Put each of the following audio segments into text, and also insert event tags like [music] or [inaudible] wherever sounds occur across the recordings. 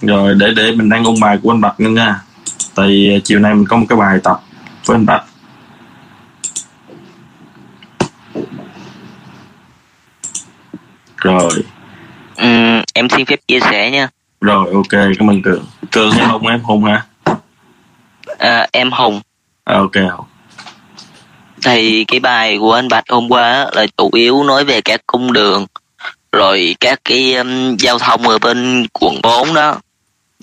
rồi để để mình đang ôn bài của anh Bạch nữa nha tại chiều nay mình có một cái bài tập với anh Bạch rồi Ừm, em xin phép chia sẻ nha. rồi ok cảm ơn cường cường hay hùng em hùng hả À, em Hùng. à, ok Hùng. Thì cái bài của anh Bạch hôm qua là chủ yếu nói về các cung đường rồi các cái um, giao thông ở bên quận 4 đó.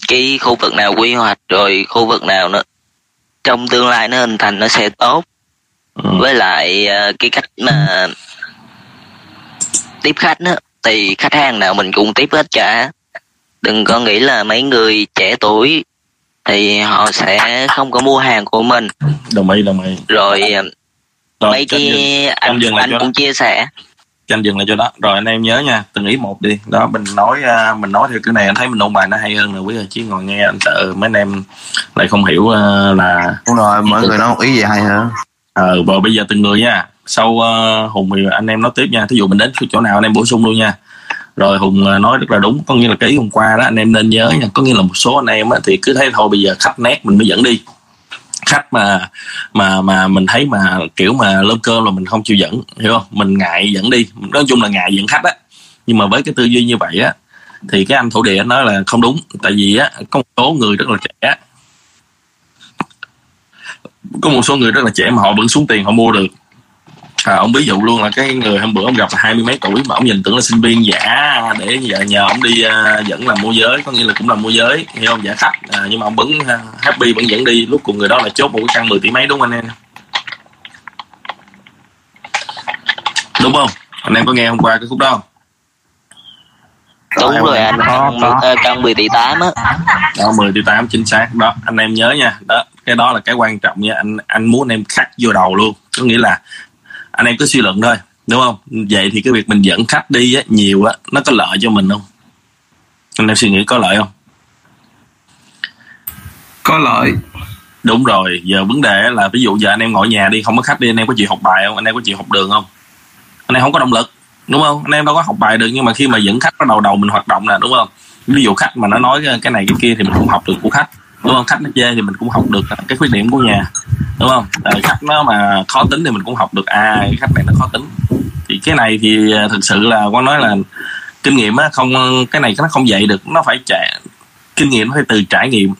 Cái khu vực nào quy hoạch rồi khu vực nào nó trong tương lai nó hình thành nó sẽ tốt. Ừ. Với lại à, cái cách mà tiếp khách đó thì khách hàng nào mình cũng tiếp hết cả. Đừng có nghĩ là mấy người trẻ tuổi thì họ sẽ không có mua hàng của mình đồng ý đồng ý rồi rồi mấy anh dừng, cái anh anh đó cũng chia sẻ cho anh dừng lại cho đó. Rồi anh em nhớ nha từng ý một đi. Đó mình nói à, mình nói theo cái này anh thấy mình ôn bài nó hay hơn rồi quý giờ chứ ngồi nghe anh sợ mấy anh em lại không hiểu à, là đúng rồi mỗi người nói một ý gì hay hơn ờ và bây giờ từng người nha. Sau ờ, hùng thì anh em nói tiếp nha. Thí dụ mình đến chỗ nào anh em bổ sung luôn nha. Rồi hùng nói rất là đúng. Có nghĩa là cái ý hôm qua đó anh em nên nhớ nha. Có nghĩa là một số anh em á, thì cứ thấy thôi bây giờ khách nét mình mới dẫn đi khách mà mà mà mình thấy mà, kiểu mà lơm cơm là mình không chịu dẫn, hiểu không? Mình ngại dẫn đi. Nói chung là ngại dẫn khách á. Nhưng mà với cái tư duy như vậy á, thì cái anh thổ địa nói là không đúng. Tại vì á, có một số người rất là trẻ. Có một số người rất là trẻ mà họ vẫn xuống tiền, họ mua được à, ông ví dụ luôn là cái người hôm bữa ông gặp là hai mươi mấy tuổi mà ông nhìn tưởng là sinh viên giả để nhờ, ông đi à, dẫn làm môi giới có nghĩa là cũng là môi giới hiểu không? Giả khách. À, nhưng mà ông vẫn à, happy vẫn dẫn đi. Lúc cùng người đó là chốt một cái căn 10 tỷ mấy đúng không anh em? Đúng không? Anh em có nghe hôm qua cái khúc đó không? Đúng rồi anh. ờ, căn 10 tỷ 8 á. Đó 10 tỷ 8 chính xác. Đó anh em nhớ nha. Đó cái đó là cái quan trọng nha. Anh anh muốn anh em khắc vô đầu luôn. Có nghĩa là anh em cứ suy luận thôi đúng không? Vậy thì cái việc mình dẫn khách đi á, nhiều á nó có lợi cho mình không? Anh em suy nghĩ có lợi không? Có lợi. Đúng rồi giờ vấn đề là ví dụ giờ anh em ngồi nhà đi không có khách đi anh em có chịu học bài không? Anh em có chịu học đường không? Anh em không có động lực đúng không? Anh em đâu có học bài được nhưng mà khi mà dẫn khách bắt đầu đầu mình hoạt động nè đúng không? Ví dụ khách mà nó nói cái này cái kia thì mình cũng học được của khách đúng không? Khách nó chê thì mình cũng học được cái khuyết điểm của nhà. Đúng không? Ờ, khách nó mà khó tính thì mình cũng học được. À cái khách này nó khó tính. Thì cái này thì thật thực sự là quan nói là kinh nghiệm á không cái này nó không dạy được. Nó phải trải kinh nghiệm nó phải từ trải nghiệm.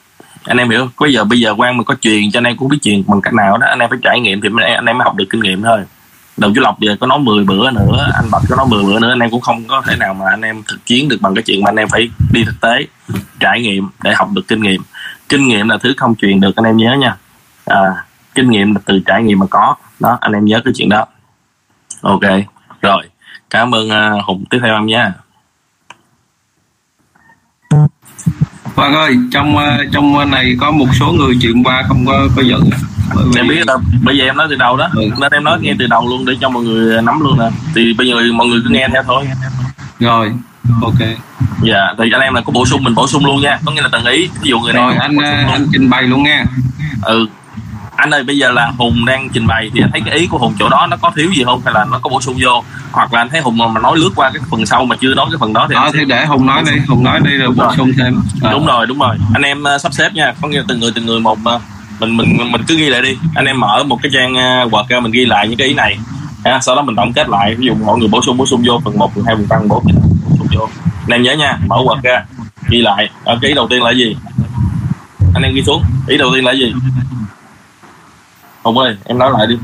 Anh em hiểu không? bây giờ bây giờ quan mà có truyền cho anh em cũng biết truyền bằng cách nào đó anh em phải trải nghiệm thì anh em mới học được kinh nghiệm thôi. Đồng chú lộc giờ có nói 10 bữa nữa anh bạch có nói 10 bữa nữa anh em cũng không có thể nào mà anh em thực chiến được bằng cái chuyện mà anh em phải đi thực tế trải nghiệm để học được kinh nghiệm kinh nghiệm là thứ không truyền được anh em nhớ nha. À, kinh nghiệm là từ trải nghiệm mà có. Đó anh em nhớ cái chuyện đó. Ok rồi. Cảm ơn à, hùng. Tiếp theo em nha. Hoàng ơi trong ờ, trong này có một số người chuyện qua không có có giận. Bởi vì- em biết đâu. Bây giờ em nói từ đầu đó. Ừ. nên em nói nghe từ đầu luôn để cho mọi người nắm luôn nè. Thì bây giờ mọi người cứ nghe theo thôi. Rồi ok. Dạ thì anh em là có bổ sung mình bổ sung luôn nha. Có nghĩa là tầng ý ví dụ người rồi anh à, anh trình bày luôn nha. Ừ. Anh ơi bây giờ là hùng đang trình bày thì anh thấy cái ý của hùng chỗ đó nó có thiếu gì không? Hay là nó có bổ sung vô? Hoặc là anh thấy hùng mà, nói lướt qua cái phần sau mà chưa nói cái phần đó thì, à, thì để hùng nói đi hùng nói đi rồi đúng bổ rồi. sung thêm. À. đúng rồi đúng rồi. Anh em uh, sắp xếp nha. Có nghĩa là từng người từng người một uh, mình mình mình cứ ghi lại đi. Anh em mở một cái trang uh, word ra mình ghi lại những cái ý này. Ha, sau đó mình tổng kết lại. Ví dụ mọi người bổ sung bổ sung vô phần một, phần hai, phần ba, phần bốn chỗ. Anh em nhớ nha mở quật ra ghi lại. Ở cái ý đầu tiên là gì? Anh em ghi xuống ý đầu tiên là gì? Hùng ơi em nói lại đi.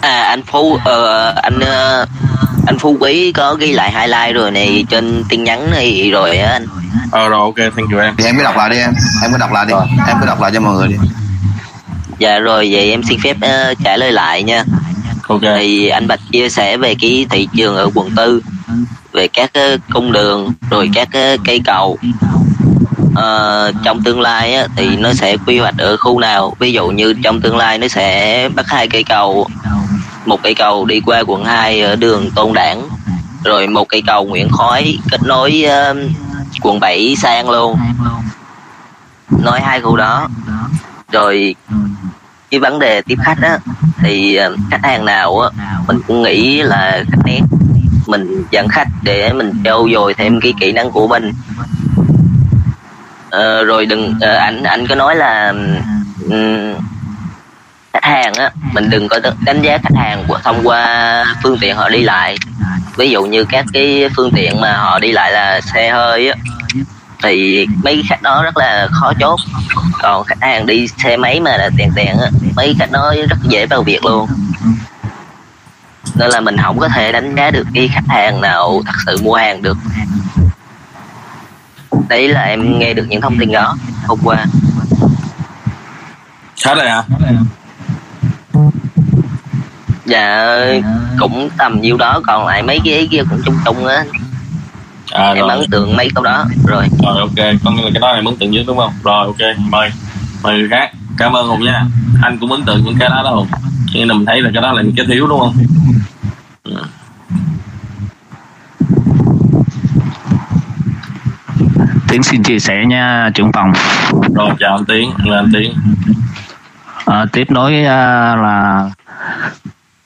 À anh phú uh, anh uh, anh phú quý có ghi lại highlight rồi này trên tin nhắn này rồi á anh. Ờ rồi ok thank you em. Thì em cứ đọc lại đi em em cứ đọc lại đi rồi. em cứ đọc lại cho mọi người đi. Dạ rồi vậy em xin phép uh, trả lời lại nha okay. thì anh Bạch chia sẻ về cái thị trường ở quận tư về các ờ, cung đường rồi các ờ, cây cầu. Ờ, trong tương lai á, thì nó sẽ quy hoạch ở khu nào? Ví dụ như trong tương lai nó sẽ bắt hai cây cầu. Một cây cầu đi qua quận 2 ở đường Tôn đảng rồi một cây cầu Nguyễn Khói kết nối uh, quận 7 sang luôn. Nói hai khu đó. Rồi cái vấn đề tiếp khách á thì ờ, khách hàng nào á mình cũng nghĩ là khách nét. Mình dẫn khách để mình trau dồi thêm cái kỹ năng của mình. Ờ, rồi đừng ờ, anh anh có nói là um, khách hàng á mình đừng có đánh giá khách hàng của- thông qua phương tiện họ đi lại. Ví dụ như các cái phương tiện mà họ đi lại là xe hơi á thì mấy khách đó rất là khó chốt. Còn khách hàng đi xe máy mà là tiền tiền á mấy khách đó rất dễ vào việc luôn. Nên là mình không có thể đánh giá được cái khách hàng nào thật sự mua hàng được. Đấy là em nghe được những thông tin đó hôm qua. Hết rồi hả? Dạ cũng tầm nhiêu đó còn lại mấy cái kia cũng chung chung á à, em rồi. ấn tượng mấy câu đó. Rồi. Rồi ok. Có nghĩa là cái đó em ấn tượng nhất đúng không? Rồi ok. Mời. Mời người khác. Cảm ơn hùng nha. Anh cũng ấn tượng những cái đó đó hùng. Cho nên mình thấy là cái đó là những cái thiếu đúng không? Ừ. Tiến xin chia sẻ nha trưởng phòng. rồi chào anh tiến. Là anh tiến. Ờ, tiếp nối à, là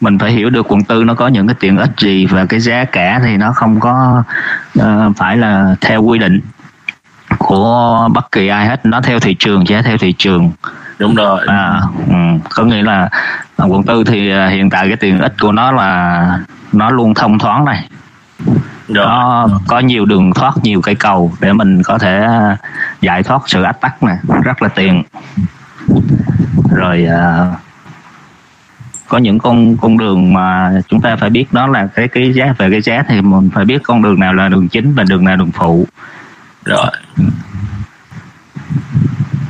mình phải hiểu được quận tư nó có những cái tiện ích gì và cái giá cả thì nó không có ờ, phải là theo quy định của bất kỳ ai hết. Nó theo thị trường giá theo thị trường. Đúng rồi. À, ừ, có nghĩa là quận tư thì à, hiện tại cái tiện ích của nó là nó luôn thông thoáng này. Rồi. Nó có nhiều đường thoát nhiều cây cầu để mình có thể giải thoát sự ách tắc này. Rất là tiện. Rồi à, có những con con đường mà chúng ta phải biết đó là cái cái giá về cái giá thì mình phải biết con đường nào là đường chính và đường nào đường phụ. Rồi.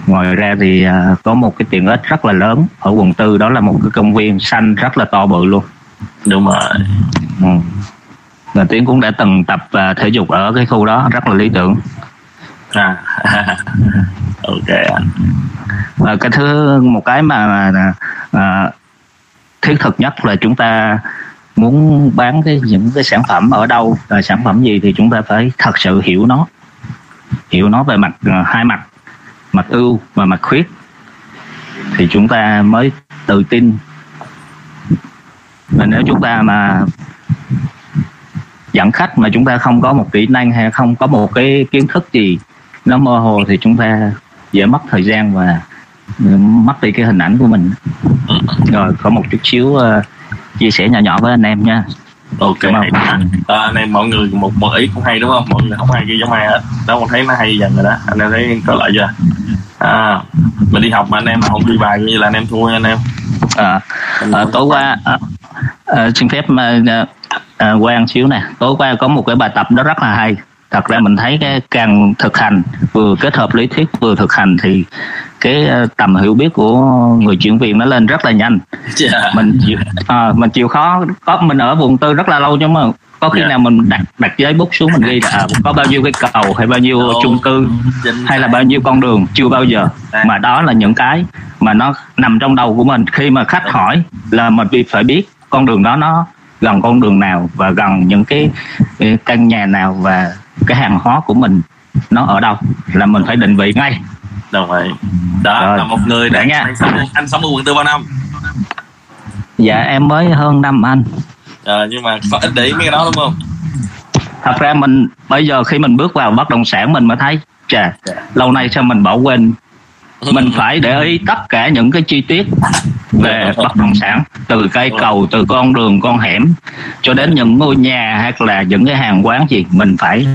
Ngoài ra thì à, có một cái tiện ích rất là lớn ở quận tư đó là một cái công viên xanh rất là to bự luôn. Đúng rồi. Ừ. và tiến cũng đã từng tập à, thể dục ở cái khu đó rất là lý tưởng. À. [laughs] Ok anh. Và cái thứ một cái mà, mà à, thiết thực nhất là chúng ta muốn bán cái những cái sản phẩm ở đâu và sản phẩm gì thì chúng ta phải thật sự hiểu nó. Hiểu nó về mặt ờ, hai mặt mặt ưu và mặt khuyết. Thì chúng ta mới tự tin. Và nếu chúng ta mà dẫn khách mà chúng ta không có một kỹ năng hay không có một cái kiến thức gì nó mơ hồ thì chúng ta dễ mất thời gian và mất đi cái hình ảnh của mình. Rồi có một chút xíu ờ, chia sẻ nhỏ nhỏ với anh em nha. Ok à, anh em mọi người một một ý cũng hay đúng không? Mọi người không ai ghi giống ai hết. Đó mình thấy nó hay dần rồi đó. Anh em thấy có lợi chưa? À mình đi học mà anh em mà không ghi bài như là anh em thua nha anh em. À, à, tối qua à, à, xin phép mà à, à, quan xíu nè. Tối qua có một cái bài tập đó rất là hay. Thật ra mình thấy cái càng thực hành vừa kết hợp lý thuyết vừa thực hành thì cái ờ, tầm hiểu biết của người chuyển viên nó lên rất là nhanh. Dạ. mình chịu à, mình chịu khó có mình ở vùng tư rất là lâu nhưng mà có khi Dạ. nào mình đặt đặt giấy bút xuống mình ghi là à, có bao nhiêu cái cầu hay bao nhiêu chung cư hay là bao nhiêu con đường chưa bao giờ. À. mà đó là những cái mà nó nằm trong đầu của mình. Khi mà khách hỏi là mình phải biết con đường đó nó gần con đường nào và gần những cái căn nhà nào và cái hàng hóa của mình nó ở đâu là mình phải định vị ngay đồng ý đó Rồi. là một người Đã nha. đang sống anh sống ở quận tư bao năm? Dạ em mới hơn năm anh. Ờ, nhưng mà có ít để ý mấy cái đó đúng không? Thật ra mình bây giờ khi mình bước vào bất động sản mình mới thấy chà lâu nay sao mình bỏ quên. Mình phải để ý tất cả những cái chi tiết về bất động sản từ cây cầu từ con đường con hẻm cho đến những ngôi nhà hay là những cái hàng quán gì mình phải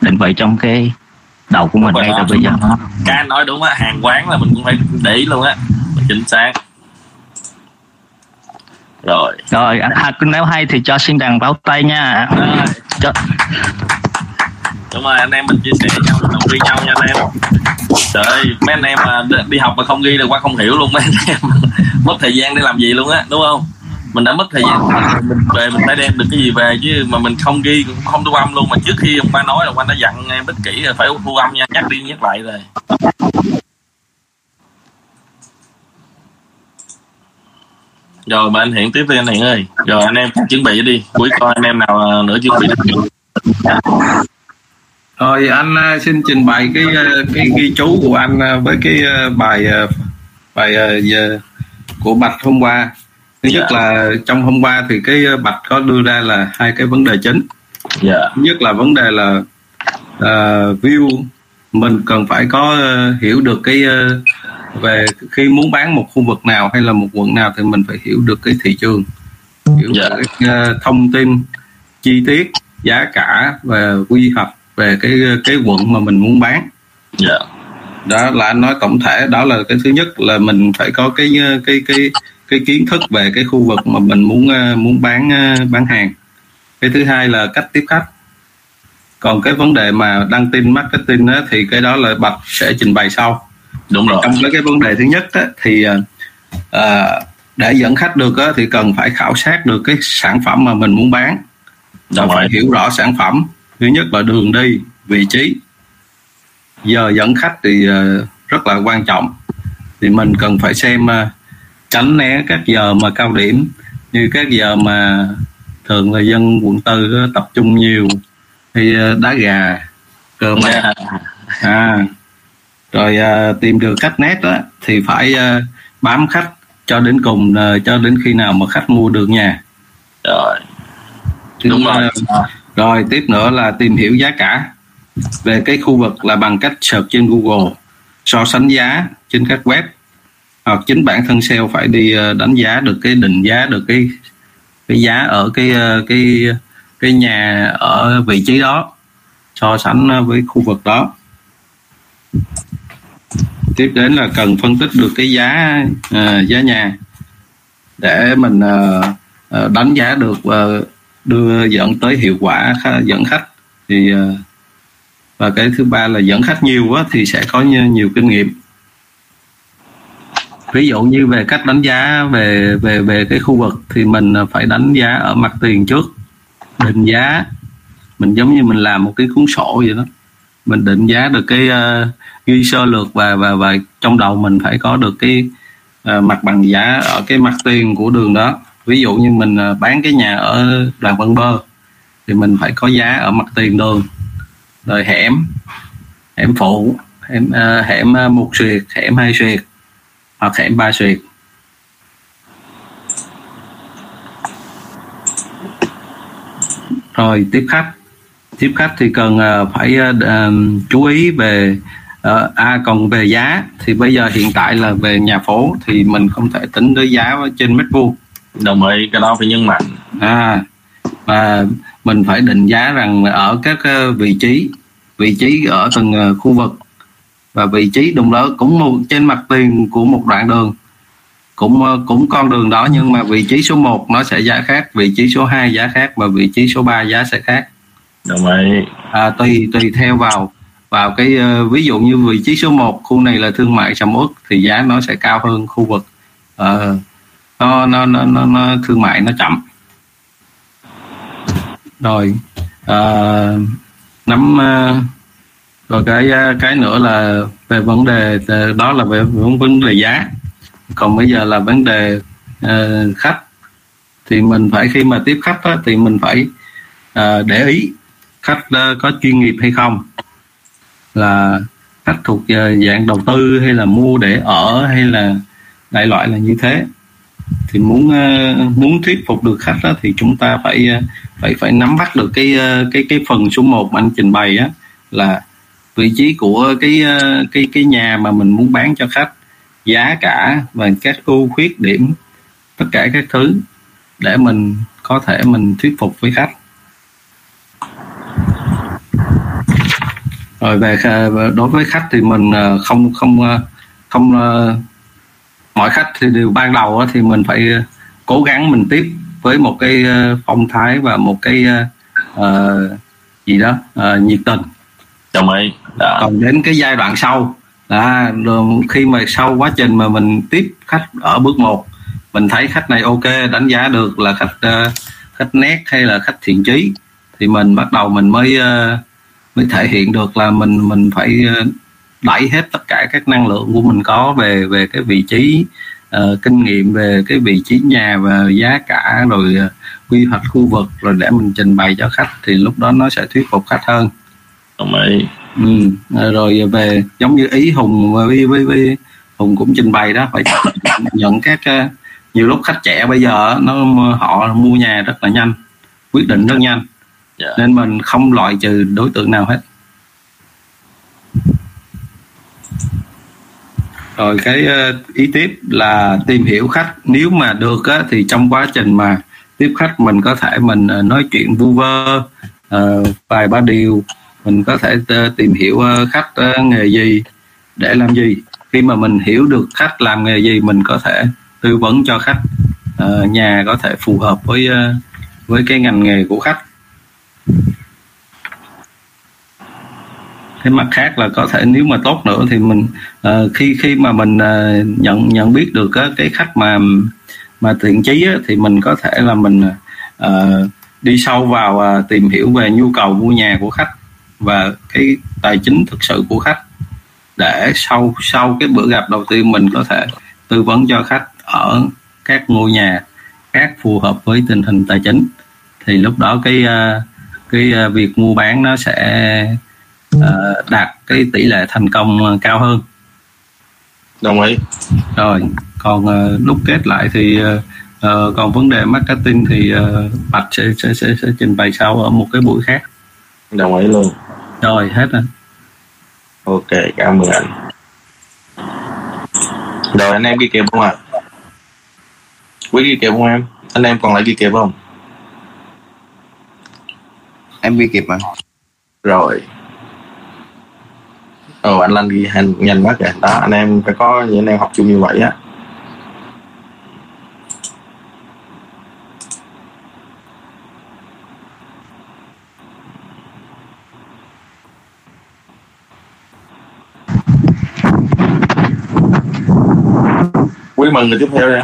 định vị trong cái đầu của mình ngay từ bây giờ. Cái anh nói đúng á hàng quán là mình cũng phải để ý luôn á. Chính xác. Rồi. Rồi anh à, nếu hay thì cho xin đàn báo tay nha. Rồi. cho, đúng rồi anh em mình chia sẻ nhau động viên nhau nha anh em. Trời ơi mấy anh em mà đi- đi học mà không ghi được qua không hiểu luôn mấy anh em. [laughs] Mất thời gian để làm gì luôn á đúng không mình đã mất thời gian. Mình về mình phải đem được cái gì về chứ mà mình không ghi, cũng không thu âm luôn. Mà trước khi ông ba nói là ông ba đã dặn em rất kỹ rồi phải thu âm nha, nhắc đi, nhắc lại rồi. Rồi, mà anh hiện tiếp đi, anh hiện ơi. Rồi, anh em chuẩn bị đi. Cuối coi anh em nào à, nữa chuẩn bị được. Rồi, anh à, xin trình bày cái à, cái ghi chú của anh với cái bài bài của Bạch hôm qua thứ nhất Dạ. là trong hôm qua thì cái ờ, bạch có đưa ra là hai cái vấn đề chính. Dạ. Thứ nhất là vấn đề là uh, view mình cần phải có ờ, hiểu được cái ờ, về khi muốn bán một khu vực nào hay là một quận nào thì mình phải hiểu được cái thị trường. Hiểu Dạ. được cái ờ, thông tin chi tiết giá cả và quy hoạch về cái cái quận mà mình muốn bán. Dạ. Đó là anh nói tổng thể đó là cái thứ nhất là mình phải có cái cái cái cái kiến thức về cái khu vực mà mình muốn ờ, muốn bán ờ, bán hàng. Cái thứ hai là cách tiếp khách. Còn cái vấn đề mà đăng tin marketing á, thì cái đó là bạch sẽ trình bày sau. Đúng rồi. Trong cái vấn đề thứ nhất á, thì ờ, để dẫn khách được á, thì cần phải khảo sát được cái sản phẩm mà mình muốn bán. Đồng phải ý hiểu rõ sản phẩm. Thứ nhất là đường đi vị trí. Giờ dẫn khách thì rất là quan trọng. Thì mình cần phải xem tránh né các giờ mà cao điểm như các giờ mà thường là dân quận tư tập trung nhiều thì ờ, đá gà cơ mà Dạ. à rồi ờ, tìm được cách nét đó thì phải ờ, bám khách cho đến cùng ờ, cho đến khi nào mà khách mua được nhà. Rồi. Đúng rồi. rồi tiếp nữa là tìm hiểu giá cả. Về cái khu vực là bằng cách search trên Google so sánh giá trên các web hoặc chính bản thân sale phải đi ờ, đánh giá được cái định giá được cái cái giá ở cái ờ, cái cái nhà ở vị trí đó so sánh với khu vực đó. Tiếp đến là cần phân tích được cái giá uh, giá nhà để mình uh, đánh giá được uh, đưa dẫn tới hiệu quả khá, dẫn khách. Thì uh, và cái thứ ba là dẫn khách nhiều quá thì sẽ có nhiều kinh nghiệm ví dụ như về cách đánh giá về về về cái khu vực thì mình à, phải đánh giá ở mặt tiền trước. Định giá mình giống như mình làm một cái cuốn sổ vậy đó. Mình định giá được cái uh, ghi sơ lược và và và trong đầu mình phải có được cái uh, mặt bằng giá ở cái mặt tiền của đường đó. Ví dụ như mình uh, bán cái nhà ở đoàn Văn Bơ thì mình phải có giá ở mặt tiền đường. Rồi hẻm hẻm phụ hẻm uh, hẻm một xuyệt hẻm hai xuyệt hoặc hẻm ba xuyệt rồi tiếp khách. Tiếp khách thì cần ờ, phải ờ, ờ, chú ý về à còn về giá. Thì bây giờ hiện tại là về nhà phố thì mình không thể tính tới giá trên mét vuông. Đồng ý cái đó phải nhấn mạnh. À và mình phải định giá rằng ở các vị trí vị trí ở từng khu vực và vị trí đồng đó cũng một trên mặt tiền của một đoạn đường. Cũng ờ, cũng con đường đó nhưng mà vị trí số 1 nó sẽ giá khác vị trí số 2 giá khác và vị trí số 3 giá sẽ khác. Đồng ý. À, tùy tùy theo vào vào cái ờ, ví dụ như vị trí số 1 khu này là thương mại sầm uất thì giá nó sẽ cao hơn khu vực. Ờ, nó, nó, nó, nó, nó thương mại nó chậm. Rồi ờ, nắm rồi cái à, cái nữa là về vấn đề à, đó là về vấn vấn đề giá. Còn bây giờ là vấn đề uh, khách. Thì mình phải khi mà tiếp khách đó, thì mình phải uh, để ý khách uh, có chuyên nghiệp hay không. Là khách thuộc uh, dạng đầu tư hay là mua để ở hay là đại loại là như thế. Thì muốn uh, muốn thuyết phục được khách đó, thì chúng ta phải uh, phải phải nắm bắt được cái uh, cái cái phần số 1 mà anh trình bày á là vị trí của cái ờ, cái cái nhà mà mình muốn bán cho khách giá cả và các ưu khuyết điểm tất cả các thứ để mình có thể mình thuyết phục với khách. Rồi về đối với khách thì mình ờ, không không ờ, không mọi khách thì đều ban đầu thì mình phải cố gắng mình tiếp với một cái phong thái và một cái uh, gì đó uh, nhiệt tình. Đồng ý đó. Còn đến cái giai đoạn sau là khi mà sau quá trình mà mình tiếp khách ở bước một mình thấy khách này ok đánh giá được là khách ờ, khách nét hay là khách thiện chí thì mình bắt đầu mình mới ờ, mới thể hiện được là mình mình phải ờ, đẩy hết tất cả các năng lượng của mình có về về cái vị trí ờ, kinh nghiệm về cái vị trí nhà và giá cả rồi ờ, quy hoạch khu vực rồi để mình trình bày cho khách thì lúc đó nó sẽ thuyết phục khách hơn. Đồng ý Ừ, rồi về giống như ý hùng với, với, với hùng cũng trình bày đó phải [coughs] nhận các ờ, nhiều lúc khách trẻ bây giờ nó họ mua nhà rất là nhanh quyết định rất nhanh. Dạ. nên mình không loại trừ đối tượng nào hết. Rồi cái ờ, ý tiếp là tìm hiểu khách. Nếu mà được á, thì trong quá trình mà tiếp khách mình có thể mình ờ, nói chuyện vu vơ ờ, vài ba điều mình có thể ờ, tìm hiểu ờ, khách ờ, nghề gì để làm gì. Khi mà mình hiểu được khách làm nghề gì mình có thể tư vấn cho khách. Nhà có thể phù hợp với với cái ngành nghề của khách. Cái mặt khác là có thể nếu mà tốt nữa thì mình khi khi mà mình nhận nhận biết được á, cái khách mà mà thiện chí thì mình có thể là mình đi sâu vào tìm hiểu về nhu cầu mua nhà của khách và cái tài chính thực sự của khách để sau sau cái bữa gặp đầu tiên mình có thể tư vấn cho khách ở các ngôi nhà khác phù hợp với tình hình tài chính thì lúc đó cái ờ, cái ờ, việc mua bán nó sẽ ờ, đạt cái tỷ lệ thành công cao hơn. Đồng ý. Rồi còn lúc kết lại thì còn vấn đề marketing thì bạch sẽ, sẽ sẽ sẽ trình bày sau ở một cái buổi khác. Đồng ý luôn rồi hết rồi. Ok cảm ơn anh. Rồi anh em ghi kịp không ạ? Quý ghi kịp không em? Anh em còn lại ghi kịp không? Em ghi kịp mà. Rồi. Ồ anh Lanh ghi hành nhanh quá kìa. Đó anh em phải có những anh em học chung như vậy á mời mừng người tiếp theo đi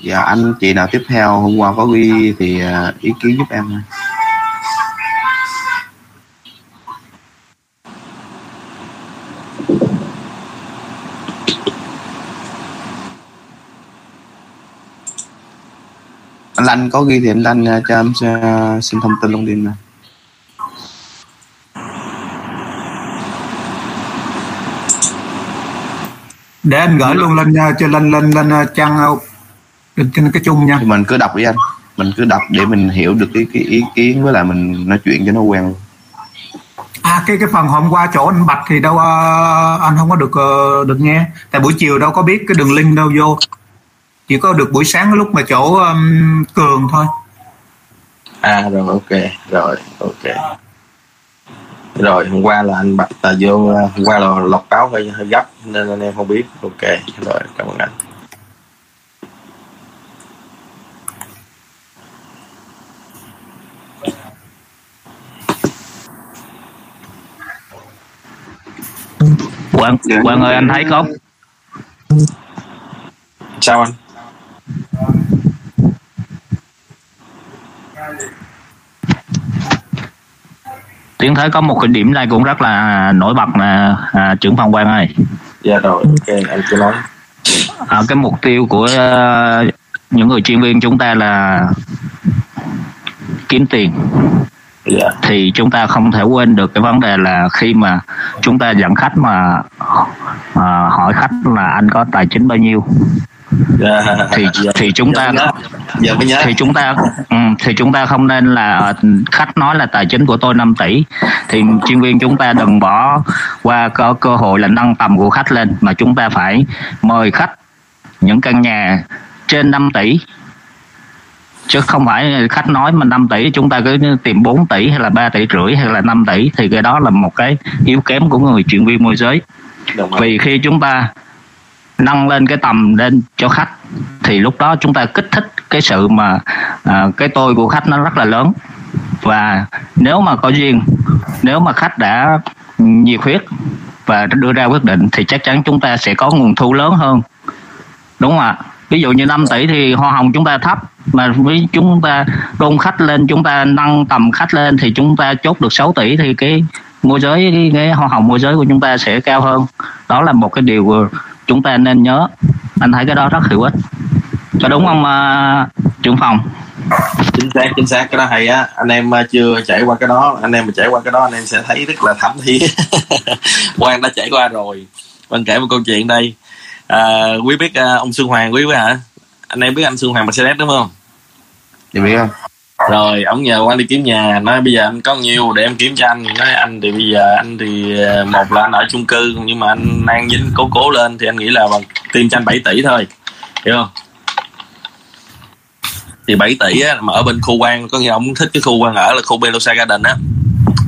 dạ anh chị nào tiếp theo? Hôm qua có ghi thì à, ý kiến giúp em anh Lanh có ghi thì anh Lanh à, cho em à, xin thông tin luôn đi nè. Để anh gửi luôn lên uh, cho lên lên lên uh, trang uh, lên trên cái chung nha. Thì mình cứ đọc đi anh. Mình cứ đọc để mình hiểu được cái, cái ý kiến với lại mình nói chuyện cho nó quen. Luôn à cái cái phần hôm qua chỗ anh bạch thì đâu uh, anh không có được uh, được nghe. Tại buổi chiều đâu có biết cái đường link đâu vô. Chỉ có được buổi sáng lúc mà chỗ um, cường thôi. À rồi ok. Rồi ok rồi hôm qua là anh bạch là vô ờ, hôm qua là lọc cáo hơi hơi gấp nên anh em không biết. Ok rồi cảm ơn anh. Quang Quang ơi anh thấy không? Sao anh Tiến thấy có một cái điểm này cũng rất là nổi bật là à, trưởng phòng Quang ơi. Dạ rồi ok anh cứ nói. À, cái mục tiêu của ờ, những người chuyên viên chúng ta là kiếm tiền. Dạ. Thì chúng ta không thể quên được cái vấn đề là khi mà chúng ta dẫn khách mà à, hỏi khách là anh có tài chính bao nhiêu. Dạ. Thì dạ. thì chúng ta Dạ, mới nhớ thì chúng ta ừ, thì chúng ta không nên là ờ, khách nói là tài chính của tôi 5 tỷ. Thì chuyên viên chúng ta đừng bỏ qua có cơ hội là nâng tầm của khách lên mà chúng ta phải mời khách những căn nhà trên 5 tỷ. Chứ không phải khách nói mà 5 tỷ chúng ta cứ tìm 4 tỷ hay là 3 tỷ rưỡi hay là 5 tỷ thì cái đó là một cái yếu kém của người chuyên viên môi giới. Vì khi chúng ta nâng lên cái tầm lên cho khách thì lúc đó chúng ta kích thích cái sự mà à, cái tôi của khách nó rất là lớn. Và nếu mà có duyên nếu mà khách đã nhiệt huyết và đưa ra quyết định thì chắc chắn chúng ta sẽ có nguồn thu lớn hơn. Đúng không ạ? Ví dụ như 5 tỷ thì hoa hồng chúng ta thấp mà với chúng ta đôn khách lên chúng ta nâng tầm khách lên thì chúng ta chốt được 6 tỷ thì cái môi giới cái, cái hoa hồng môi giới của chúng ta sẽ cao hơn. Đó là một cái điều chúng ta nên nhớ anh thấy cái đó rất hữu ích. Có đúng không uh, trưởng phòng? Chính xác chính xác cái đó hay á. Anh em ờ, chưa trải qua cái đó anh em mà trải qua cái đó anh em sẽ thấy rất là thấm thía. [laughs] Quang đã trải qua rồi. Quang kể một câu chuyện đây. À, quý biết à, ông Xuân Hoàng quý biết hả? Anh em biết anh Xuân Hoàng Mercedes đúng không? Thì biết. không rồi ông nhờ quan đi kiếm nhà. Nói bây giờ anh có nhiêu để em kiếm cho anh? Nói anh thì bây giờ anh thì ờ, một là anh ở chung cư nhưng mà anh đang dính cố cố lên thì anh nghĩ là bằng tìm cho anh 7 tỷ thôi. Hiểu không? Thì 7 tỷ á, mà ở bên khu quan có nghĩa ông thích cái khu quan ở là khu Belosa Garden á.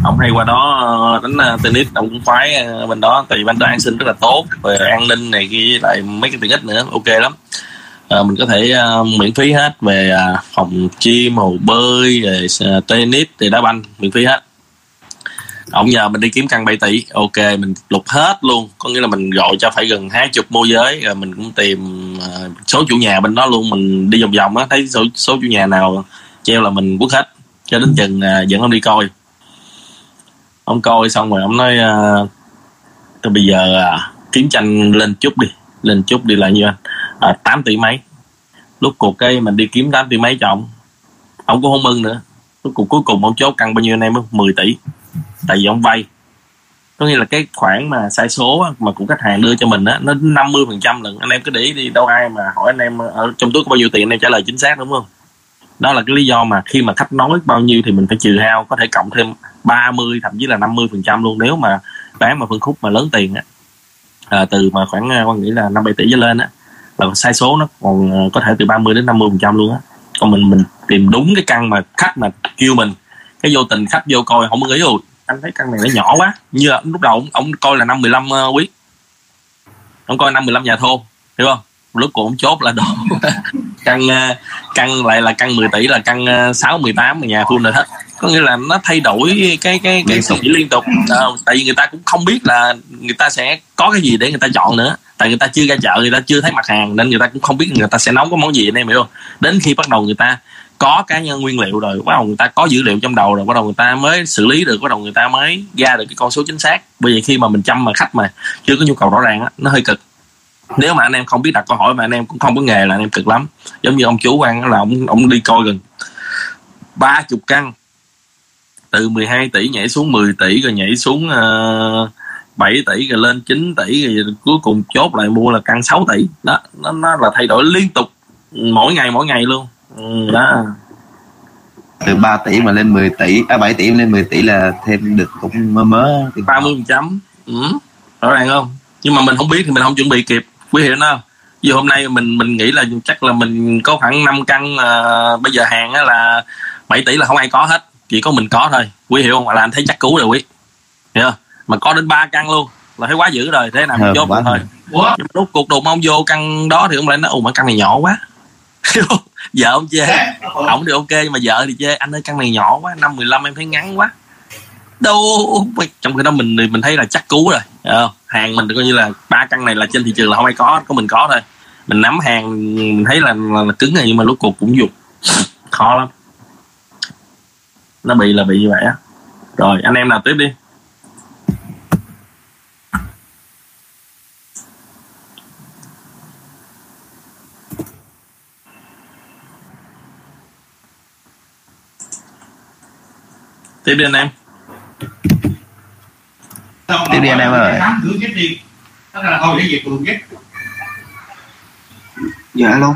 Ông hay qua đó ờ, đánh ờ, tennis ông cũng khoái bên đó. Tại vì bên đó an sinh rất là tốt về an ninh này kia lại mấy cái tiện ích nữa ok lắm à, mình có thể à, miễn phí hết về à, phòng gym hồ bơi về à, tennis thì đá banh miễn phí hết. Ông nhờ mình đi kiếm căn 7 tỷ ok mình lục hết luôn. Có nghĩa là mình gọi cho phải gần hai chục môi giới rồi mình cũng tìm à, số chủ nhà bên đó luôn. Mình đi vòng vòng á thấy số, số chủ nhà nào treo là mình quất hết cho đến chừng à, dẫn ông đi coi. Ông coi xong rồi ông nói à, bây giờ à, kiếm tranh lên chút đi lên chút đi là như anh Ờ, à, 8 tỷ mấy. Lúc cuộc cái mình đi kiếm 8 tỷ mấy cho ông. Ông cũng không mừng nữa. Lúc cuộc cuối cùng ông chốt căn bao nhiêu anh em 10 tỷ. Tại vì ông vay. Có nghĩa là cái khoản mà sai số á, mà của khách hàng đưa cho mình á nó 50 phần trăm lần anh em cứ để ý đi đâu ai mà hỏi anh em ờ, ở trong túi có bao nhiêu tiền anh em trả lời chính xác đúng không? Đó là cái lý do mà khi mà khách nói bao nhiêu thì mình phải trừ hao có thể cộng thêm 30 thậm chí là 50 phần trăm luôn. Nếu mà bán mà phân khúc mà lớn tiền á à, từ mà khoảng quan nghĩ là năm bảy tỷ trở lên á là sai số nó còn ờ, có thể từ 30 đến 50 phần trăm luôn á. Còn mình mình tìm đúng cái căn mà khách mà kêu mình cái vô tình khách vô coi không có nghĩ rồi anh thấy căn này nó nhỏ quá. Như là lúc đầu ông, ông coi là năm 15 uh, quý. Ông coi năm 15 nhà thô hiểu không? Lúc của ông chốt là đồ. [laughs] Căn căn lại là căn 10 tỷ là căn uh, 6 18 nhà full rồi hết có nghĩa là nó thay đổi cái cái cái suy nghĩ liên tục à, tại vì người ta cũng không biết là người ta sẽ có cái gì để người ta chọn nữa tại người ta chưa ra chợ người ta chưa thấy mặt hàng nên người ta cũng không biết người ta sẽ nấu cái món gì anh em hiểu không đến khi bắt đầu người ta có cá nhân nguyên liệu rồi bắt đầu người ta có dữ liệu trong đầu rồi bắt đầu người ta mới xử lý được bắt đầu người ta mới ra được cái con số chính xác bởi vì khi mà mình chăm mà khách mà chưa có nhu cầu rõ ràng á nó hơi cực nếu mà anh em không biết đặt câu hỏi mà anh em cũng không có nghề là anh em cực lắm giống như ông chú quan là ông ông đi coi gần ba chục căn từ 12 tỷ nhảy xuống 10 tỷ rồi nhảy xuống uh, 7 tỷ rồi lên 9 tỷ rồi cuối cùng chốt lại mua là căn 6 tỷ. Đó nó, nó là thay đổi liên tục mỗi ngày mỗi ngày luôn. Ừ, đó. Từ 3 tỷ mà lên 10 tỷ à 7 tỷ lên 10 tỷ là thêm được cũng mơ mớ. 30 phần trăm. Ừ. rõ ràng không? Nhưng mà mình không biết thì mình không chuẩn bị kịp. Quý hiểu không? Vì hôm nay mình mình nghĩ là chắc là mình có khoảng 5 căn uh, bây giờ hàng á là 7 tỷ là không ai có hết chỉ có mình có thôi. Quý hiểu không? Là anh thấy chắc cú rồi quý. Hiểu không? Mà có đến ba căn luôn. Là thấy quá dữ rồi. Thế nào mình chốt thôi. nhưng mà lúc cuộc đụng ông vô căn đó thì ông lại nói ồ mà căn này nhỏ quá. [laughs] Vợ ông chê. Ổng thì ok nhưng mà vợ thì chê. Anh ơi căn này nhỏ quá. Năm mười lăm em thấy ngắn quá. Đâu trong khi đó mình thì mình thấy là chắc cú rồi. Không? hàng mình coi như là ba căn này là trên thị trường là không ai có có mình có thôi. Mình nắm hàng mình thấy là, là, là cứng rồi nhưng mà lúc cuộc cũng dục. [laughs] Khó lắm nó bị là bị như vậy á. Rồi anh em nào tiếp đi. Tiếp đi anh em. Tiếp đi anh em ơi. Dạ alo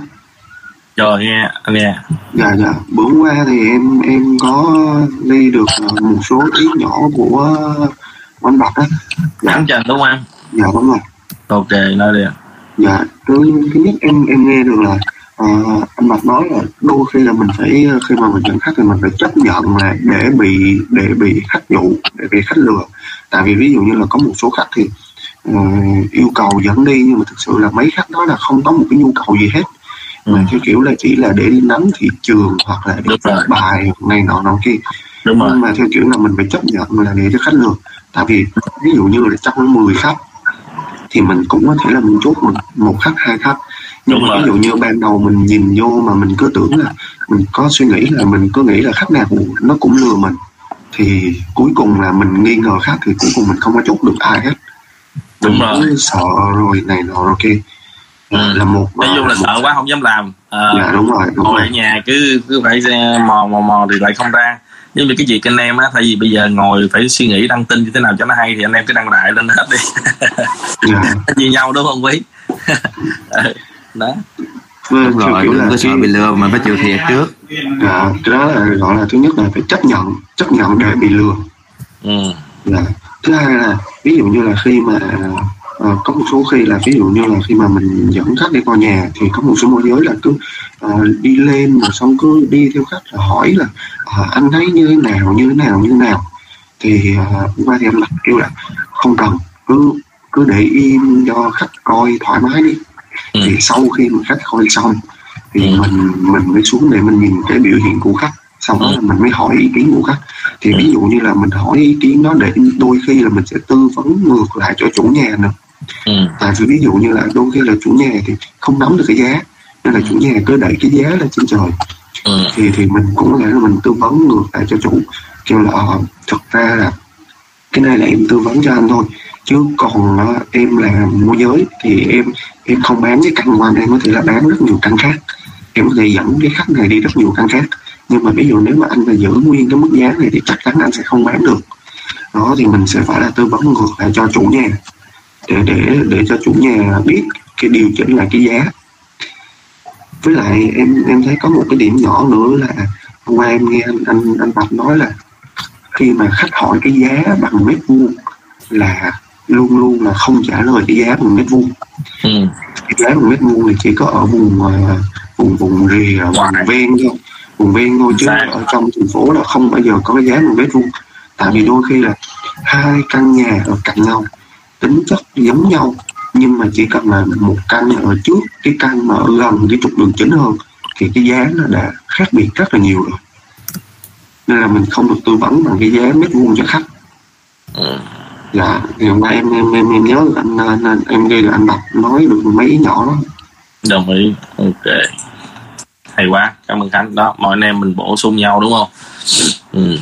rồi nghe anh nghe. Dạ dạ. Bữa qua thì em em có đi được một số ý nhỏ của anh bạch á. Dạ. Anh trần đúng không dạ đúng rồi. Ok nói đi dạ thứ thứ nhất em em nghe được là à, anh Bạch nói là đôi khi là mình phải khi mà mình nhận khách thì mình phải chấp nhận là để bị để bị khách dụ để bị khách lừa. Tại vì ví dụ như là có một số khách thì uh, yêu cầu dẫn đi nhưng mà thực sự là mấy khách đó là không có một cái nhu cầu gì hết mà ừ. theo kiểu là chỉ là để đi nắm thị trường hoặc là để viết bài này nọ nọ kia. Đúng rồi. nhưng mà theo kiểu là mình phải chấp nhận là để cho khách lừa tại vì ví dụ như là trong 10 khách thì mình cũng có thể là mình chốt một, một khách hai khách. Nhưng mà ví dụ như ban đầu mình nhìn vô mà mình cứ tưởng là mình có suy nghĩ là mình cứ nghĩ là khách nào cũng nó cũng lừa mình thì cuối cùng là mình nghi ngờ khách thì cuối cùng mình không có chốt được ai hết. Đúng rồi. cứ sợ rồi này nọ rồi kia ừ. là một nói chung là sợ quá không dám làm. À, dạ đúng rồi đúng ngồi rồi ở nhà cứ cứ phải mò mò mò thì lại không ra. Nhưng mà cái việc anh em á thay vì bây giờ ngồi phải suy nghĩ đăng tin như thế nào cho nó hay thì anh em cứ đăng lại lên hết đi. Dạ. [laughs] Như nhau đúng không quý? [laughs] Đó. Đúng rồi đừng có sợ bị lừa mà phải chịu thiệt trước. À, cái đó là gọi là thứ nhất là phải chấp nhận chấp nhận để bị lừa. Ừ. là thứ hai là ví dụ như là khi mà uh, có một số khi là ví dụ như là khi mà mình dẫn khách đi qua nhà thì có một số môi giới là cứ uh, đi lên rồi xong cứ đi theo khách là hỏi là uh, anh thấy như thế nào như thế nào như thế nào thì uh, qua thì em đặt kêu là không cần cứ cứ để im cho khách coi thoải mái đi Ừ. thì sau khi mà khách coi xong thì Ừ. mình mình mới xuống để mình nhìn cái biểu hiện của khách xong đó Ừ. là mình mới hỏi ý kiến của khách thì Ừ. ví dụ như là mình hỏi ý kiến đó để đôi khi là mình sẽ tư vấn ngược lại cho chủ nhà nữa Ừ. vì ví dụ như là đôi khi là chủ nhà thì không nắm được cái giá nên là chủ nhà cứ đẩy cái giá lên trên trời. Ừ. thì thì mình cũng có là mình tư vấn ngược lại cho chủ kêu là ờ, thực ra là cái này là em tư vấn cho anh thôi chứ còn ờ, em là môi giới thì em em không bán cái căn anh em có thể là bán rất nhiều căn khác. Em có thể dẫn cái khách này đi rất nhiều căn khác. Nhưng mà ví dụ nếu mà anh mà giữ nguyên cái mức giá này thì chắc chắn anh sẽ không bán được. Đó thì mình sẽ phải là tư vấn ngược lại cho chủ nhà để để để cho chủ nhà biết cái điều chỉnh lại cái giá. Với lại em em thấy có một cái điểm nhỏ nữa là hôm qua em nghe anh anh anh Bạch nói là khi mà khách hỏi cái giá bằng mét vuông là luôn luôn là không trả lời cái giá bằng mét vuông. Ừ. cái giá bằng mét vuông thì chỉ có ở vùng ờ, vùng vùng rìa vùng ven thôi. Vùng ven thôi chứ Xa. ở trong thành phố là không bao giờ có cái giá bằng mét vuông. Tại vì đôi khi là hai căn nhà ở cạnh nhau tính chất giống nhau nhưng mà chỉ cần là một căn ở trước cái căn mà ở gần cái trục đường chính hơn thì cái giá nó đã khác biệt rất là nhiều rồi. Nên là mình không được tư vấn bằng cái giá mét vuông cho khách. Ừ. dạ thì hôm nay em em em, em nhớ là anh, anh, anh em ghi là anh đọc nói được mấy ý nhỏ đó. Đồng ý. Ok. Hay quá. Cảm ơn khánh. Đó mọi anh em mình bổ sung nhau đúng không? Ừ.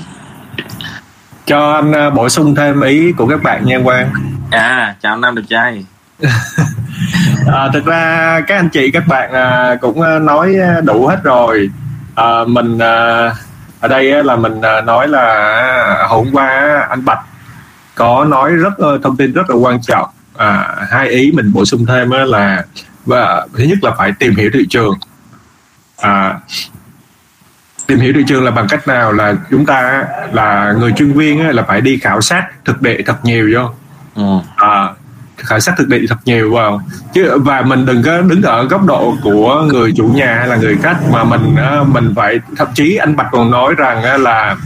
cho anh à, bổ sung thêm ý của các bạn nha Quang à chào nam đẹp trai. [laughs] À, thực ra các anh chị các bạn à, cũng à, nói à, đủ hết rồi. À, mình à, ở đây á, là mình à, nói là à, hôm qua anh Bạch có nói rất ờ, thông tin rất là quan trọng. À, hai ý mình bổ sung thêm á là và thứ nhất là phải tìm hiểu thị trường. À, tìm hiểu thị trường là bằng cách nào là chúng ta là người chuyên viên á, là phải đi khảo sát thực địa thật nhiều vô ừ. à, khảo sát thực địa thật nhiều vào chứ và mình đừng có đứng ở góc độ của người chủ nhà hay là người khách mà mình á, mình phải thậm chí anh Bạch còn nói rằng á, là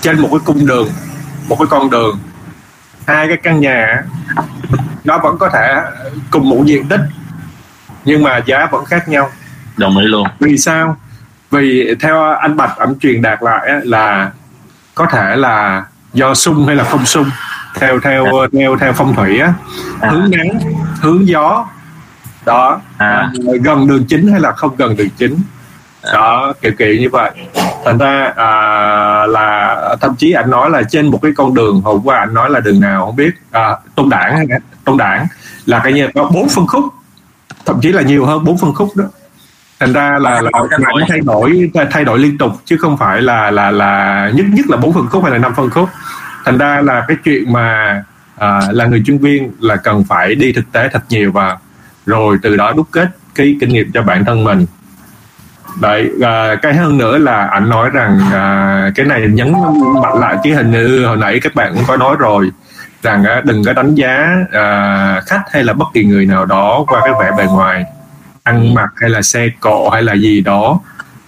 trên một cái cung đường một cái con đường hai cái căn nhà nó vẫn có thể cùng một diện tích nhưng mà giá vẫn khác nhau. Đồng ý luôn. Vì sao? Vì theo anh bạch ảnh truyền đạt lại á, là có thể là do sung hay là không sung theo theo theo theo phong thủy á À. hướng nắng hướng gió đó. À. à, gần đường chính hay là không gần đường chính. Đó kiểu kiểu như vậy. Thành ra à, là thậm chí anh nói là trên một cái con đường hôm qua anh nói là đường nào không biết. À, tôn đảng hay tôn đảng là cái như có bốn phân khúc thậm chí là nhiều hơn bốn phân khúc đó. Thành ra là, là Thay đổi, nó thay đổi thay đổi liên tục chứ không phải là là là nhất nhất là bốn phân khúc hay là năm phân khúc thành ra là cái chuyện mà à, là người chuyên viên là cần phải đi thực tế thật nhiều và rồi từ đó đúc kết cái kinh nghiệm cho bản thân mình. Đấy à, cái hơn nữa là anh nói rằng à, cái này nhấn mạnh lại chứ hình như hồi nãy các bạn cũng có nói rồi rằng à, đừng có đánh giá à, khách hay là bất kỳ người nào đó qua cái vẻ bề ngoài ăn mặc hay là xe cộ hay là gì đó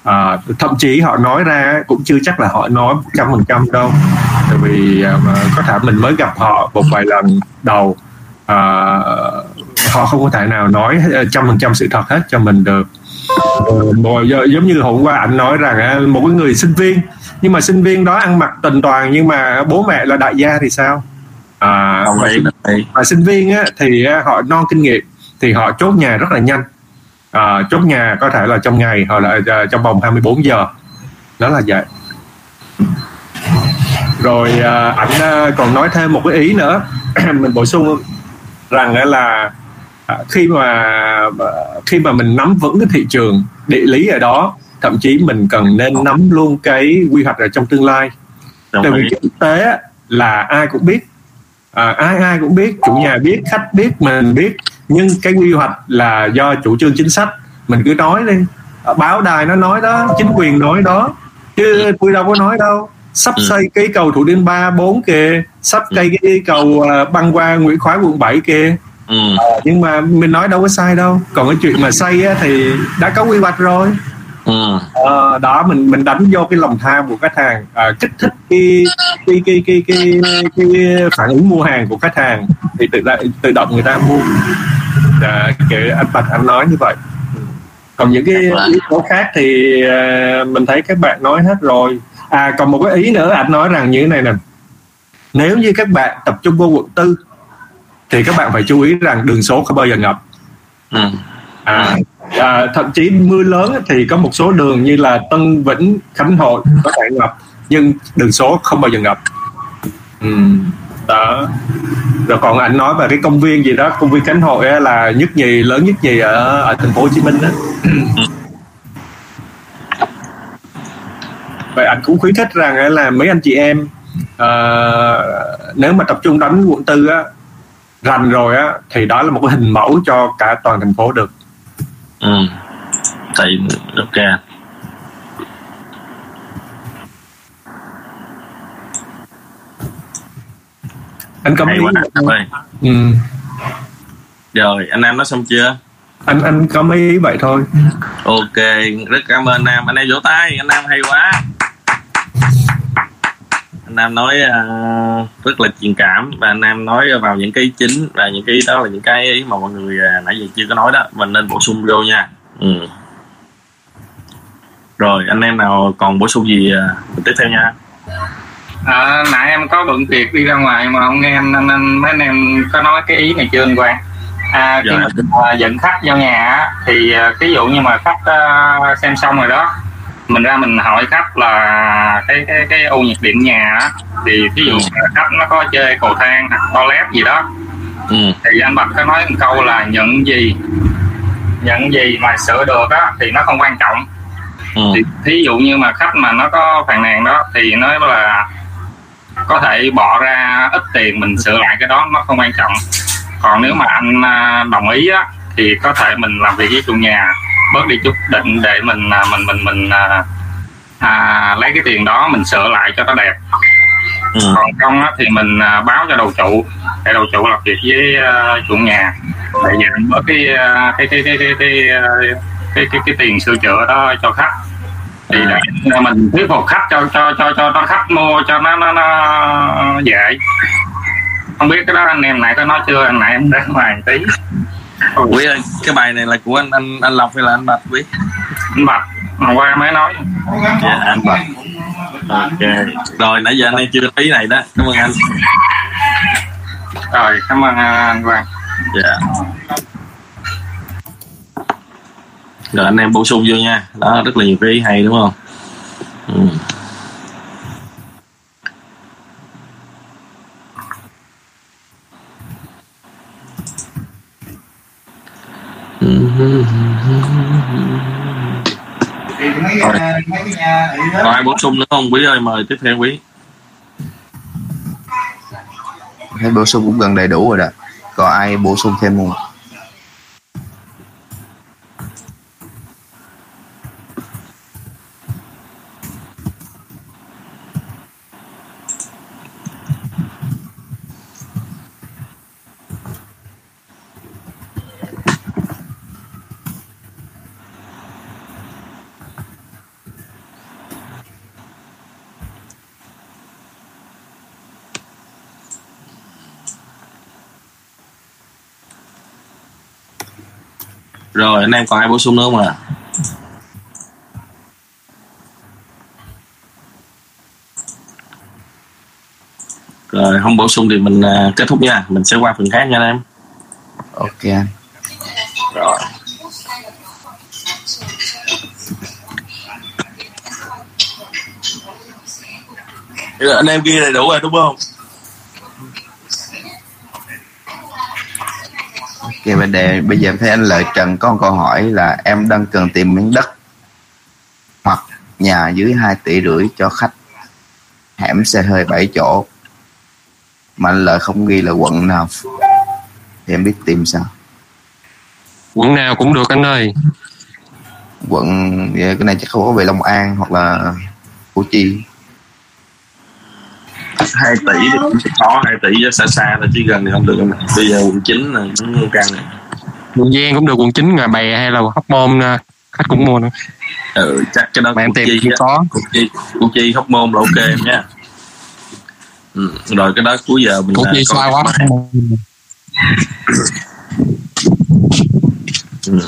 à, thậm chí họ nói ra cũng chưa chắc là họ nói trăm phần trăm đâu. Tại vì à, mà có thể mình mới gặp họ một vài lần đầu à, họ không có thể nào nói trăm phần trăm sự thật hết cho mình được. Ờ, giống như hôm qua anh nói rằng á, một cái người sinh viên nhưng mà sinh viên đó ăn mặc tình toàn nhưng mà bố mẹ là đại gia thì sao? À, ý và sinh viên á, thì á, họ non kinh nghiệm thì họ chốt nhà rất là nhanh à, chốt nhà có thể là trong ngày hoặc là à, trong vòng 24 giờ. Đó là vậy. Rồi à, ảnh à, còn nói thêm một cái ý nữa. [clears throat] Mình bổ sung rằng là à, khi mà à, khi mà mình nắm vững cái thị trường địa lý ở đó thậm chí mình cần nên nắm luôn cái quy hoạch ở trong tương lai. Tại vì cái thực tế là ai cũng biết à, ai ai cũng biết chủ nhà biết khách biết mình biết nhưng cái quy hoạch là do chủ trương chính sách. Mình cứ nói đi. Báo đài nó nói đó chính quyền nói đó. Chứ tôi đâu có nói đâu. Sắp Ừ. xây cái cầu thủ thiêm ba bốn kìa. Sắp xây cái cầu à, băng qua nguyễn khoái quận 7 kìa. Ừ. nhưng mà mình nói đâu có sai đâu. Còn cái chuyện mà xây á, thì đã có quy hoạch rồi Ờ, đó mình mình đánh vô cái lòng tham của khách hàng à, kích thích cái cái cái cái cái cái phản ứng mua hàng của khách hàng thì tự động tự động người ta mua. À, kiểu anh Bạch anh nói như vậy. Còn những cái yếu tố khác thì à, mình thấy các bạn nói hết rồi. À còn một cái ý nữa anh nói rằng như thế này nè. Nếu như các bạn tập trung vô quận tư thì các bạn phải chú ý rằng đường số không bao giờ ngập. Ừ. à, à, thậm chí mưa lớn thì có một số đường như là Tân Vĩnh Khánh Hội có thể ngập nhưng đường số không bao giờ ngập. Ừ. đó. Rồi còn anh nói về cái công viên gì đó công viên Khánh Hội là nhất nhì lớn nhất nhì ở ở thành phố Hồ Chí Minh đó vậy anh cũng khuyến khích rằng là mấy anh chị em à, nếu mà tập trung đánh quận tư á rành rồi á thì đó là một cái hình mẫu cho cả toàn thành phố được. Ừ. Thì ok. anh có Hay mấy quá anh ơi. ừ. Rồi, anh Nam nói xong chưa? anh anh có mấy ý vậy thôi Ok, rất cảm ơn anh Nam. Anh em vỗ tay, anh Nam hay quá. Anh Nam nói à, rất là truyền cảm và anh Nam nói vào những cái chính và những cái đó là những cái ý mà mọi người à, nãy giờ chưa có nói đó mình nên bổ sung vô nha. Ừ. Rồi, anh em nào còn bổ sung gì à, tiếp theo nha. À, nãy em có bận việc đi ra ngoài mà không nghe anh, anh, anh mấy anh em có nói cái ý này chưa anh Quang à, khi Dạ. mà dẫn khách vô nhà thì ví dụ như mà khách à, xem xong rồi đó mình ra mình hỏi khách là cái cái cái ô nhiệt điện nhà thì ví dụ Ừ. khách nó có chơi cầu thang hoặc toilet gì đó Ừ. thì anh Bạch có nói một câu là nhận gì nhận gì mà sửa được á thì nó không quan trọng Ừ. thì thí dụ như mà khách mà nó có phàn nàn đó thì nói là có thể bỏ ra ít tiền mình sửa lại cái đó nó không quan trọng còn nếu mà anh à, đồng ý á thì có thể mình làm việc với chủ nhà bớt đi chút định để mình à, mình mình mình à, à, lấy cái tiền đó mình sửa lại cho nó đẹp. Ừ. còn không á, thì mình à, báo cho đầu trụ để đầu trụ làm việc với à, chủ nhà. Để giảm bớt cái à, cái cái cái cái cái à, cái cái, cái tiền sửa chữa đó cho khách. Thì À. để mình thuyết phục khách cho cho cho cho nó khách mua cho nó nó nó dễ. Không biết cái đó anh em nãy có nói chưa? Anh nãy em ra ngoài tí Quý ơi, cái bài này là của anh anh anh Lộc hay là anh Bạch Quý? anh bạch hôm qua mới nói Dạ, anh Bạch. Ok. Rồi nãy giờ anh em chưa ý này đó. Cảm ơn anh. rồi cảm ơn à, anh Quang dạ rồi anh em bổ sung vô nha đó rất là nhiều cái ý hay đúng không ừ. Còn ai bổ sung nữa không? Quý ơi, mời tiếp theo quý. Thấy bổ sung cũng gần đầy đủ rồi đó. Còn ai bổ sung thêm không rồi anh em còn ai bổ sung nữa không à rồi không bổ sung thì mình à, kết thúc nha. Mình sẽ qua phần khác nha anh em. Ok. Anh rồi Rồi, anh em ghi đầy đủ rồi đúng không ok vấn đề bây giờ em thấy anh lợi trần có một câu hỏi là em đang cần tìm miếng đất hoặc nhà dưới 2 tỷ rưỡi cho khách. Hẻm xe hơi 7 chỗ. Mà anh lợi không ghi là quận nào. Thì em biết tìm sao? Quận nào cũng được anh ơi. Quận cái này chắc không có về Long An hoặc là Củ Chi hai tỷ thì cũng có hai tỷ chứ xa xa là chỉ gần thì không được em bây giờ quận chín là cũng căng này quận Giang cũng được quận 9 Ngà Bè hay là Hóc Môn nè, khách cũng mua nữa. Ừ chắc cái đó mà em tìm Chi có. Củ Chi Củ Chi hóc môn là ok em nha ừ. rồi cái đó cuối giờ mình Củ à, Chi xa quá. cái- ừ.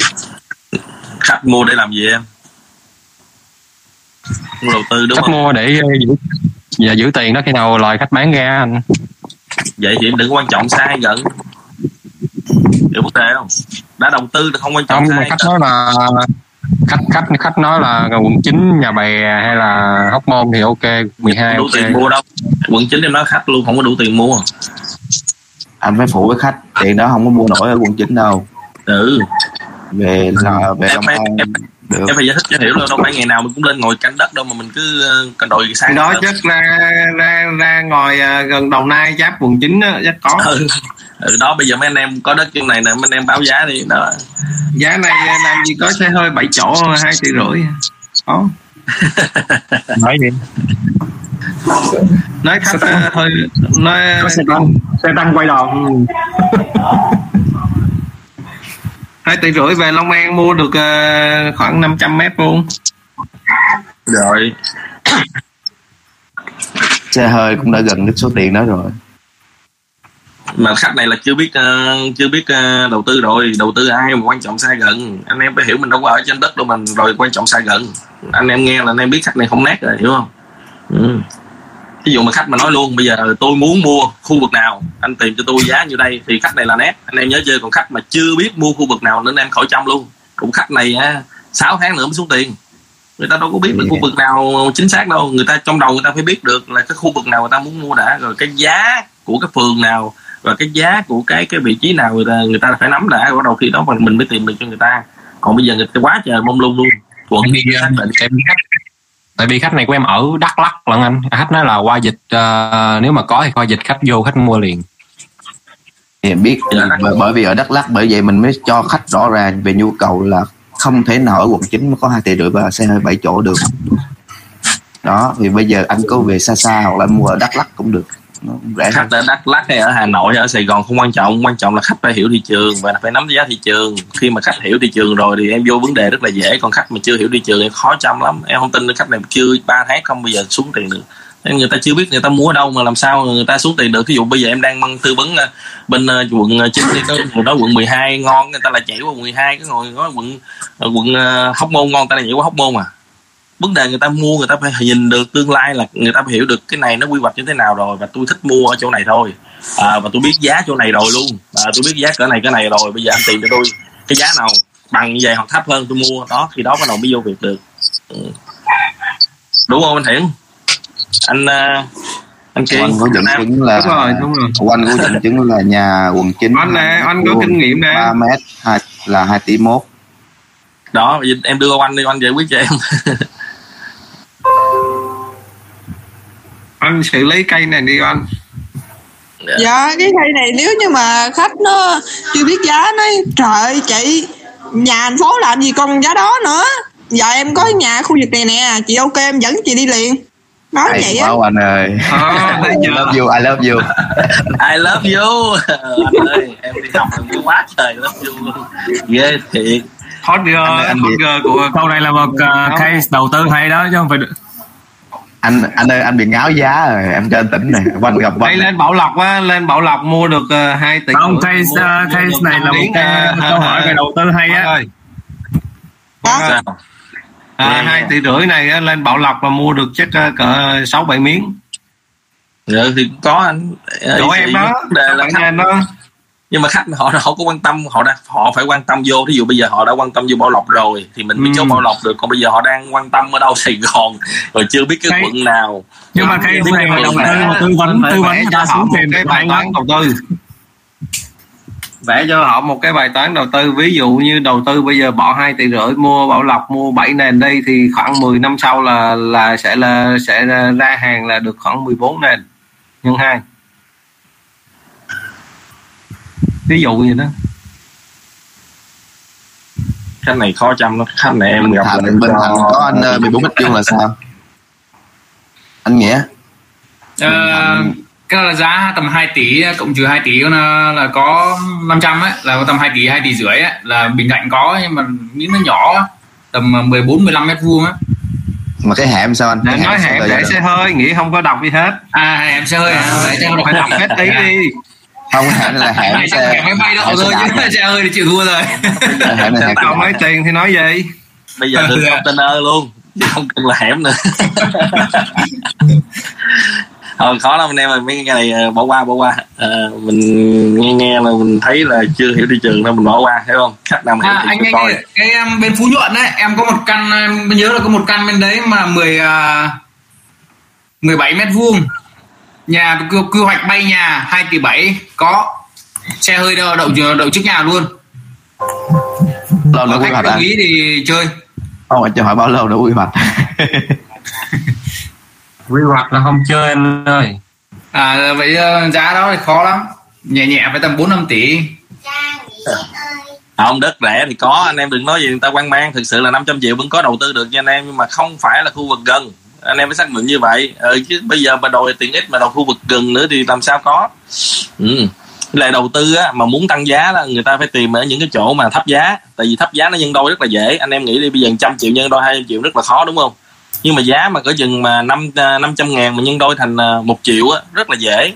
khách mua để làm gì em? Mua đầu tư đúng khách không? mua để ờ, giữ và giữ tiền đó khi nào lời khách bán ra anh. Vậy thì đừng quan trọng sai gần hiểu vấn đề không? Đã đầu tư thì không quan trọng không sai khách nói là khách khách khách nói là quận 9 nhà bè hay là hóc môn thì ok 12 đủ ok. tiền mua đâu. Quận chín em nói khách luôn không có đủ tiền mua. Anh phải phụ với khách tiền đó không có mua nổi ở quận 9 đâu. Ừ. Về là về em Long An. em, được. Em phải giải thích cho hiểu là đâu phải ngày nào mình cũng lên ngồi canh đất đâu mà mình cứ ờ, canh đội Thì sang đó chắc ra ra ra ngồi à, gần Đồng Nai giáp quận 9 á chắc có. Ừ. ừ đó bây giờ mấy anh em có đất chân này nè mấy anh em báo giá đi đó. Giá này làm gì có xe hơi 7 chỗ hai tỷ rưỡi. Có. [laughs] Nói gì nói khách thôi nói xe tăng xe tăng quay đòn [laughs] hai tỷ rưỡi về Long An mua được à, khoảng 500 mét luôn rồi. [coughs] Xe hơi cũng đã gần đến số tiền đó rồi. Mà khách này là chưa biết ờ, chưa biết ờ, đầu tư rồi. Đầu tư ai mà quan trọng xa gần? Anh em phải hiểu mình đâu có ở trên đất đâu mình rồi quan trọng xa gần. Anh em nghe là anh em biết khách này không nát rồi hiểu không? Ừ. ví dụ mà khách mà nói luôn bây giờ tôi muốn mua khu vực nào anh tìm cho tôi giá như đây. Thì khách này là nét. Anh em nhớ chưa còn khách mà chưa biết mua khu vực nào nên em khỏi trong luôn. Cũng khách này á 6 tháng nữa mới xuống tiền. Người ta đâu có biết được khu vực nào chính xác đâu. Người ta trong đầu người ta phải biết được là cái khu vực nào người ta muốn mua đã rồi cái giá của cái phường nào và cái giá của cái cái vị trí nào người ta người ta phải nắm đã bắt đầu khi đó mình mình mới tìm được cho người ta. Còn bây giờ người ta quá trời mông lung luôn. Quận vì, xác định khách tại vì khách này của em ở Đắk Lắk lận anh. Khách nói là qua dịch ờ, nếu mà có thì qua dịch khách vô khách mua liền. Em biết Dạ. bởi, bởi vì ở Đắk Lắk bởi vậy mình mới cho khách rõ ràng về nhu cầu là không thể nào ở quận 9 mới có hai tỷ rưỡi và xe hơi 7 chỗ được. Đó thì bây giờ anh có về xa xa hoặc là mua ở Đắk Lắk cũng được nó cũng rẻ khách ở Đắk Lắk hay ở Hà Nội hay ở Sài Gòn không quan trọng quan trọng là khách phải hiểu thị trường và phải nắm giá thị trường. Khi mà khách hiểu thị trường rồi thì em vô vấn đề rất là dễ, còn khách mà chưa hiểu thị trường em khó chăm lắm. Em không tin là khách này chưa ba tháng không bây giờ xuống tiền được. Nên người ta chưa biết người ta mua ở đâu mà làm sao người ta xuống tiền được. Ví dụ bây giờ em đang mang tư vấn ờ, bên ờ, quận ờ, chín 9 thì có người nói quận 12 ngon, người ta là chạy qua quận 12 cái ngồi nói quận quận Hóc Môn ngon, người ta là nhảy qua Hóc Môn à? Vấn đề người ta mua người ta phải nhìn được tương lai là người ta phải hiểu được cái này nó quy hoạch như thế nào rồi và tôi thích mua ở chỗ này thôi. À, và tôi biết giá chỗ này rồi luôn. À, tôi biết giá cỡ này cái này rồi. Bây giờ anh tìm cho tôi cái giá nào bằng như vậy hoặc thấp hơn tôi mua. Đó khi đó bắt đầu mới vô việc được. Ừ. đúng không anh hiển? Anh à, anh kiên anh có dẫn chứng là đúng rồi đúng rồi. Anh có dẫn chứng là nhà quận 9 anh nè anh có kinh nghiệm nè. 3 mét hai, là 2 tỷ mốt. Đó em đưa anh đi anh giải quyết cho em [laughs] anh xử lý cây này đi anh. Dạ. Cái cây này nếu như mà khách nó chưa biết giá nói trời ơi chị nhà thành phố làm gì còn giá đó nữa. Giờ em có nhà khu vực này nè chị ok em dẫn chị đi liền. Nói Hay vậy á. quá anh ơi. À, I love you I love you. I love you. Anh ơi em đi học em quá trời love you. Luôn ghê thiệt. Hot girl Anh- anh hot girl của câu này là một uh, case đầu tư hay đó chứ không phải anh anh ơi anh bị ngáo giá rồi em cho anh tỉnh này quanh gặp quanh lên bảo lộc á lên bảo lộc mua được uh, 2 tỷ không case mua- uh, case mua này là một miếng, cái à, câu hỏi về đầu tư hay Anh á à, hai tỷ rưỡi này á, lên bảo lộc là mua được chắc cỡ sáu bảy miếng. Dạ thì có anh chỗ em đó đề là nhà đó nhưng mà khách họ họ có quan tâm họ đã họ phải quan tâm vô. Thí dụ bây giờ họ đã quan tâm vô bảo lộc rồi thì mình mới Ừ. chốt bảo lộc được. Còn bây giờ họ đang quan tâm ở đâu? [laughs] Sài gòn. Rồi chưa biết cái Cái- quận nào. Nhưng mà case này là đầu tư mà tư vấn tư vấn cho họ xuống một cái bài toán đầu tư. Vẽ cho họ một cái bài toán đầu tư. Ví dụ như đầu tư bây giờ bỏ 2 tỷ rưỡi mua bảo lộc mua 7 nền đây thì khoảng 10 năm sau là là sẽ là sẽ ra hàng là được khoảng 14 nền nhân hai ví dụ vậy đó khách này khó chăm lắm. Khách này em gặp Thành, là bên Thành có anh ờ, 14 mét vuông là sao? Anh nghĩa. Ờ, cái là giá tầm 2 tỷ cộng trừ 2 tỷ là, là có 500 ấy là tầm 2 tỷ 2 tỷ rưỡi ấy là Bình Thạnh có nhưng mà miếng nó nhỏ tầm 14 15 mét vuông á. Mà cái hẻm sao anh? Cái nói hẹn rồi để xe hơi nghĩ không có đọc gì hết. À hẻm xe hơi à để cho phải đọc hết [laughs] tí đi không hẻm là chắc xe hẻm máy bay xe thôi đạp. chứ xe hơi thì chịu thua rồi. Hẻm này hẻm tao mấy tiền thì nói gì bây giờ được [laughs] container luôn chứ không cần là hẻm nữa. [laughs] Thôi khó lắm anh em ơi mấy cái này ờ, bỏ qua bỏ qua. Ờ, mình nghe nghe là mình thấy là chưa hiểu thị trường nên mình bỏ qua hiểu không? Khách nào mà à, anh anh coi. ơi, cái em bên Phú Nhuận đấy em có một căn em nhớ là có một căn bên đấy mà 10 à, 17 mét vuông nhà quy, quy hoạch bay nhà 2 tỷ 7 có. Xe hơi đậu đậu, đậu trước nhà luôn. Lâu nữa quy khách hoạch đồng ý thì chơi. Không anh cho hỏi bao lâu nữa quy hoạch [laughs] quy hoạch là không chơi anh ơi. À vậy ờ, giá đó thì khó lắm. Nhẹ nhẹ phải tầm 4 5 tỷ. Không đất rẻ thì có. Anh em đừng nói gì người ta quan mang. Thực sự là 500 triệu vẫn có đầu tư được nha anh em nhưng mà không phải là khu vực gần anh em phải xác định như vậy. Ừ, chứ bây giờ mà đòi tiện ích mà đòi khu vực gần nữa thì làm sao có? Ừ. Lại đầu tư á, mà muốn tăng giá là người ta phải tìm ở những cái chỗ mà thấp giá. Tại vì thấp giá nó nhân đôi rất là dễ. Anh em nghĩ đi bây giờ trăm triệu nhân đôi 200 triệu rất là khó đúng không? Nhưng mà giá mà cỡ chừng mà năm à, năm trăm ngàn mà nhân đôi thành à, một triệu á rất là dễ.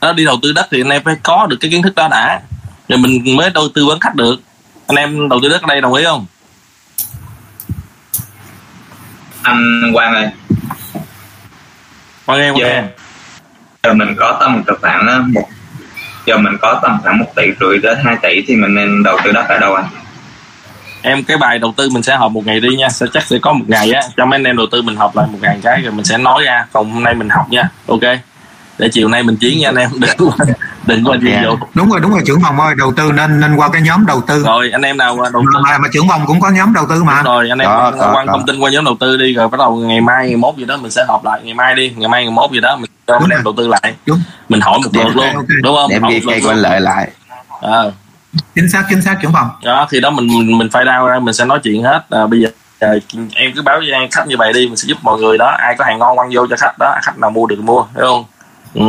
Đó, đi đầu tư đất thì anh em phải có được cái kiến thức đó đã. Rồi mình mới đầu tư vấn khách được. Anh em đầu tư đất ở đây đồng ý không? Anh Quang ơi. Quang em? Quang giờ, mình có tầm khoảng á, một giờ mình có tầm khoảng một tỷ rưỡi đến 2 tỷ thì mình nên đầu tư đất ở đâu anh? Em cái bài đầu tư mình sẽ họp một ngày đi nha. Sẽ chắc sẽ có một ngày á. Cho mấy anh em đầu tư mình họp lại một ngày cái rồi mình sẽ nói ra. Còn hôm nay mình học nha. Ok? Để chiều nay mình chiến nha anh em. Đừng đừng có gì vô. Đúng rồi đúng rồi trưởng phòng ơi đầu tư nên nên qua cái nhóm đầu tư. Rồi anh em nào đầu tư? Mà, mà trưởng phòng cũng có nhóm đầu tư mà. Rồi anh em có, quan có. thông tin qua nhóm đầu tư đi rồi bắt đầu ngày mai ngày mốt gì đó mình sẽ họp lại. Ngày mai đi ngày mai ngày mốt gì đó mình cho anh em đầu tư lại. Mình hỏi một lượt luôn đúng không? Đem Hỏi ghi cây của anh luôn. lợi lại. Ờ. chính xác chính xác trưởng phòng. Đó thì đó mình mình, mình phải đau ra mình sẽ nói chuyện hết. À, bây giờ à, em cứ báo với khách như vậy đi mình sẽ giúp mọi người đó. Ai có hàng ngon quăng vô cho khách đó khách nào mua được mua thấy không? Ừ.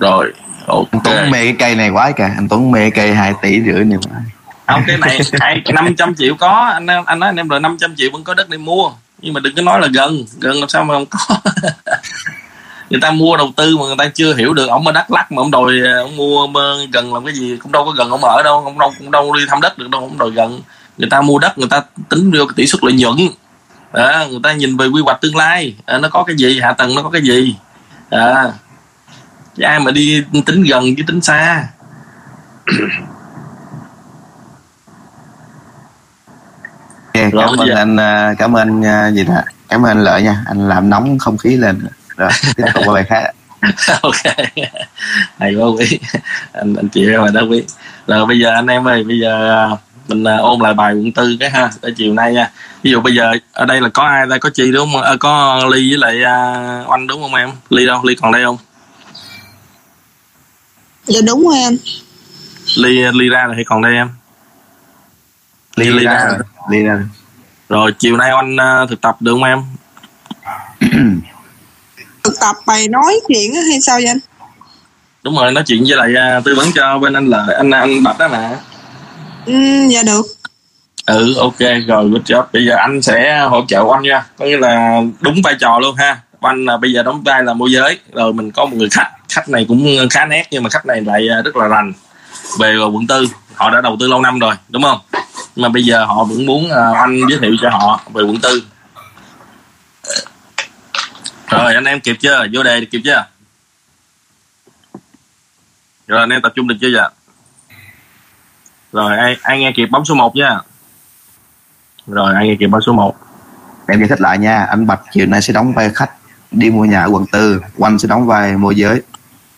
rồi ok. Anh Tuấn mê cái cây này quá kìa. Anh Tuấn mê cây 2 tỷ rưỡi này quá. Không cái này hai năm trăm triệu có. Anh anh nói anh em rồi 500 triệu vẫn có đất để mua. Nhưng mà đừng có nói là gần. Gần làm sao mà không có. [laughs] Người ta mua đầu tư mà người ta chưa hiểu được. Ông ở đắk lắc mà ông đòi ông mua mơ gần làm cái gì? Cũng đâu có gần ông ở đâu. Ông đâu cũng đâu đi thăm đất được đâu. Ông đòi gần. Người ta mua đất người ta tính vô cái tỷ suất lợi nhuận. À, người ta nhìn về quy hoạch tương lai. À, nó có cái gì? Hạ tầng nó có cái gì? À, chứ ai mà đi tính gần với tính xa. Rồi, cảm ơn anh à, cảm ơn anh à, gì đó. Cảm ơn anh lợi nha. Anh làm nóng không khí lên. Rồi tiếp tục qua bài khác. [laughs] Ok. Hay quá quý. Anh anh chị em rồi đó quý. Rồi bây giờ anh em ơi bây giờ à, mình à, ôn lại bài quận tư cái ha để chiều nay nha. Ví dụ bây giờ ở đây là có ai đây có chi đúng không? À, có ly với lại à, oanh đúng không em? Ly đâu? Ly còn đây không dạ đúng rồi anh ly ly ra rồi hay còn đây em? Ly, ly ra ra rồi, ly ra rồi. rồi chiều nay oanh à, thực tập được không em? [clears throat] Thực tập bài nói chuyện hay sao vậy anh? Đúng rồi nói chuyện với lại à, tư vấn cho bên anh lợi anh anh bạch đó nè ừ, dạ được. Ừ ok rồi good job. Bây giờ anh sẽ hỗ trợ anh nha. Có nghĩa là đúng vai trò luôn ha. Anh là bây giờ đóng vai là môi giới rồi mình có một người khách khách này cũng ờ, khá nét nhưng mà khách này lại ờ, rất là rành về quận tư. Họ đã đầu tư lâu năm rồi đúng không? Nhưng mà bây giờ họ vẫn muốn ờ, anh giới thiệu cho họ về quận tư. Rồi anh em kịp chưa? Vô đề kịp chưa? Rồi anh em tập trung được chưa giờ? rồi ai, ai nghe kịp bấm số 1 nha. Rồi ai nghe kịp bấm số 1 em giải thích lại nha anh Bạch chiều nay sẽ đóng vai khách đi mua nhà ở quận tư quanh sẽ đóng vai môi giới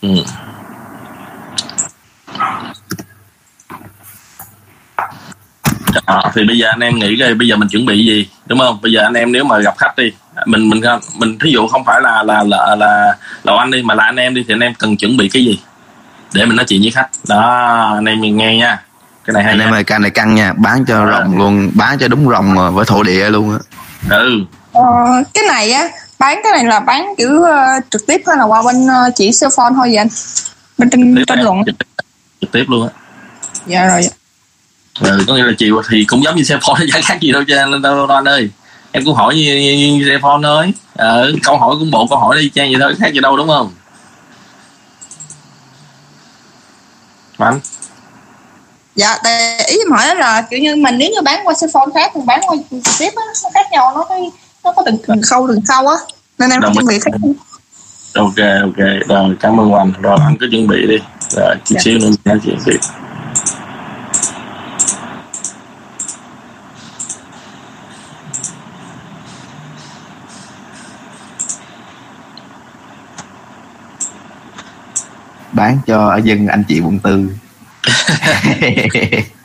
ừ. Đó, thì bây giờ anh em nghĩ coi bây giờ mình chuẩn bị gì đúng không? Bây giờ anh em nếu mà gặp khách đi mình mình mình thí dụ không phải là là là là là anh đi mà là anh em đi thì anh em cần chuẩn bị cái gì? Để mình nói chuyện với khách. Đó anh em mình nghe nha. Cái này hay anh em ơi căn này căng nha. Bán cho À. rồng luôn bán cho đúng rồng với thổ địa luôn á. Ừ. Ờ, cái này á bán cái này là bán kiểu ờ, trực tiếp hay là qua bên ờ, chỉ cell phone thôi vậy anh? Bên tranh tranh luận. trực tiếp luôn á. Dạ rồi. Ừ, có nghĩa là chiều thì cũng giống như xe phone [laughs] chẳng khác gì đâu cho nên đâu anh ơi. Em cũng hỏi như, như, như xe phone thôi. Ờ, câu hỏi cũng bộ câu hỏi đi trang gì thôi khác gì đâu đúng không? Anh dạ tại ý em hỏi là kiểu như mình nếu như bán qua cell phone khác thì bán qua trực tiếp á nó khác nhau nó cái nó có từng, từng khâu từng khâu á. Nên em Đồng chuẩn bị khác ok ok. Rồi cảm ơn anh rồi anh cứ chuẩn bị đi. Rồi chút Dạ. xíu nữa mình nói chuyện tiếp. Bán cho ở dân anh chị quận tư [laughs] [laughs]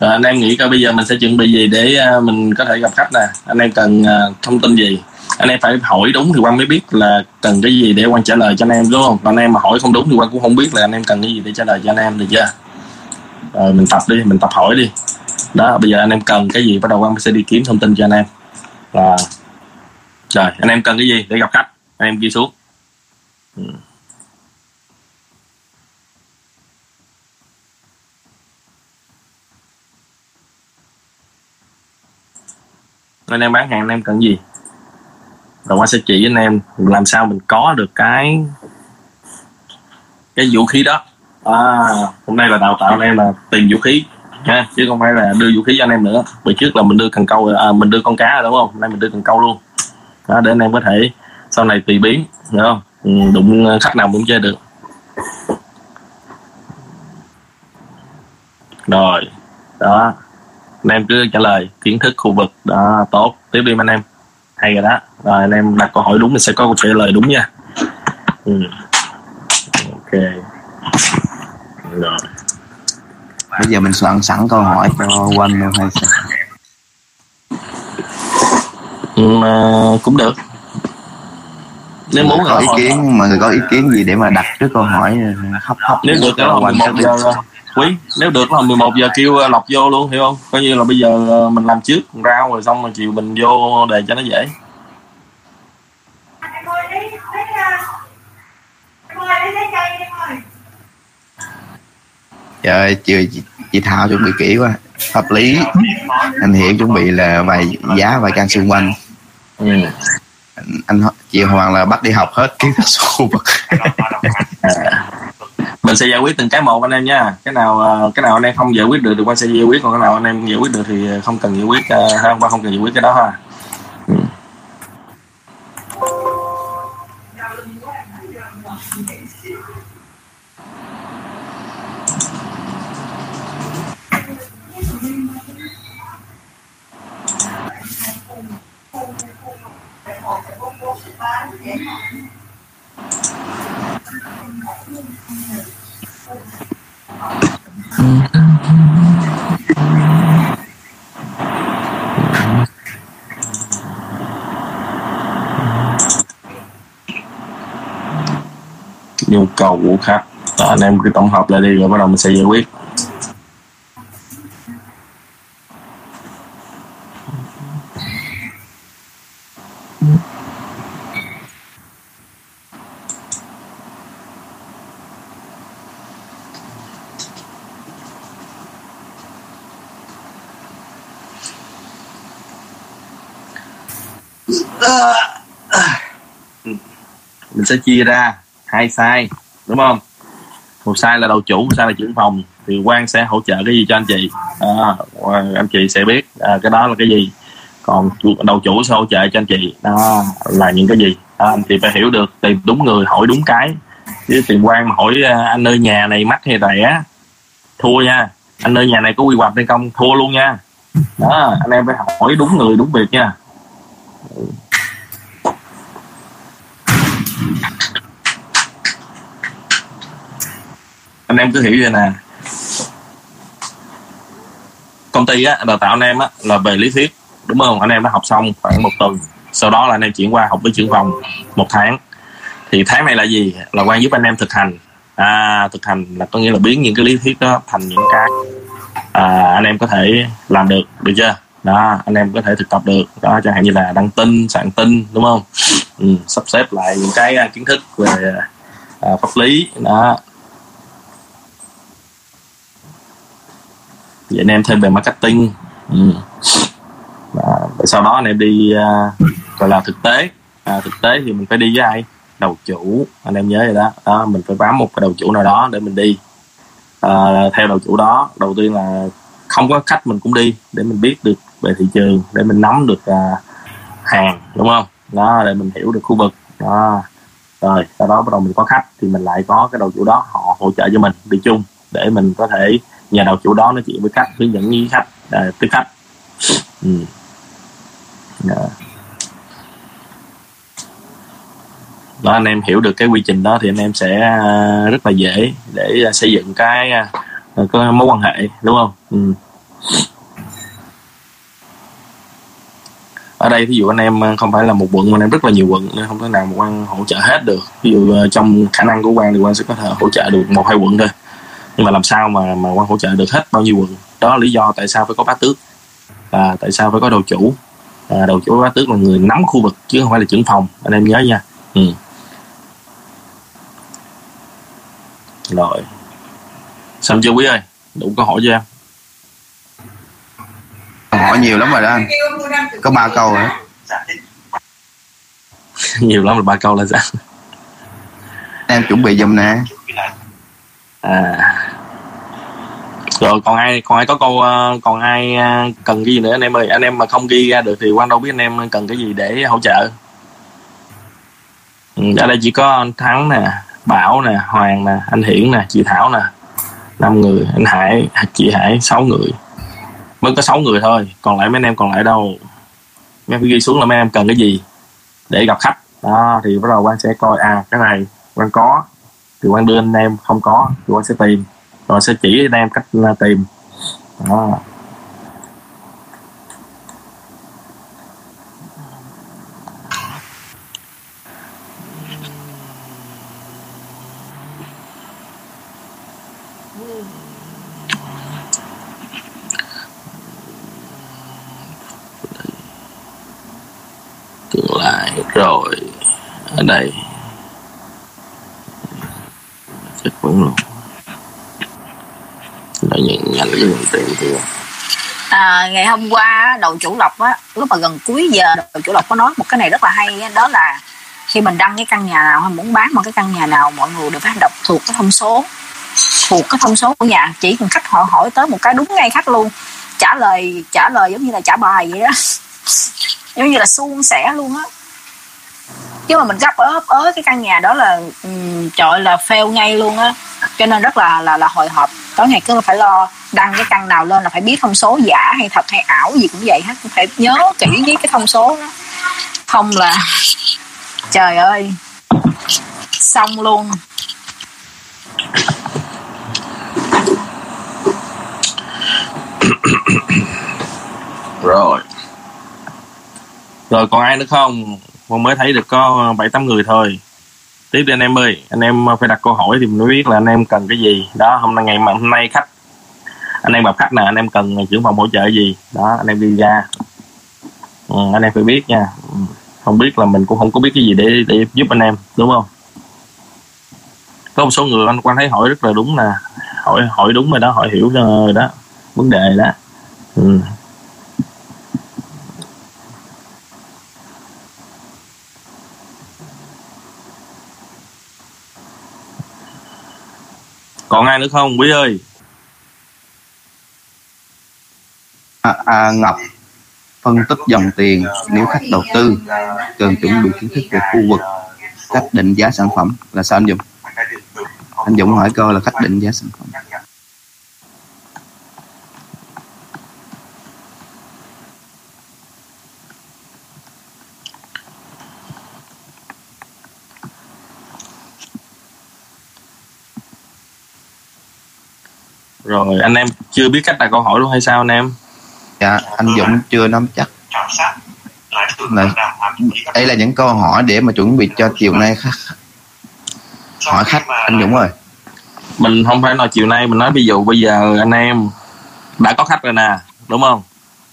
Rồi, anh em nghĩ coi bây giờ mình sẽ chuẩn bị gì để à, mình có thể gặp khách nè. Anh em cần à, thông tin gì? Anh em phải hỏi đúng thì quan mới biết là cần cái gì để quan trả lời cho anh em, đúng không? Anh em mà hỏi không đúng thì quan cũng không biết là anh em cần cái gì để trả lời cho anh em được chưa? Rồi, mình tập đi, mình tập hỏi đi. Đó, bây giờ anh em cần cái gì, bắt đầu quan sẽ đi kiếm thông tin cho anh em. Là rồi, anh em cần cái gì để gặp khách? Anh em ghi xuống. Ừ. anh em bán hàng anh em cần gì? Rồi qua sẽ chỉ anh em làm sao mình có được cái cái vũ khí đó. À, hôm nay là đào tạo anh em là tìm vũ khí ha chứ không phải là đưa vũ khí cho anh em nữa. Bữa trước là mình đưa cần câu à, mình đưa con cá rồi đúng không? Hôm nay mình đưa cần câu luôn. Đó, để anh em có thể sau này tùy biến hiểu không? Ừ, đụng à, khách nào cũng chơi được. Rồi đó anh em cứ trả lời kiến thức khu vực đó tốt. Tiếp đi anh em. Hay rồi đó. Rồi anh em đặt câu hỏi đúng thì sẽ có câu trả lời đúng nha. Ừ. ok. Rồi. Bây giờ mình soạn sẵn câu hỏi cho quanh luôn hay sao? Ừ, cũng được. Nếu muốn có ý kiến mọi người có ý kiến gì để mà đặt trước câu hỏi hấp hấp nếu được cho là 11 chắc giờ quý. Nếu được là 11 giờ kêu ờ, lọc vô luôn hiểu không? Coi như là bây giờ ờ, mình làm trước rau rồi xong rồi chiều mình vô đề cho nó dễ. Trời ơi, chưa chị, chị Thao chuẩn bị kỹ quá. Hợp lý. Anh Hiển chuẩn bị là vài giá vài căn xung quanh. Ừ. anh, anh chị Hoàng là bắt đi học hết kiến thức khu vực mình sẽ giải quyết từng cái một anh em nha. Cái nào ờ, cái nào anh em không giải quyết được thì quan sẽ giải quyết còn cái nào anh em giải quyết được thì không cần giải quyết uh, ha qua không cần giải quyết cái đó ha. Ừ. nhu cầu của khách. À, anh em cứ tổng hợp lại đi rồi bắt đầu mình sẽ giải quyết. Mình sẽ chia ra hai sai đúng không? Một sai là đầu chủ một sai là trưởng phòng. Thì quan sẽ hỗ trợ cái gì cho anh chị? À, à, anh chị sẽ biết à, cái đó là cái gì. Còn đầu chủ sẽ hỗ trợ cho anh chị. Đó là những cái gì? À, anh chị phải hiểu được tìm đúng người hỏi đúng cái. Chứ tìm quan mà hỏi à, anh ơi nhà này mắc hay rẻ thua nha. Anh ơi nhà này có quy hoạch hay không? Thua luôn nha. Đó anh em phải hỏi đúng người đúng việc nha. Anh em cứ hiểu vậy nè. Công ty á đào tạo anh em á là về lý thuyết đúng không? Anh em đã học xong khoảng một tuần sau đó là anh em chuyển qua học với trưởng phòng một tháng. Thì tháng này là gì? Là quan giúp anh em thực hành. À, thực hành là có nghĩa là biến những cái lý thuyết đó thành những cái à, anh em có thể làm được được chưa? Đó anh em có thể thực tập được. Đó chẳng hạn như là đăng tin soạn tin đúng không? Ừ, sắp xếp lại những cái à, kiến thức về à, pháp lý. Đó vậy anh em thêm về marketing. Ừ. và sau đó anh em đi uh, gọi là thực tế. À, thực tế thì mình phải đi với ai? Đầu chủ anh em nhớ rồi đó. Đó mình phải bám một cái đầu chủ nào đó để mình đi. À, theo đầu chủ đó đầu tiên là không có khách mình cũng đi để mình biết được về thị trường để mình nắm được à, hàng đúng không? Đó để mình hiểu được khu vực. Đó. Rồi sau đó bắt đầu mình có khách thì mình lại có cái đầu chủ đó họ hỗ trợ cho mình đi chung để mình có thể nhà đầu chủ đó nói chuyện với khách hướng dẫn với khách à, tới khách ừ. Đó. đó anh em hiểu được cái quy trình đó thì anh em sẽ à, rất là dễ để xây dựng cái à, có mối quan hệ đúng không ừ. ở đây ví dụ anh em không phải là một quận mà anh em rất là nhiều quận nên không thể nào một quan hỗ trợ hết được ví dụ à, trong khả năng của quan thì quan sẽ có thể hỗ trợ được một hai quận thôi nhưng mà làm sao mà mà quan hỗ trợ được hết bao nhiêu quận? Đó là lý do tại sao phải có bá tước. Và tại sao phải có đầu chủ? À, đầu chủ bá tước là người nắm khu vực chứ không phải là trưởng phòng. Anh em nhớ nha. Ừ. rồi. Xong chưa quý ơi? Đủ câu hỏi cho em? Câu hỏi nhiều lắm rồi đó anh. Có ba câu rồi [laughs] nhiều lắm là ba câu là sao? Em chuẩn bị giùm nè à. Rồi còn ai còn ai có câu ờ, còn ai ờ, cần cái gì nữa anh em ơi? Anh em mà không ghi ra được thì quan đâu biết anh em cần cái gì để hỗ trợ. Ừ, ở đây chỉ có anh thắng nè bảo nè hoàng nè anh hiển nè chị thảo nè năm người anh hải chị hải sáu người. Mới có sáu người thôi còn lại mấy anh em còn lại đâu? Mấy em ghi xuống là mấy em cần cái gì để gặp khách? Đó thì bắt đầu quan sẽ coi à cái này quan có thì quan đưa anh em, không có thì quan sẽ tìm. Rồi sẽ chỉ anh em cách à, tìm. Đó. Tương lai rồi. Ở đây chết vẫn luôn lợi nhận nhanh cái nguồn tiền thì à, ngày hôm qua đầu chủ lộc á lúc mà gần cuối giờ đầu chủ lộc có nói một cái này rất là hay á, đó là khi mình đăng cái căn nhà nào hay muốn bán một cái căn nhà nào mọi người đều phải đọc thuộc cái thông số. Thuộc cái thông số của nhà chỉ cần khách họ hỏi tới một cái đúng ngay khách luôn. Trả lời trả lời giống như là trả bài vậy đó. [laughs] Giống như là suôn sẻ luôn á chứ mà mình gấp ớp ớ cái căn nhà đó là um, trời là fail ngay luôn á. Cho nên rất là là là hồi hộp. Tối ngày cứ phải lo đăng cái căn nào lên là phải biết thông số giả hay thật hay ảo gì cũng vậy hết. Phải nhớ kỹ với cái thông số đó. Không là trời ơi xong luôn. Rồi. Rồi còn ai nữa không? Con mới thấy được có ờ, bảy tám người thôi. Tiếp đi anh em ơi anh em ờ, phải đặt câu hỏi thì mình mới biết là anh em cần cái gì. Đó hôm nay ngày mà hôm nay khách. Anh em gặp khách nè anh em cần trưởng phòng hỗ trợ gì? Đó anh em đi ra. Ừ, anh em phải biết nha. Ừ, không biết là mình cũng không có biết cái gì để để giúp anh em đúng không? Có một số người anh quan thấy hỏi rất là đúng nè. Hỏi hỏi đúng rồi đó hỏi hiểu rồi đó vấn đề đó. Ừ. còn ai nữa không? Quý ơi. À, à, Ngọc phân tích dòng tiền nếu khách đầu tư cần chuẩn bị kiến thức về khu vực cách định giá sản phẩm là sao anh Dũng? Anh Dũng hỏi câu là cách định giá sản phẩm. Rồi anh em chưa biết cách đặt câu hỏi luôn hay sao anh em? Dạ anh Dũng chưa nắm chắc. Này, đây là những câu hỏi để mà chuẩn bị cho chiều nay khách- hỏi khách anh Dũng ơi. Mình không phải nói chiều nay mình nói ví dụ bây giờ anh em đã có khách rồi nè đúng không?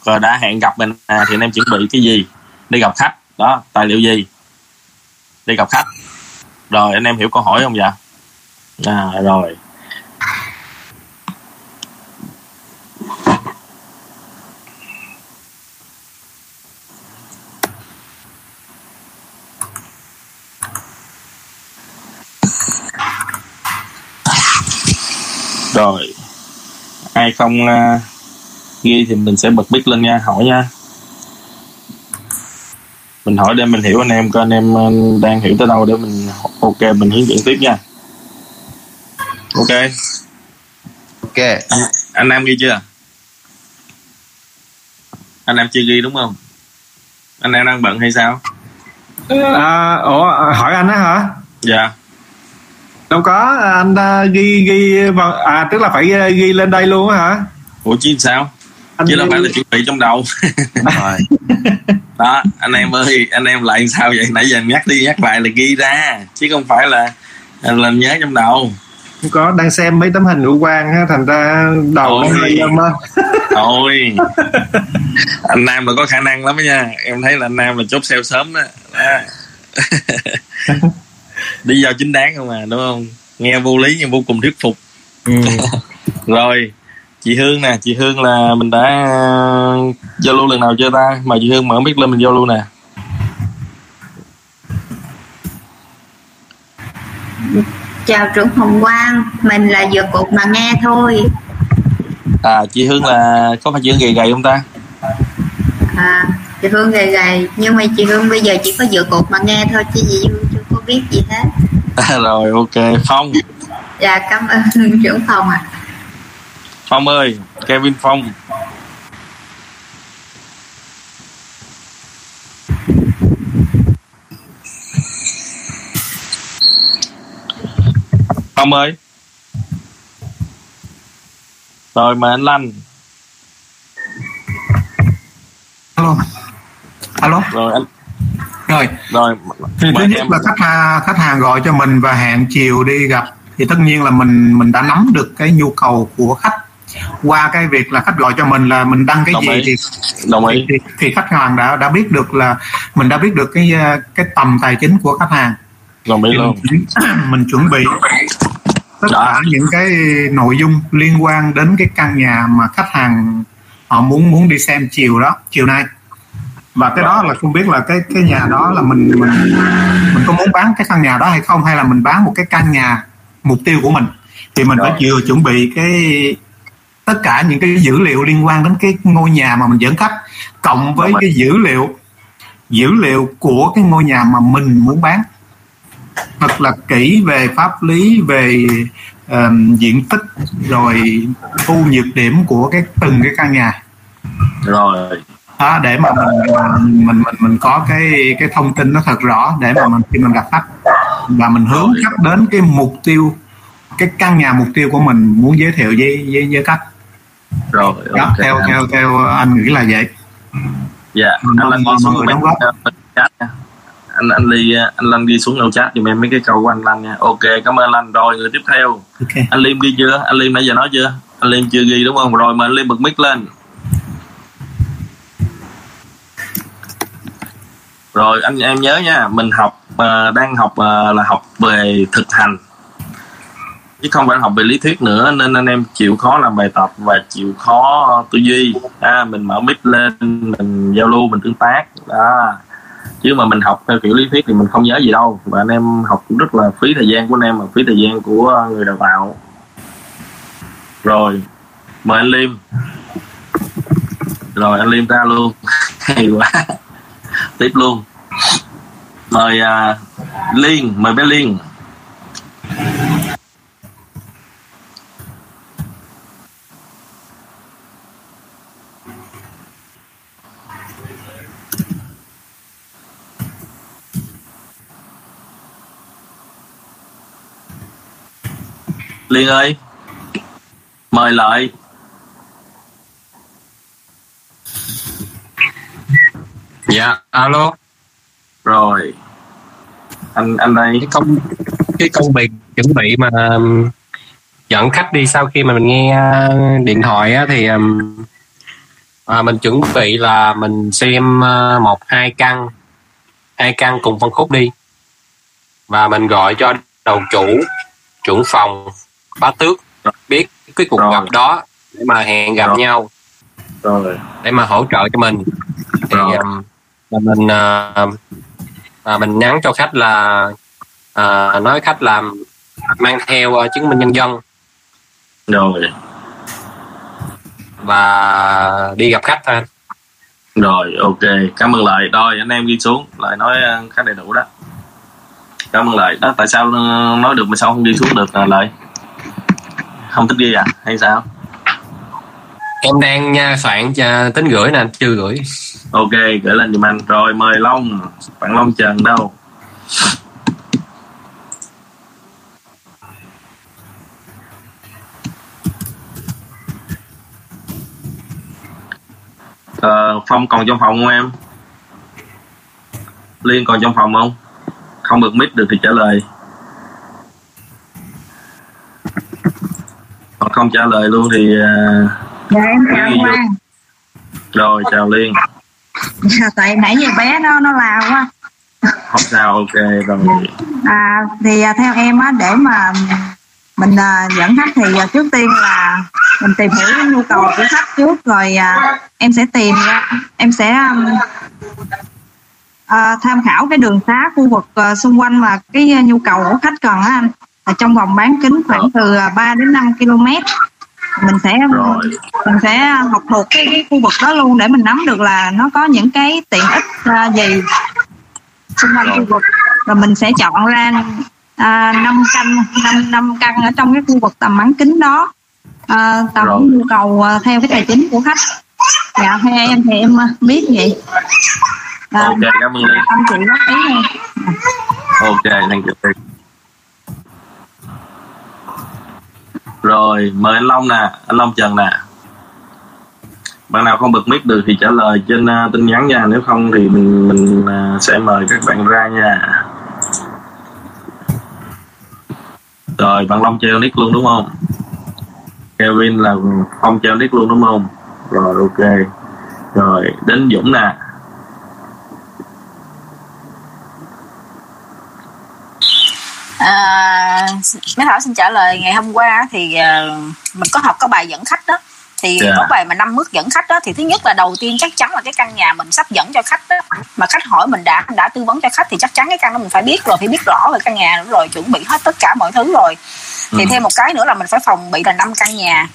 Rồi đã hẹn gặp mình nè thì anh em chuẩn bị cái gì đi gặp khách? Đó tài liệu gì đi gặp khách? Rồi anh em hiểu câu hỏi không dạ? À rồi rồi. Ai không à, ghi thì mình sẽ bật mic lên nha hỏi nha. Mình hỏi để mình hiểu anh em coi anh em ờ, đang hiểu tới đâu để mình ok mình hướng dẫn tiếp nha. Ok. Ok. Anh, anh em ghi chưa? Anh em chưa ghi đúng không? Anh em đang bận hay sao? À, ủa hỏi anh á hả? Dạ đâu có anh đã ghi ghi vào à tức là phải uh, ghi lên đây luôn á hả? Ủa chứ sao? Anh chứ đâu phải là chuẩn bị trong đầu. Rồi. [laughs] Đó anh em ơi anh em lại sao vậy? Nãy giờ nhắc đi nhắc lại là ghi ra chứ không phải là là nhớ trong đầu. Không có đang xem mấy tấm hình của Quang á thành ra đầu nó Ôi. hơi á thôi anh nam là có khả năng lắm đó nha. Em thấy là anh nam là chốt sale sớm đó, đó. [laughs] [laughs] lý do chính đáng không à đúng không? Nghe vô lý nhưng vô cùng thuyết phục. [laughs] Rồi chị hương nè chị hương là mình đã ờ, giao lưu lần nào chưa ta? Mà chị hương mở biết lên mình giao lưu nè. Chào trưởng Hồng Quang, mình là vừa cục mà nghe thôi. à chị hương là có phải chị hương gầy gầy không ta? À, chị Hương gầy gầy, nhưng mà chị Hương bây giờ chỉ có vừa cục mà nghe thôi chứ chị Hương biết gì hết. [laughs] rồi ok phong. Dạ cảm ơn [laughs] trưởng phòng ạ. phong ơi kevin phong. Phong ơi. Rồi mà anh lanh. Alo. Alo. Rồi anh rồi. Rồi. Thì thứ nhất em. là khách hàng khách hàng gọi cho mình và hẹn chiều đi gặp. Thì tất nhiên là mình mình đã nắm được cái nhu cầu của khách. Qua cái việc là khách gọi cho mình là mình đăng cái Đồng gì ý. thì đồng ý. thì, thì khách hàng đã đã biết được là mình đã biết được cái cái tầm tài chính của khách hàng. Đồng ý Thì luôn. mình, [clears throat] mình chuẩn bị tất cả những cái nội dung liên quan đến cái căn nhà mà khách hàng họ muốn muốn đi xem chiều đó chiều nay và cái đó là không biết là cái cái nhà đó là mình mình mình có muốn bán cái căn nhà đó hay không hay là mình bán một cái căn nhà mục tiêu của mình. Thì mình phải vừa chuẩn bị cái tất cả những cái dữ liệu liên quan đến cái ngôi nhà mà mình dẫn khách cộng với cái dữ liệu dữ liệu của cái ngôi nhà mà mình muốn bán. Thật là kỹ về pháp lý về ờm, diện tích rồi ưu nhược điểm của cái từng cái căn nhà. Rồi đó, để mà mình mình mình mình có cái cái thông tin nó thật rõ để mà mình khi mình gặp khách và mình hướng khách đến cái mục tiêu cái căn nhà mục tiêu của mình muốn giới thiệu với với, với khách. Rồi đó ok. theo theo theo anh nghĩ là vậy. Dạ Mọi- anh đi mọi xuống đóng góp. chat nha. Anh anh ly anh Lanh đi xuống đầu chat giùm em mấy cái câu của anh Lanh nha. Ok cảm ơn anh Lanh rồi người tiếp theo. Ok. Anh Liêm ghi chưa? Anh Liêm nãy giờ nói chưa? Anh Liêm chưa ghi đúng không? Rồi mà anh Liêm bật mic lên rồi anh em nhớ nha mình học uh, đang học uh, là học về thực hành. Chứ không phải học về lý thuyết nữa nên anh em chịu khó làm bài tập và chịu khó tư duy. À, mình mở mic lên mình giao lưu mình tương tác đó. Chứ mà mình học theo kiểu lý thuyết thì mình không nhớ gì đâu. Và anh em học cũng rất là phí thời gian của anh em và phí thời gian của người đào tạo. Rồi mời anh Liêm. Rồi anh Liêm ra luôn. [laughs] Hay quá tiếp luôn. Mời à, Liên mời bé Liên. Liên ơi mời lại. Dạ alo. Rồi. Anh anh đây. Cái công cái công việc chuẩn bị mà um, dẫn khách đi sau khi mà mình nghe uh, điện thoại á, thì um, à, mình chuẩn bị là mình xem uh, một hai căn hai căn cùng phân khúc đi. Và mình gọi cho đầu chủ trưởng phòng bá tước biết cái cuộc gặp đó để mà hẹn gặp nhau. Rồi. Để mà hỗ trợ cho mình. Thì um, là mình uh, à, mình nhắn cho khách là à, nói khách làm mang theo uh, chứng minh nhân dân. Rồi. Và đi gặp khách thôi rồi ok. Cảm ơn lợi. Rồi anh em ghi xuống. Lợi nói ờ, khá đầy đủ đó. Cảm ơn lợi. Đó tại sao ờ, nói được mà sao không ghi xuống được ờ, lợi? Không thích ghi à? Hay sao em đang nha soạn cho tính gửi nè chưa gửi ok gửi lên giùm anh rồi mời long bạn long trần đâu Ờ, Phong còn trong phòng không em? Liên còn trong phòng không? Không được mic được thì trả lời. Còn không trả lời luôn thì uh, dạ em chào vô. Quang rồi chào Liên. Dạ, tại nãy giờ bé nó nó la quá Không sao ok rồi. à, thì à, theo em á để mà mình à, dẫn khách thì à, trước tiên là mình tìm hiểu cái nhu cầu của khách trước rồi à, em sẽ tìm ra em sẽ um, à, tham khảo cái đường xá khu vực à, xung quanh mà cái à, nhu cầu của khách cần á anh là trong vòng bán kính khoảng từ à, 3 đến 5 km mình sẽ mình sẽ học thuộc cái, cái khu vực đó luôn để mình nắm được là nó có những cái tiện ích à, gì xung quanh khu vực. Rồi mình sẽ chọn ra à, 5 căn năm năm căn ở trong cái khu vực tầm bán kính đó. À, tầm Rồi. nhu cầu à, theo cái tài chính của khách. Dạ theo em thì em biết vậy. À, Ok cảm ơn anh chị góp ý Ok thank you. Rồi mời anh Long nè, anh Long Trần nè. Bạn nào không bật mic được thì trả lời trên uh, tin nhắn nha, nếu không thì mình mình uh, sẽ mời các bạn ra nha. Rồi bạn Long treo nick luôn đúng không? Kevin là không treo nick luôn đúng không? Rồi ok. Rồi đến Dũng nè. À, mấy thảo xin trả lời ngày hôm qua thì ờ, mình có học có bài dẫn khách đó. Thì Dạ. có bài mà năm bước dẫn khách đó thì thứ nhất là đầu tiên chắc chắn là cái căn nhà mình sắp dẫn cho khách đó. Mà khách hỏi mình đã đã tư vấn cho khách thì chắc chắn cái căn đó mình phải biết rồi phải biết rõ về căn nhà rồi chuẩn bị hết tất cả mọi thứ rồi. Thì Ừ. thêm một cái nữa là mình phải phòng bị là năm căn nhà.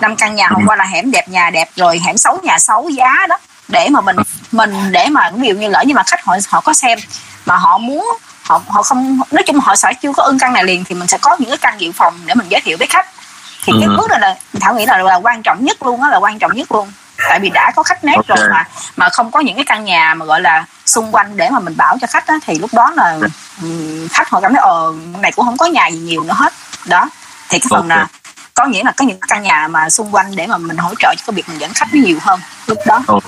Năm căn nhà hôm qua là hẻm đẹp nhà đẹp rồi hẻm xấu nhà xấu giá đó. Để mà mình mình để mà ví dụ như lỡ như mà khách họ họ có xem mà họ muốn họ họ không nói chung họ sẽ chưa có ưng căn này liền thì mình sẽ có những cái căn dự phòng để mình giới thiệu với khách thì cái Ừ. bước này là thảo nghĩ là, là quan trọng nhất luôn á là quan trọng nhất luôn tại vì đã có khách nét Ok. rồi mà mà không có những cái căn nhà mà gọi là xung quanh để mà mình bảo cho khách á, thì lúc đó là ừm, khách họ cảm thấy ờ này cũng không có nhà gì nhiều nữa hết đó thì cái phần Ok. là có nghĩa là có những căn nhà mà xung quanh để mà mình hỗ trợ cho cái việc mình dẫn khách nó nhiều hơn lúc đó Ok,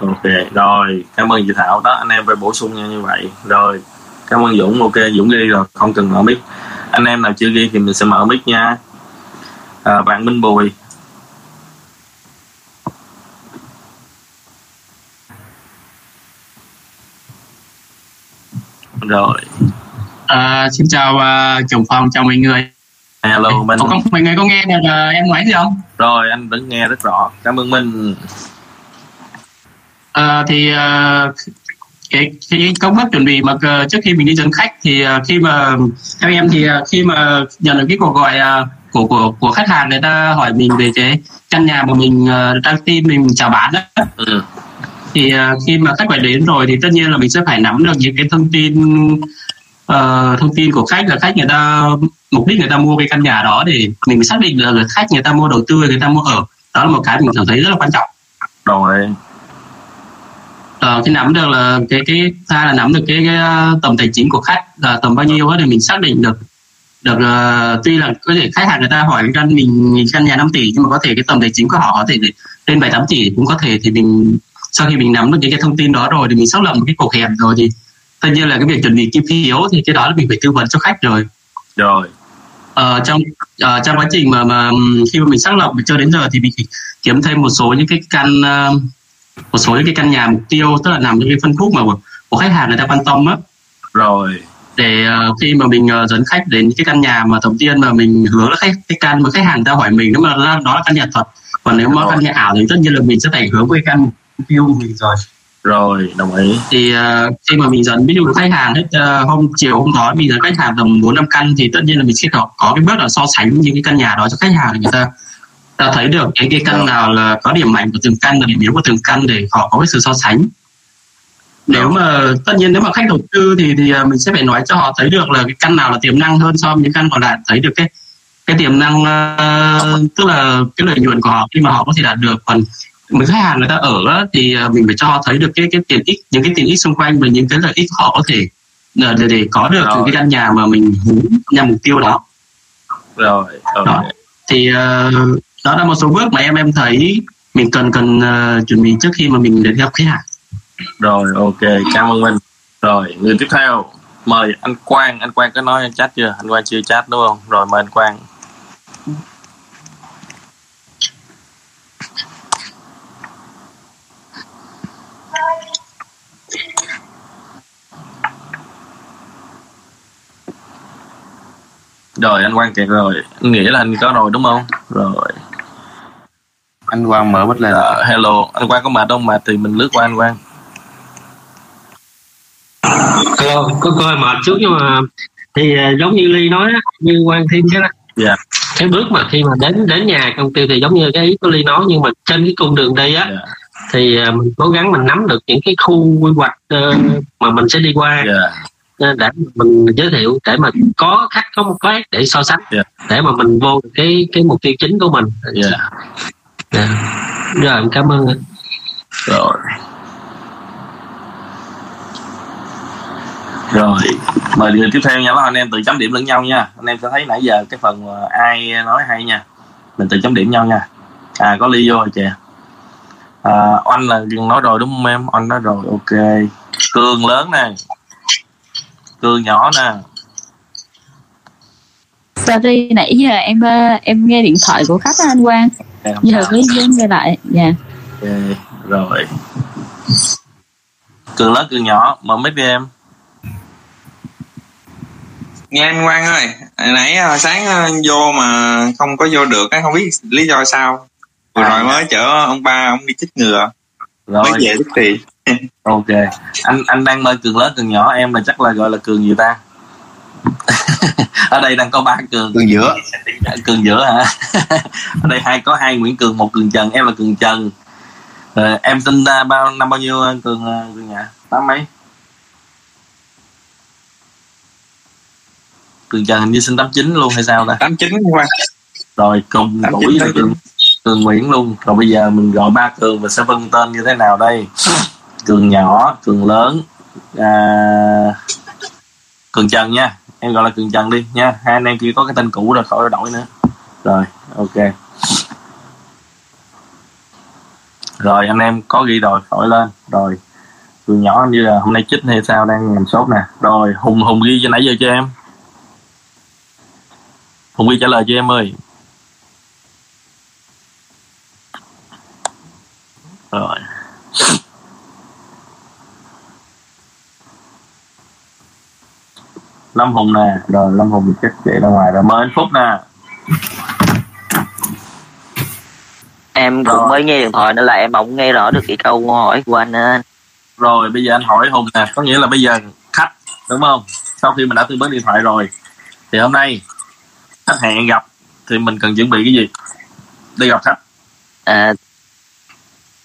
ok. Rồi, cảm ơn chị Thảo đó, anh em phải bổ sung nha như vậy. Rồi, cảm ơn Dũng, ok, Dũng ghi rồi, không cần mở mic. Anh em nào chưa ghi thì mình sẽ mở mic nha. À, bạn Minh Bùi. Rồi, À, xin chào uh, chồng phòng chào mọi người hello Minh. có, có, mọi người có nghe được uh, em nói gì không Rồi, anh vẫn nghe rất rõ. Cảm ơn Minh. à, thì uh, cái cái công tác chuẩn bị mà uh, trước khi mình đi dẫn khách thì uh, khi mà theo em thì uh, khi mà nhận được cái cuộc gọi uh, của của của khách hàng người ta hỏi mình về cái căn nhà mà mình uh, đang tin mình chào bán đó Ừ. thì uh, khi mà khách gọi đến rồi thì tất nhiên là mình sẽ phải nắm được những cái thông tin ờ, thông tin của khách là khách người ta mục đích người ta mua cái căn nhà đó để mình xác định là khách người ta mua đầu tư người ta mua ở. Đó là một cái mình cảm thấy rất là quan trọng. Rồi, Ờ, cái nắm được là cái cái hai là nắm được cái, cái ờ, tầm tài chính của khách là tầm bao nhiêu đó để mình xác định được. Được ờ, tuy là có thể khách hàng người ta hỏi căn mình mình căn nhà 5 tỷ nhưng mà có thể cái tầm tài chính của họ có thể lên bảy tám tỷ cũng có thể thì mình sau khi mình nắm được những cái thông tin đó rồi thì mình xác lập một cái cuộc hẹn rồi thì tất nhiên là cái việc chuẩn bị kim phiếu thì cái đó là mình phải tư vấn cho khách rồi. Rồi. Ờ, trong ờ, trong quá trình mà mà khi mà mình xác lập cho đến giờ thì mình kiếm thêm một số những cái căn ờ, một số những cái căn nhà mục tiêu tức là nằm trong cái phân khúc mà của, của khách hàng người ta quan tâm á. Rồi. Để ờ, khi mà mình ờ, dẫn khách đến cái căn nhà mà đầu tiên mà mình hướng là khách cái căn mà khách hàng ta hỏi mình nếu mà đó, đó là căn nhà thật. Còn nếu mà căn nhà ảo thì tất nhiên là mình sẽ phải hướng với căn mục tiêu của mình rồi. Rồi đồng ý. Thì uh, khi mà mình dẫn ví dụ khách hàng hết uh, hôm chiều hôm đó mình dẫn khách hàng tầm bốn năm căn thì tất nhiên là mình sẽ có, có cái bước là so sánh những cái căn nhà đó cho khách hàng người ta ta thấy được cái cái căn nào là có điểm mạnh của từng căn và điểm yếu của từng căn để họ có cái sự so sánh. Nếu mà tất nhiên nếu mà khách đầu tư thì thì uh, mình sẽ phải nói cho họ thấy được là cái căn nào là tiềm năng hơn so với những căn còn lại thấy được cái cái tiềm năng uh, tức là cái lợi nhuận của họ khi mà họ có thể đạt được. Còn mấy khách hàng người ta ở thì à, mình phải cho họ thấy được cái cái tiện ích những cái tiện ích xung quanh và những cái lợi ích họ có thể à, để, để có được những cái căn nhà mà mình hướng nhằm mục tiêu đó. Rồi rồi. Đó. thì uh, đó là một số bước mà em em thấy mình cần cần uh, chuẩn bị trước khi mà mình đến gặp khách hàng. Rồi ok cảm ơn mình. Rồi người tiếp theo. Mời anh quang. Anh quang có nói anh chat chưa? Anh quang chưa chat đúng không? Rồi mời anh quang. Rồi anh quang kẹt rồi anh nghĩ là anh có rồi đúng không? Rồi anh quang mở mắt lên. Ờ, hello. Anh quang có mệt không? Mệt thì mình lướt qua anh quang. Có có coi mệt chút nhưng mà thì à, giống như ly nói á, như quan thêm cái dạ. Cái bước mà khi mà đến đến nhà công ty thì giống như cái ý của ly nói nhưng mà trên cái cung đường đi á thì à, mình cố gắng mình nắm được những cái khu quy hoạch ờ, mà mình sẽ đi qua. Ờ, để mình giới thiệu để mà có khách có một cái để so sánh để mà mình vô cái cái mục tiêu chính của mình. Dạ Dạ. rồi em cảm ơn ạ. rồi. Rồi mời người tiếp theo nha. Đó anh em tự chấm điểm lẫn nhau nha. Anh em sẽ thấy nãy giờ cái phần ai nói hay nha. Mình tự chấm điểm nhau nha. À có ly vô rồi kìa. À, oanh là nói rồi đúng không em? Oanh nói rồi ok. Cường lớn nè. Cường nhỏ nè. Sorry nãy giờ em ờ, em nghe điện thoại của khách á anh Quang Giờ mới mới nghe lại dạ. Ok rồi. Cường lớn cường nhỏ mở mic đi em. Nghe anh Quang ơi hồi nãy à, sáng à, vô mà không có vô được á không biết lý do sao. Vừa rồi mới chở ông ba ông đi chích ngừa. Rồi. mới về tức thì. [laughs] Ok. Anh anh đang mời cường lớn cường nhỏ em là chắc là gọi là cường gì ta [laughs] ở đây đang có ba cường. Cường giữa. Cường giữa hả? [laughs] Ở đây hai có hai nguyễn cường một cường trần em là cường trần. Ờ, em sinh ra bao năm bao nhiêu anh cường ờ, cường nhã tám mấy? Cường trần hình như sinh tám chín luôn hay sao ta? Tám chín qua rồi cùng 89, tuổi với cường, cường nguyễn luôn. Rồi bây giờ mình gọi ba cường và sẽ phân tên như thế nào đây? Cường nhỏ cường lớn à, cường trần nha em gọi là cường trần đi nha. Hai anh em kia có cái tên cũ rồi, khỏi đổi nữa. Rồi, ok. Rồi, anh em có ghi rồi khỏi lên. Rồi, từ nhỏ như là hôm nay chích hay sao đang làm sốt nè. Rồi, hùng hùng ghi cho nãy giờ cho em. Hùng ghi trả lời cho em ơi. Rồi. Lâm hùng nè. Rồi lâm hùng chết chạy ra ngoài rồi. Mời anh phúc nè. Em cũng mới nghe điện thoại nên là em không nghe rõ được cái câu hỏi của anh nên rồi bây giờ anh hỏi hùng nè. Có nghĩa là bây giờ khách đúng không? Sau khi mình đã tư vấn điện thoại rồi thì hôm nay khách hẹn gặp thì mình cần chuẩn bị cái gì đi gặp khách? À,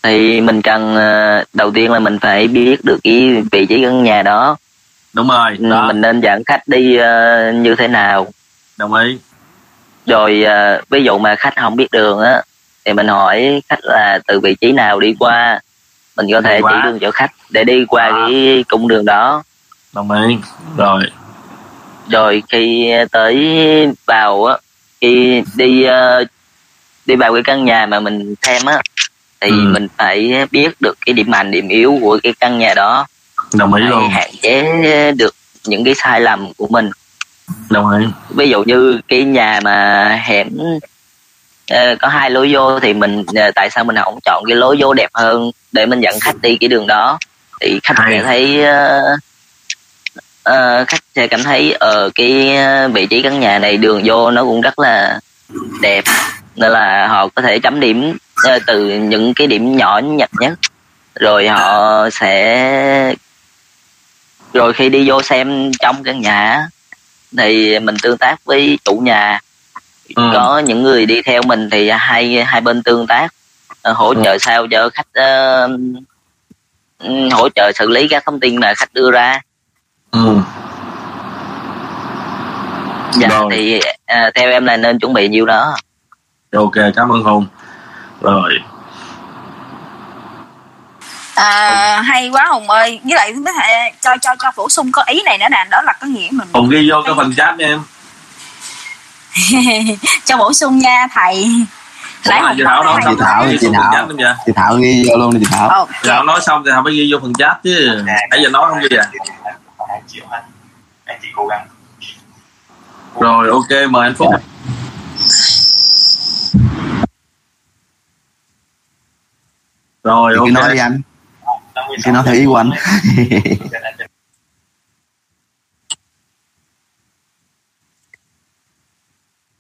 thì mình cần ờ, đầu tiên là mình phải biết được cái vị trí căn nhà đó đúng rồi Ừ, đó. mình nên dẫn khách đi ờ, như thế nào? Đồng ý. Rồi ờ, ví dụ mà khách không biết đường á thì mình hỏi khách là từ vị trí nào đi qua mình có thể chỉ đường cho khách để đi qua cái cung đường đó. Đồng ý. Rồi. Rồi khi tới vào á khi đi ờ, đi vào cái căn nhà mà mình xem á thì Ừ. mình phải biết được cái điểm mạnh điểm yếu của cái căn nhà đó đồng ý luôn. hạn chế được những cái sai lầm của mình. Đồng ý. Ví dụ như cái nhà mà hẻm ờ, có hai lối vô thì mình ờ, tại sao mình không chọn cái lối vô đẹp hơn để mình dẫn khách đi cái đường đó? Thì khách sẽ thấy ờ, ờ, khách sẽ cảm thấy ở cái ờ, vị trí căn nhà này đường vô nó cũng rất là đẹp. Nên là họ có thể chấm điểm ờ, từ những cái điểm nhỏ nhặt nhất. Rồi họ sẽ rồi khi đi vô xem trong căn nhà thì mình tương tác với chủ nhà. Có những người đi theo mình thì hai hai bên tương tác ờ, hỗ trợ sao cho khách ừm, hỗ trợ xử lý các thông tin mà khách đưa ra. Ừ. dạ thì à, theo em là nên chuẩn bị nhiêu đó. Ok cảm ơn hùng. Rồi à, hay quá hùng ơi. Với lại có thể cho cho cho bổ sung có ý này nữa nè đó là có nghĩa mình hùng ghi vô cái phần chat nha em. [laughs] Cho bổ sung nha thầy. Ủa, Hùng chị Thảo nói xong chị Thảo ghi chị Thảo chị Thảo ghi vô luôn đi chị Thảo. Chị Thảo nói xong thì Thảo phải ghi vô phần chat chứ. Nãy giờ nói không ghi à? Hai triệu anh anh chị cố gắng rồi ok mời anh Phúc. Rồi ok. nói đi anh Chị nói theo ý của anh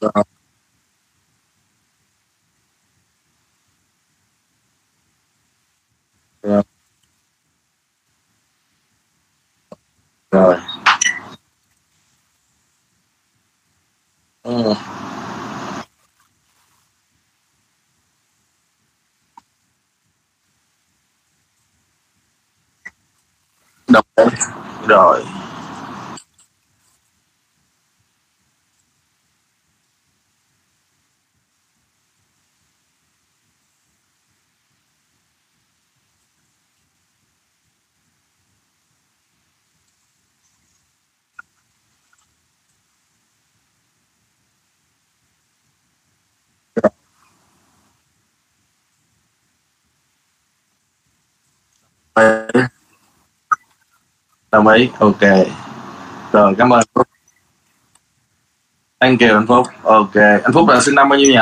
Rồi. Rồi. Rồi. Ừ. Đọc rồi Rồi đồng ý. Ok. Rồi, cảm ơn anh phúc. Thank you, anh phúc. Ok. Anh phúc là sinh năm bao nhiêu nhỉ?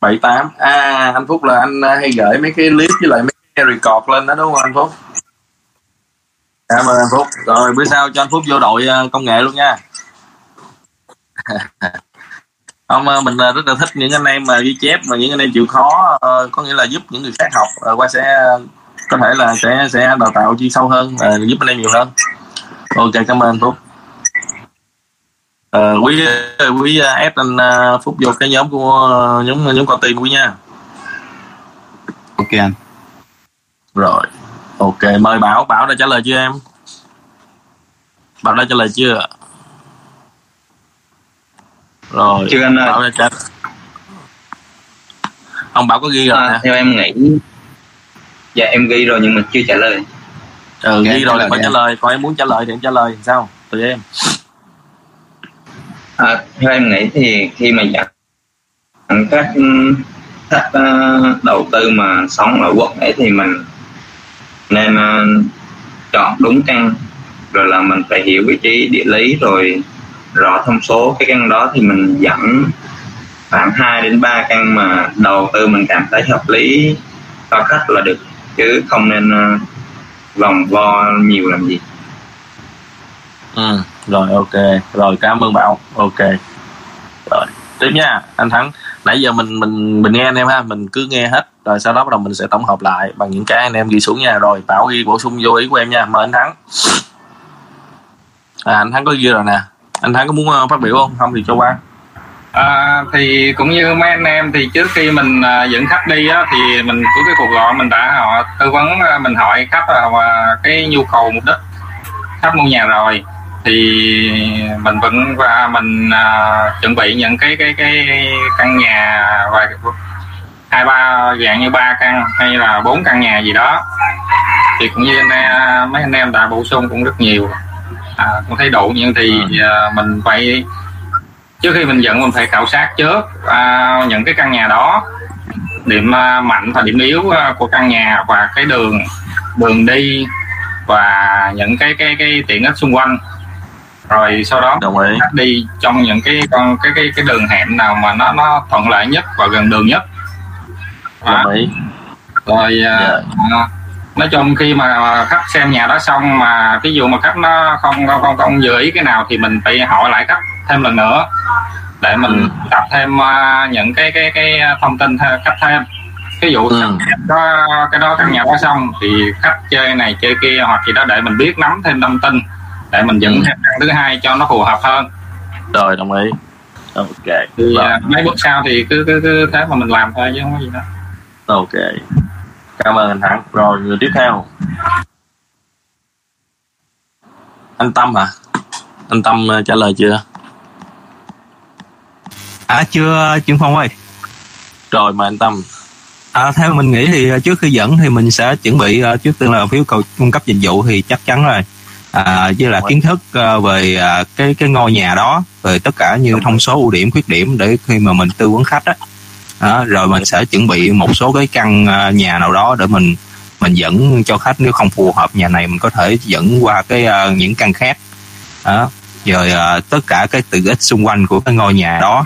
Bảy tám. À anh phúc là anh à, hay gửi mấy cái clip với lại mấy cái record lên đó, đúng không anh phúc? Cảm ơn anh phúc. Rồi, bữa sau cho anh phúc vô đội à, công nghệ luôn nha. [laughs] Không à, mình rất là thích những anh em mà ghi chép, mà những anh em chịu khó có nghĩa là giúp những người khác học qua sẽ có thể là sẽ sẽ đào tạo chuyên sâu hơn ờ, giúp anh em nhiều hơn. Ok cảm ơn anh phúc. Ờ, quý quý uh, ép anh ờ, phúc vô cái nhóm của ờ, nhóm nhóm con tim quý nha. Ok anh. Rồi ok mời bảo. Bảo đã trả lời chưa em? Bảo đã trả lời chưa rồi Chưa anh ơi. bảo đã trả ông bảo có ghi rồi À, nè theo em nghĩ dạ em ghi rồi nhưng mà chưa trả lời. Ừ, ghi rồi lời phải trả lời. Còn em muốn trả lời thì em trả lời thì sao? Tùy em. À, theo em nghĩ thì khi mà dẫn các khách ờ, đầu tư mà sống ở quận ấy thì mình nên ờ, chọn đúng căn. Rồi là mình phải hiểu vị trí địa lý rồi rõ thông số. Cái căn đó thì mình dẫn khoảng 2 đến 3 căn mà đầu tư mình cảm thấy hợp lý cho khách là được chứ không nên ờ, vòng vo nhiều làm gì. Ừ rồi ok. Rồi cảm ơn bảo ok. Rồi tiếp nha. Anh thắng nãy giờ mình mình mình nghe anh em ha mình cứ nghe hết rồi sau đó bắt đầu mình sẽ tổng hợp lại bằng những cái anh em ghi xuống nha. Rồi bảo ghi bổ sung vô ý của em nha. Mời anh thắng. À, anh thắng có ghi rồi nè. Anh thắng có muốn ờ, phát biểu không? Không thì cho qua. À, thì cũng như mấy anh em thì trước khi mình à, dẫn khách đi á, thì mình của cái cuộc gọi mình đã họ tư vấn à, mình hỏi khách là à, cái nhu cầu mục đích khách mua nhà rồi. Thì mình vẫn và mình à, chuẩn bị những cái cái cái căn nhà và hai ba dạng như ba căn hay là bốn căn nhà gì đó. Thì cũng như anh em, mấy anh em đã bổ sung cũng rất nhiều. À, cũng thấy đủ nhưng thì à, mình phải trước khi mình dẫn mình phải khảo sát trước à, những cái căn nhà đó. Điểm à, mạnh và điểm yếu à, của căn nhà và cái đường đường đi và những cái cái cái tiện ích xung quanh. Rồi sau đó Đồng ý. đi trong những cái con cái cái cái đường hẻm nào mà nó nó thuận lợi nhất và gần đường nhất. Đồng ý. rồi à, à, nói chung khi mà khách xem nhà đó xong mà ví dụ mà khách nó không không không, không vừa ý cái nào thì mình phải hỏi lại khách thêm lần nữa. Để mình đặt thêm à, những cái cái cái thông tin khách thêm. Ví dụ khách có cái đó căn nhà đó xong thì khách chơi này chơi kia hoặc gì đó để mình biết nắm thêm thông tin để mình dẫn thêm căn thứ hai cho nó phù hợp hơn. Rồi đồng ý. Ok. Thì à, mấy bước sau thì cứ cứ cứ thế mà mình làm thôi chứ không có gì đó ok cảm ơn anh thắng rồi người tiếp theo anh tâm hả anh tâm ờ, trả lời chưa À chưa Trương Phong ơi. Rồi mà anh Tâm. À, theo mình nghĩ thì ờ, trước khi dẫn thì mình sẽ chuẩn bị ờ, trước tiên là phiếu cầu cung cấp dịch vụ thì chắc chắn rồi. À, với là kiến thức về ờ, cái cái ngôi nhà đó, về tất cả như thông số ưu điểm khuyết điểm để khi mà mình tư vấn khách á. Đó, rồi mình sẽ chuẩn bị một số cái căn à, nhà nào đó để mình mình dẫn cho khách nếu không phù hợp nhà này mình có thể dẫn qua cái uh, những căn khác. Đó. Rồi uh, tất cả cái tiện ích xung quanh của cái ngôi nhà đó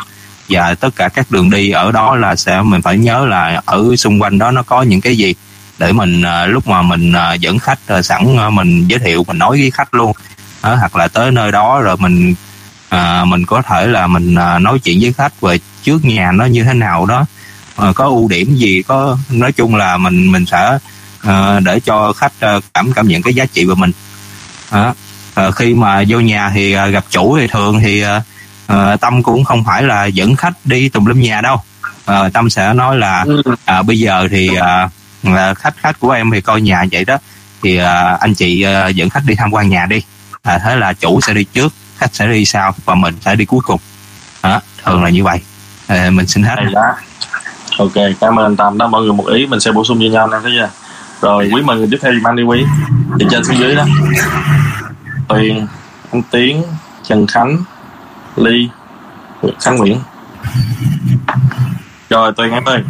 và tất cả các đường đi ở đó là sẽ mình phải nhớ là ở xung quanh đó nó có những cái gì để mình uh, lúc mà mình uh, dẫn khách uh, sẵn uh, mình giới thiệu mình nói với khách luôn Đó, hoặc là tới nơi đó rồi mình à, mình có thể là mình à, nói chuyện với khách về trước nhà nó như thế nào đó. À, có ưu điểm gì có nói chung là mình mình sẽ à, để cho khách à, cảm cảm nhận cái giá trị của mình. Đó. À, khi mà vô nhà thì à, gặp chủ thì thường thì à, à, tâm cũng không phải là dẫn khách đi tùm lum nhà đâu. À, tâm sẽ nói là à, bây giờ thì à, khách khách của em thì coi nhà vậy đó. Thì à, anh chị à, dẫn khách đi tham quan nhà đi. À, thế là chủ sẽ đi trước khách sẽ đi sau và mình sẽ đi cuối cùng. Đó, thường là như vậy. À, mình xin hết. Ok cảm ơn anh Tâm. Đó mọi người một ý mình sẽ bổ sung cho nhau nè thấy chưa? Rồi quý người tiếp theo giùm anh đi quý. Từ trên xuống dưới đó. Tuyền anh Tiến Trần Khánh Ly Khánh Nguyễn. Rồi Tuyền em ơi.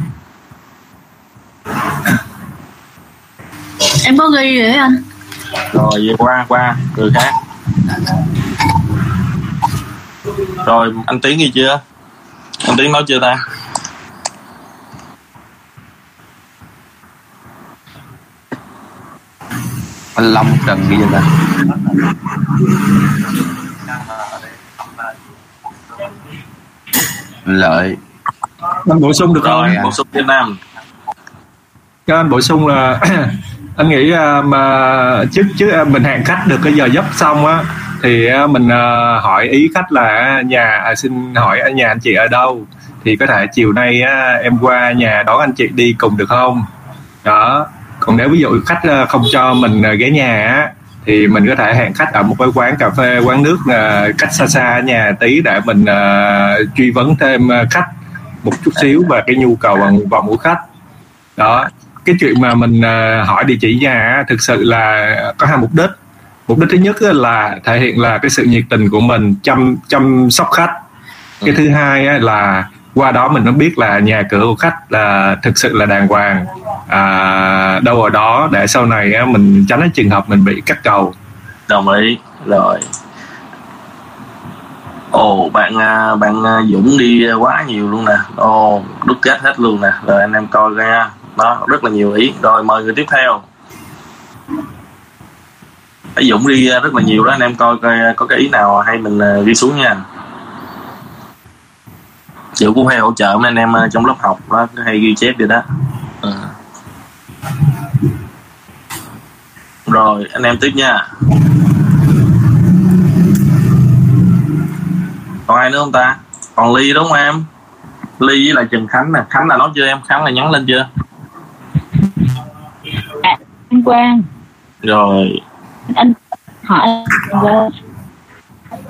Em có ghi rồi anh. Rồi về qua qua người khác rồi anh Tiến ghi chưa? Anh Tiến nói chưa ta? Anh Long Trần chưa ta? Lợi. Anh bổ sung được không? rồi bổ sung Việt Nam cho anh bổ sung là [clears throat] anh nghĩ à, mà trước trước à, mình hẹn khách được cái giờ giấc xong á thì ờ, mình ờ, hỏi ý khách là ờ, nhà à, xin hỏi ở nhà anh chị ở đâu? Thì có thể chiều nay em qua nhà đón anh chị đi cùng được không? Đó. Còn nếu ví dụ khách không cho mình ghé nhà thì mình có thể hẹn khách ở một cái quán cà phê quán nước cách xa xa nhà tí để mình truy vấn thêm khách một chút xíu về cái nhu cầu và nguyện vọng của khách. Đó. Cái chuyện mà mình hỏi địa chỉ nhà thực sự là có hai mục đích mục đích thứ nhất là thể hiện là cái sự nhiệt tình của mình chăm chăm sóc khách. Cái thứ hai là qua đó mình mới biết là nhà cửa của khách là thực sự là đàng hoàng. À, đâu ở đó để sau này mình tránh cái trường hợp mình bị cắt cầu. Đồng ý. Rồi. Ồ bạn à, bạn à, Dũng đi quá nhiều luôn nè. Ồ đúc kết hết luôn nè. Rồi anh em coi ra. Đó rất là nhiều ý. Rồi mời người tiếp theo. Thấy Dũng đi à, rất là nhiều đó anh em coi coi có cái ý nào hay mình à, ghi xuống nha. Dũng cũng hay hỗ trợ mấy anh em à, trong lớp học đó hay ghi chép vậy đó. Ừ. rồi anh em tiếp nha. Còn ai nữa không ta? Còn ly đúng không em? Ly với lại trần khánh nè. Khánh là nói chưa em? Khánh là nhắn lên chưa? À, anh Quang. Rồi anh hỏi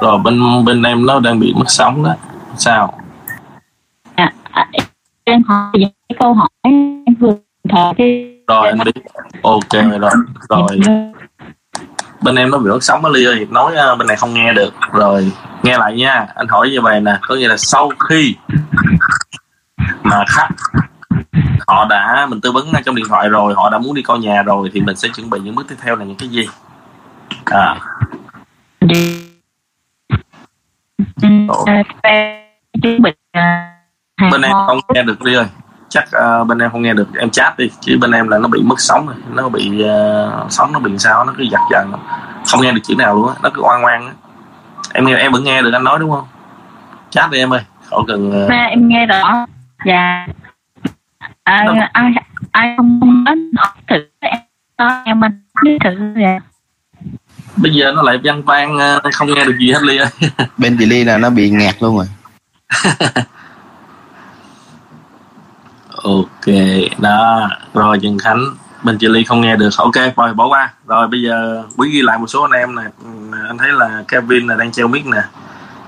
rồi bên bên em nó đang bị mất sóng đó. Sao? À, à, em hỏi cái câu hỏi em vừa thờ cái rồi anh biết. Ok rồi rồi. Bên em nó bị mất sóng đó ly ơi. Nói ờ, bên này không nghe được. Rồi nghe lại nha. Anh hỏi như vậy nè. Có nghĩa là sau khi mà khách họ đã mình tư vấn trong điện thoại rồi họ đã muốn đi coi nhà rồi thì mình sẽ chuẩn bị những bước tiếp theo là những cái gì à. Bị à, bên em không nghe được đi ơi. Chắc ờ, bên em không nghe được. Em chat đi chứ bên em là nó bị mất sóng rồi. Nó bị ờ, sóng nó bị sao nó cứ giật dần không nghe được chữ nào luôn á. Nó cứ oan oan á. Em nghe em vẫn nghe được anh nói đúng không? Chat đi em ơi. Khỏi cần ờ, Ba, em nghe rõ. Dạ. À, ai ai không hỏi thử em em mình thử dạ bây giờ nó lại văn vang ờ, không nghe được gì hết ly ơi. [laughs] Bên chị ly là nó bị ngạt luôn rồi. [laughs] Ok đó rồi Trần Khánh bên chị Ly không nghe được. Ok rồi bỏ qua. Rồi bây giờ quý ghi lại một số anh em nè. Ừ, anh thấy là Kevin là đang treo mic nè.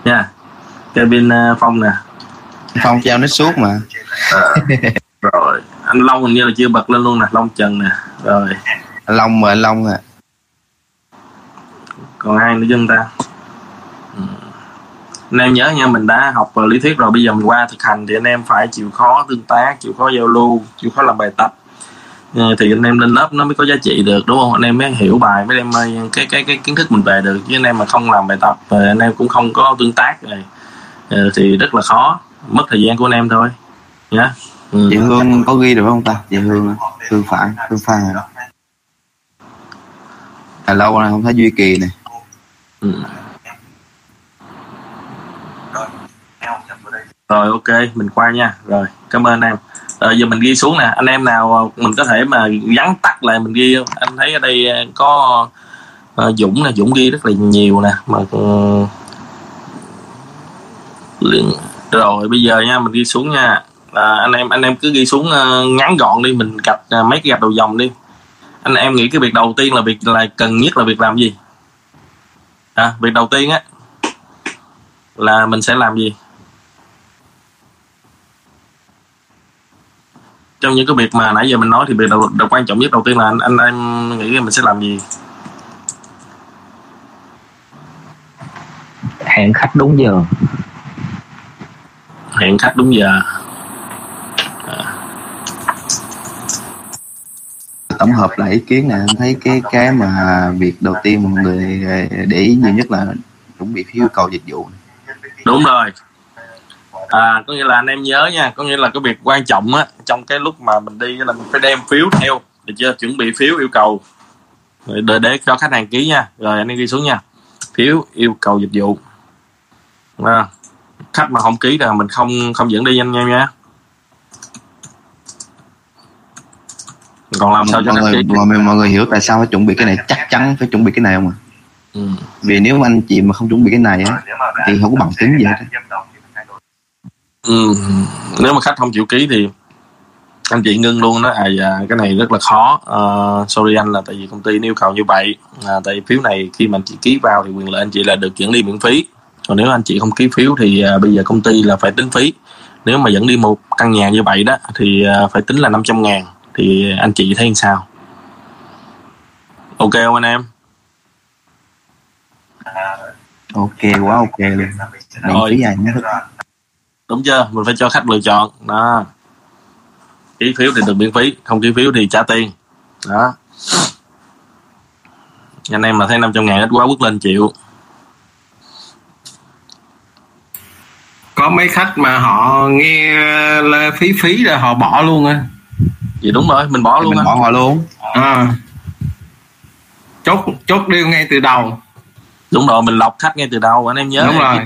Nha. Kevin ờ, Phong nè. Phong treo nó suốt mà. Ờ, rồi. Anh Long hình như là chưa bật lên luôn nè. Long Trần nè. Rồi. Long mà long à còn ai nữa chúng ta? Ừ. Anh em nhớ nha, mình đã học ờ, lý thuyết rồi, bây giờ mình qua thực hành thì anh em phải chịu khó tương tác, chịu khó giao lưu, chịu khó làm bài tập. Ờ, thì anh em lên lớp nó mới có giá trị được, đúng không? Anh em mới hiểu bài, mới đem ờ, cái cái cái kiến thức mình về được. Chứ anh em mà không làm bài tập anh em cũng không có tương tác rồi thì rất là khó. Mất thời gian của anh em thôi, nhá. Ừ. chị hương có ghi được không ta? Chị hương hương phải, hương phan. À à lâu rồi không thấy duy kỳ này Ừ. rồi ok mình qua nha. Rồi cảm ơn em. Rồi giờ mình ghi xuống nè. Anh em nào ờ, mình có thể mà gắn tắt lại mình ghi không? Anh thấy ở đây ờ, có uh, Dũng nè. Dũng ghi rất là nhiều nè. Mà uh, rồi bây giờ nha mình ghi xuống nha. À, anh em anh em cứ ghi xuống uh, ngắn gọn đi. Mình gạch uh, mấy cái gạch đầu dòng đi. Anh em nghĩ cái việc đầu tiên là việc là cần nhất là việc làm gì? À, việc đầu tiên á là mình sẽ làm gì? Trong những cái việc mà nãy giờ mình nói thì việc đầu, đầu quan trọng nhất đầu tiên là anh anh em nghĩ mình sẽ làm gì? Hẹn khách đúng giờ. Hẹn khách đúng giờ tổng hợp lại ý kiến này em thấy cái cái mà việc đầu tiên mọi người để ý nhiều nhất là chuẩn bị phiếu yêu cầu dịch vụ. Đúng rồi. À có nghĩa là anh em nhớ nha có nghĩa là cái việc quan trọng á trong cái lúc mà mình đi là mình phải đem phiếu theo được chưa? Chuẩn bị phiếu yêu cầu. Để, để cho khách hàng ký nha. Rồi anh em ghi xuống nha. Phiếu yêu cầu dịch vụ. À, khách mà không ký là mình không không dẫn đi nhanh nha nha. Còn làm sao cho mọi người, mọi, người, mọi người hiểu tại sao phải chuẩn bị cái này chắc chắn phải chuẩn bị cái này không ạ? Ừ. vì nếu mà anh chị mà không chuẩn bị cái này á thì không có bằng chứng gì hết á. Ừ. nếu mà khách không chịu ký thì anh chị ngưng luôn đó. À dạ, cái này rất là khó. Ờ, sorry anh là tại vì công ty yêu cầu như vậy. À, tại vì phiếu này khi mà anh chị ký vào thì quyền lợi anh chị là được dẫn đi miễn phí. Còn nếu anh chị không ký phiếu thì à, bây giờ công ty là phải tính phí. Nếu mà dẫn đi một căn nhà như vậy đó thì à, phải tính là 500 ngàn thì anh chị thấy sao? Ok không anh em? Ok quá ok luôn. Rồi. đúng chưa? Mình phải cho khách lựa chọn. Đó. Ký phiếu thì được miễn phí. Không ký phiếu thì trả tiền. Đó. Anh em mà thấy 500 ngàn ít quá quất lên chịu. Có mấy khách mà họ nghe là phí phí là họ bỏ luôn á vậy đúng rồi mình bỏ luôn mình bỏ họ luôn. À. chốt chốt deal ngay từ đầu. Đúng rồi mình lọc khách ngay từ đầu anh em nhớ. Đúng rồi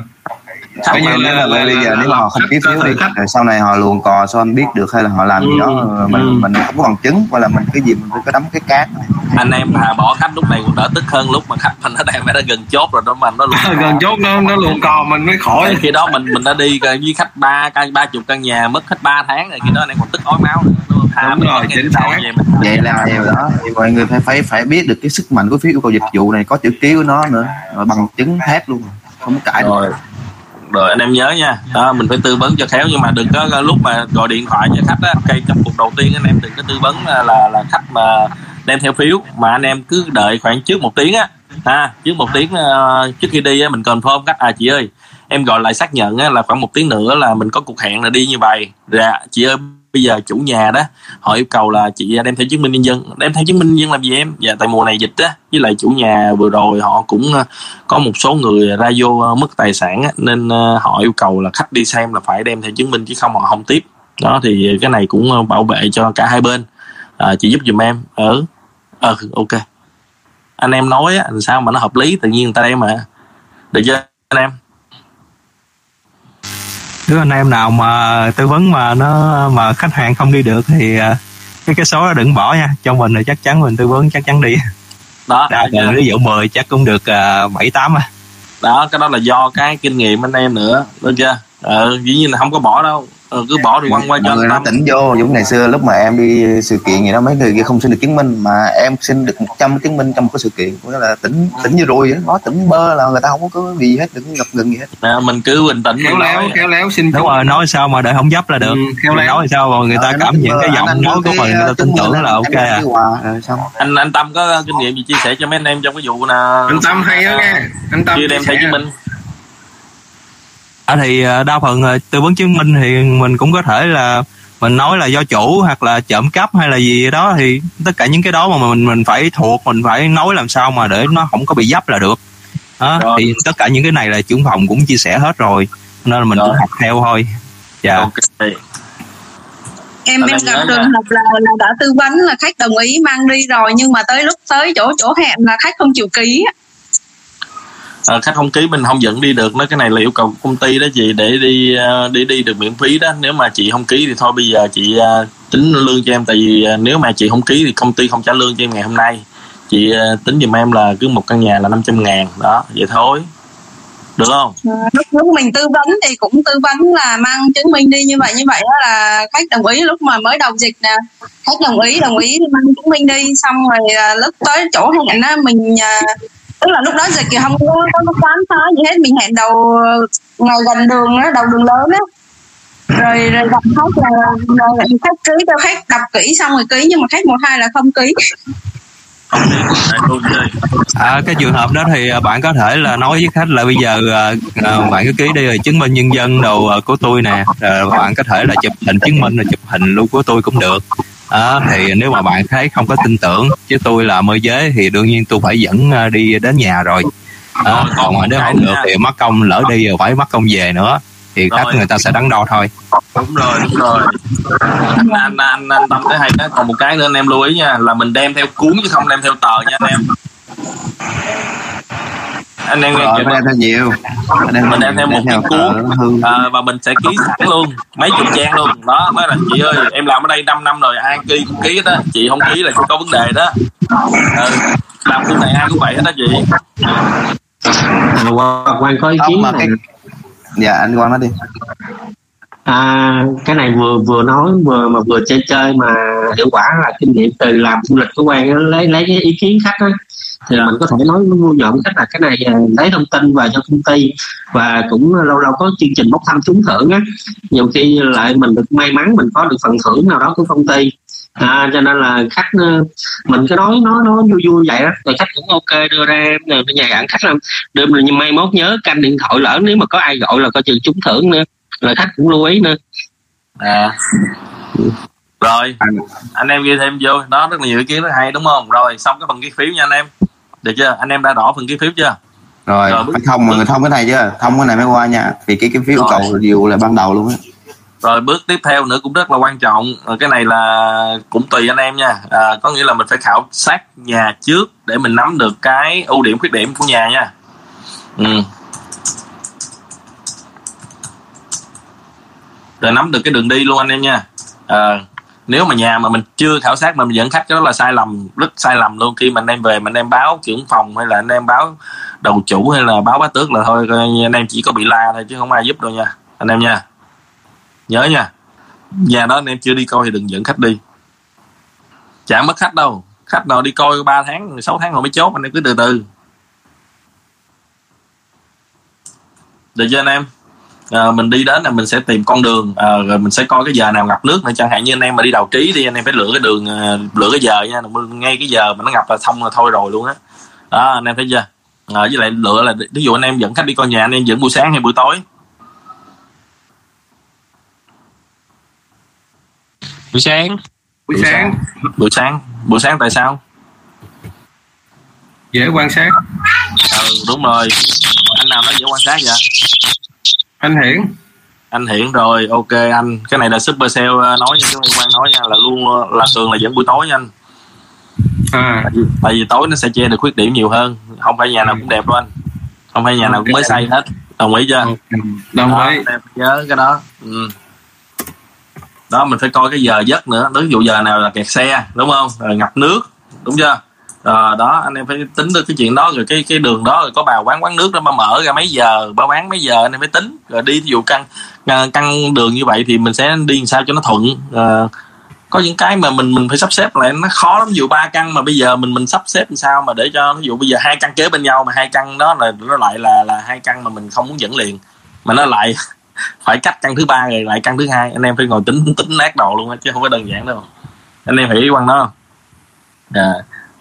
Bây mà giờ, là- bây là- giờ là- nếu mà họ không ký phiếu đi. rồi sau này họ luồn cò sao anh biết được hay là họ làm gì đó. Ừ. mình Ừ. mình không có bằng chứng hoặc là mình cái gì mình phải có đấm cái cát anh em thà bỏ khách lúc này còn đỡ tức hơn lúc mà khách mình nó đang đã gần chốt rồi đó mà nó luôn [laughs] gần chốt nó nó luồn cò mình mới khỏi. Khi đó mình mình đã đi với khách ba căn ba chục căn nhà mất hết 3 tháng rồi khi đó anh em còn tức ói máu nữa thà Đúng mình rồi, chính xác. vậy mà. vậy là điều đó. Thì mọi người phải phải phải biết được cái sức mạnh của phiếu yêu cầu dịch vụ này có chữ ký của nó nữa rồi bằng chứng thép luôn không có cãi được rồi anh em nhớ nha. Đó, mình phải tư vấn cho khéo nhưng mà đừng có lúc mà gọi điện thoại cho khách á cây trong cuộc đầu tiên anh em đừng có tư vấn là là, là khách mà đem theo phiếu. Mà anh em cứ đợi khoảng trước một tiếng á. Ha trước một tiếng uh, trước khi đi á, mình confirm khách. À chị ơi em gọi lại xác nhận á, là khoảng một tiếng nữa là mình có cuộc hẹn là đi như vậy. Dạ chị ơi bây giờ chủ nhà đó họ yêu cầu là chị đem theo chứng minh nhân dân. Đem theo chứng minh nhân dân làm gì em? Dạ tại mùa này dịch á với lại chủ nhà vừa rồi họ cũng ờ, có một số người ra vô ờ, mất tài sản á, nên ờ, họ yêu cầu là khách đi xem là phải đem theo chứng minh chứ không họ không tiếp. Đó thì cái này cũng bảo vệ cho cả hai bên. À, chị giúp giùm em. Ở ờ ok. Anh em nói á làm sao mà nó hợp lý tự nhiên người ta đem mà. Được chưa anh em? Nếu anh em nào mà tư vấn mà nó mà khách hàng không đi được thì à, cái cái số đó đừng bỏ nha. Cho mình là chắc chắn mình tư vấn chắc chắn đi. Đó đã dạ. ví dụ 10 chắc cũng được à, bảy tám à đó cái đó là do cái kinh nghiệm anh em nữa được chưa? Ờ dĩ nhiên là không có bỏ đâu ờ, cứ bỏ thì quăng qua cho người nó tỉnh vô giống ngày xưa lúc mà em đi sự kiện gì đó mấy người kia không xin được chứng minh mà em xin được 100 chứng minh trong một cái sự kiện. Có nghĩa là tỉnh tỉnh như rồi nói tỉnh bơ là người ta không có gì hết đừng ngập ngừng gì hết. À, mình cứ bình tĩnh khéo léo khéo léo xin đúng rồi nói sao mà để không dấp là được. Ừ, khéo léo. nói sao mà người ta Ờ, cảm nhận cái giọng anh nói của mình người ta tin tưởng là ok à. xong. Anh anh tâm có kinh nghiệm gì chia sẻ cho mấy anh em trong cái vụ là anh tâm hay đó nghe. Anh tâm chưa đem chia theo sẻ. chứng minh à, thì à, đa phần à, tư vấn chứng minh thì mình cũng có thể là mình nói là do chủ hoặc là trộm cắp hay là gì đó. Thì tất cả những cái đó mà mình mình phải thuộc mình phải nói làm sao mà để nó không có bị dấp là được. Đó, Rồi. thì tất cả những cái này là trưởng phòng cũng chia sẻ hết rồi nên là mình Rồi. cũng học theo thôi. Dạ. Ok. Em em gặp trường hợp là là đã tư vấn là khách đồng ý mang đi rồi nhưng mà tới lúc tới chỗ chỗ hẹn là khách không chịu ký à, khách không ký mình không dẫn đi được. Nó cái này là yêu cầu của công ty đó chị để đi đi để đi được miễn phí đó. Nếu mà chị không ký thì thôi bây giờ chị ờ, tính lương cho em. Tại vì nếu mà chị không ký thì công ty không trả lương cho em ngày hôm nay. Chị tính giùm em là cứ một căn nhà là 500 ngàn. Đó vậy thôi. Được không? Lúc lúc mình tư vấn thì cũng tư vấn là mang chứng minh đi. Như vậy như vậy đó là khách đồng ý. Lúc mà mới đầu dịch nè khách đồng ý đồng ý mang chứng minh đi. Xong rồi lúc tới chỗ hẹn á mình tức là lúc đó dịch thì không có có quán phá gì hết. Mình hẹn đầu ờ, ngày gần đường á đầu đường lớn á. Rồi, rồi gặp khách là, là khách ký cho khách đọc kỹ xong rồi ký nhưng mà khách một hai là không ký. À, cái trường hợp đó thì à, bạn có thể là nói với khách là bây giờ à, à, bạn cứ ký đi rồi chứng minh nhân dân đồ à, của tôi nè. Rồi bạn có thể là chụp hình chứng minh là chụp hình luôn của tôi cũng được đó, thì nếu mà bạn thấy không có tin tưởng chứ tôi là môi giới thì đương nhiên tôi phải dẫn à, đi đến nhà rồi. Đó, còn mà nếu không được thì mất công lỡ đi rồi phải mất công về nữa thì khách Rồi. người ta sẽ đắn đo thôi. Đúng rồi đúng rồi. Anh anh anh, anh tâm cái hay đó. Còn một cái nữa anh em lưu ý nha là mình đem theo cuốn chứ không đem theo tờ nha anh em anh em nghe phải đem theo nhiều. Phải mình đem theo một cái cuốn à, và mình sẽ ký sẵn luôn mấy chục trang luôn. Đó nói là chị ơi em làm ở đây 5 năm rồi ai ký cũng ký hết á. Chị không ký là chị có vấn đề đó. Ừ. làm khu này ai cũng vậy hết đó chị. À, Quang Quang có ý kiến mà này. cái dạ anh Quang nói đi. À, cái này vừa vừa nói vừa mà vừa chơi chơi mà hiệu quả là kinh nghiệm từ làm du lịch của Quang á, lấy lấy cái ý kiến khách á thì mình có thể nói nhộn cách là cái này à, lấy thông tin vào cho công ty và cũng lâu lâu có chương trình bốc thăm trúng thưởng á. Nhiều khi lại mình được may mắn mình có được phần thưởng nào đó của công ty. À, cho nên là khách ờ, mình cứ nói nó nó vui vui vậy đó. Rồi khách cũng ok đưa ra rồi nhà gặn khách làm đưa mình mai mốt nhớ canh điện thoại lỡ nếu mà có ai gọi là coi chừng trúng thưởng nữa. Là khách cũng lưu ý nữa. À rồi anh em ghi thêm vô đó rất là nhiều ý kiến rất hay đúng không? Rồi xong cái phần ghi phiếu nha anh em. Được chưa? Anh em đã rõ phần ghi phiếu chưa? Rồi Rồi, phải thông mọi người thông cái này chứ thông cái này mới qua nha vì cái cái phiếu cầu review là ban đầu luôn á. Rồi bước tiếp theo nữa cũng rất là quan trọng. Cái này là cũng tùy anh em nha. À, có nghĩa là mình phải khảo sát nhà trước để mình nắm được cái ưu điểm khuyết điểm của nhà nha. Ừ. rồi nắm được cái đường đi luôn anh em nha. À, nếu mà nhà mà mình chưa khảo sát mà mình dẫn khách đó là sai lầm, rất sai lầm luôn. Khi mà anh em về mà anh em báo trưởng phòng hay là anh em báo đầu chủ hay là báo bá tước là thôi anh em chỉ có bị la thôi chứ không ai giúp đâu nha, anh em nha. Nhớ nha. Nhà đó anh em chưa đi coi thì đừng dẫn khách đi. Chả mất khách đâu. Khách nào đi coi 3 tháng 6 tháng rồi mới chốt, anh em cứ từ từ. Được chưa anh em? À, mình đi đến là mình sẽ tìm con đường à, rồi mình sẽ coi cái giờ nào ngập nước nữa. Chẳng hạn như anh em mà đi đầu trí thì anh em phải lựa cái đường à, lựa cái giờ nha. Ngay cái giờ mà nó ngập là xong là thôi rồi luôn á. Đó anh em thấy chưa? À, với lại lựa là ví dụ anh em dẫn khách đi coi nhà anh em dẫn buổi sáng hay buổi tối? Buổi sáng. Buổi sáng. Buổi sáng. Buổi sáng tại sao? Dễ quan sát. Ừ đúng rồi. Anh nào nói dễ quan sát vậy anh hiển. Anh hiển rồi ok anh. Cái này là super sale ờ, nói nha chứ quan nói nha là luôn là thường là dẫn buổi tối nha anh. À. tại, vì, tại vì tối nó sẽ che được khuyết điểm nhiều hơn. Không phải nhà nào cũng đẹp đâu anh. Không phải nhà nào cũng mới xây hết. Đồng ý chưa? Đồng ý. nhớ cái đó. Ừ. đó mình phải coi cái giờ giấc nữa. Ví dụ giờ nào là kẹt xe đúng không? Rồi ngập nước đúng chưa à, đó anh em phải tính được cái chuyện đó rồi cái cái đường đó rồi có bà quán quán nước đó mà mở ra mấy giờ bà bán mấy giờ anh em phải tính. Rồi đi ví dụ căn ờ, căn đường như vậy thì mình sẽ đi làm sao cho nó thuận. À, có những cái mà mình mình phải sắp xếp lại nó khó lắm. Ví dụ ba căn mà bây giờ mình mình sắp xếp làm sao mà để cho ví dụ bây giờ hai căn kế bên nhau mà hai căn đó là nó lại là là hai căn mà mình không muốn dẫn liền. Mà nó lại [laughs] phải cách căn thứ ba rồi lại căn thứ hai. Anh em phải ngồi tính tính nát đầu luôn á chứ không có đơn giản đâu. Anh em hiểu quan đó không? À,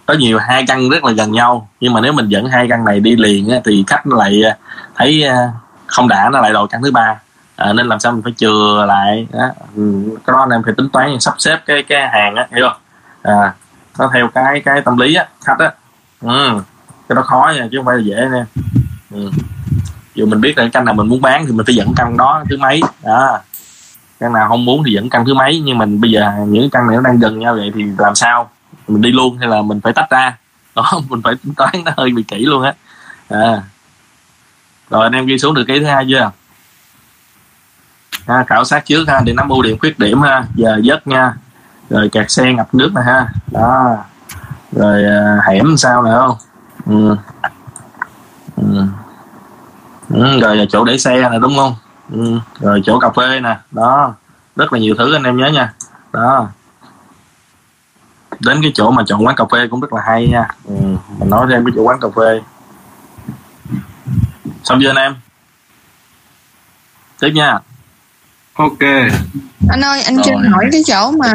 có nhiều hai căn rất là gần nhau. Nhưng mà nếu mình dẫn hai căn này đi liền á, thì khách lại à, thấy à, không đã nó lại đòi căn thứ ba. À, nên làm sao mình phải chừa lại đó. Ừ, cái đó anh em phải tính toán sắp xếp cái cái hàng á hiểu không? À nó theo cái cái tâm lý á khách á. Ừ, cái đó khó nha chứ không phải là dễ nha. Ừ. dù mình biết là căn nào mình muốn bán thì mình phải dẫn căn đó thứ mấy đó. Căn nào không muốn thì dẫn căn thứ mấy nhưng mình bây giờ những căn này nó đang gần nhau vậy thì làm sao? Mình đi luôn hay là mình phải tách ra? Đó [laughs] mình phải tính toán nó hơi bị kỹ luôn á. À. rồi anh em ghi xuống được cái thứ hai chưa? Ha, khảo sát trước ha để nắm ưu điểm khuyết điểm ha giờ giấc nha. Rồi kẹt xe ngập nước nè ha. Đó. Rồi à, hẻm sao nữa không? Ừ. Ừ. Ừ, rồi chỗ để xe nè đúng không? Ừ. rồi chỗ cà phê nè. Đó. Rất là nhiều thứ anh em nhớ nha. Đó đến cái chỗ mà chọn quán cà phê cũng rất là hay nha. Ừ. mình nói thêm cái chỗ quán cà phê. Xong chưa anh em? Tiếp nha. Ok. Anh ơi anh cho hỏi cái chỗ mà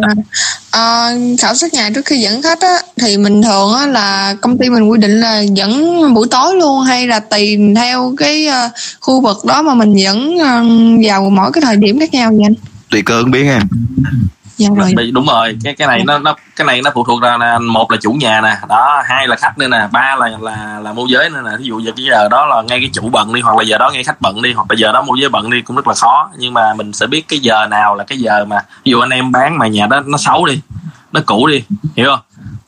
uh, khảo sát nhà trước khi dẫn khách á thì mình thường á là công ty mình quy định là dẫn buổi tối luôn hay là tùy theo cái uh, khu vực đó mà mình dẫn uh, vào mỗi cái thời điểm khác nhau vậy anh? Tùy cơ ứng biến em dạ rồi. đúng rồi. Cái cái này nó nó cái này nó phụ thuộc ra là một là chủ nhà nè đó hai là khách nữa nè ba là là là môi giới nữa nè. Ví dụ giờ cái giờ đó là ngay cái chủ bận đi hoặc là giờ đó ngay khách bận đi hoặc là giờ đó môi giới bận đi cũng rất là khó. Nhưng mà mình sẽ biết cái giờ nào là cái giờ mà ví dụ anh em bán mà nhà đó nó xấu đi nó cũ đi hiểu không?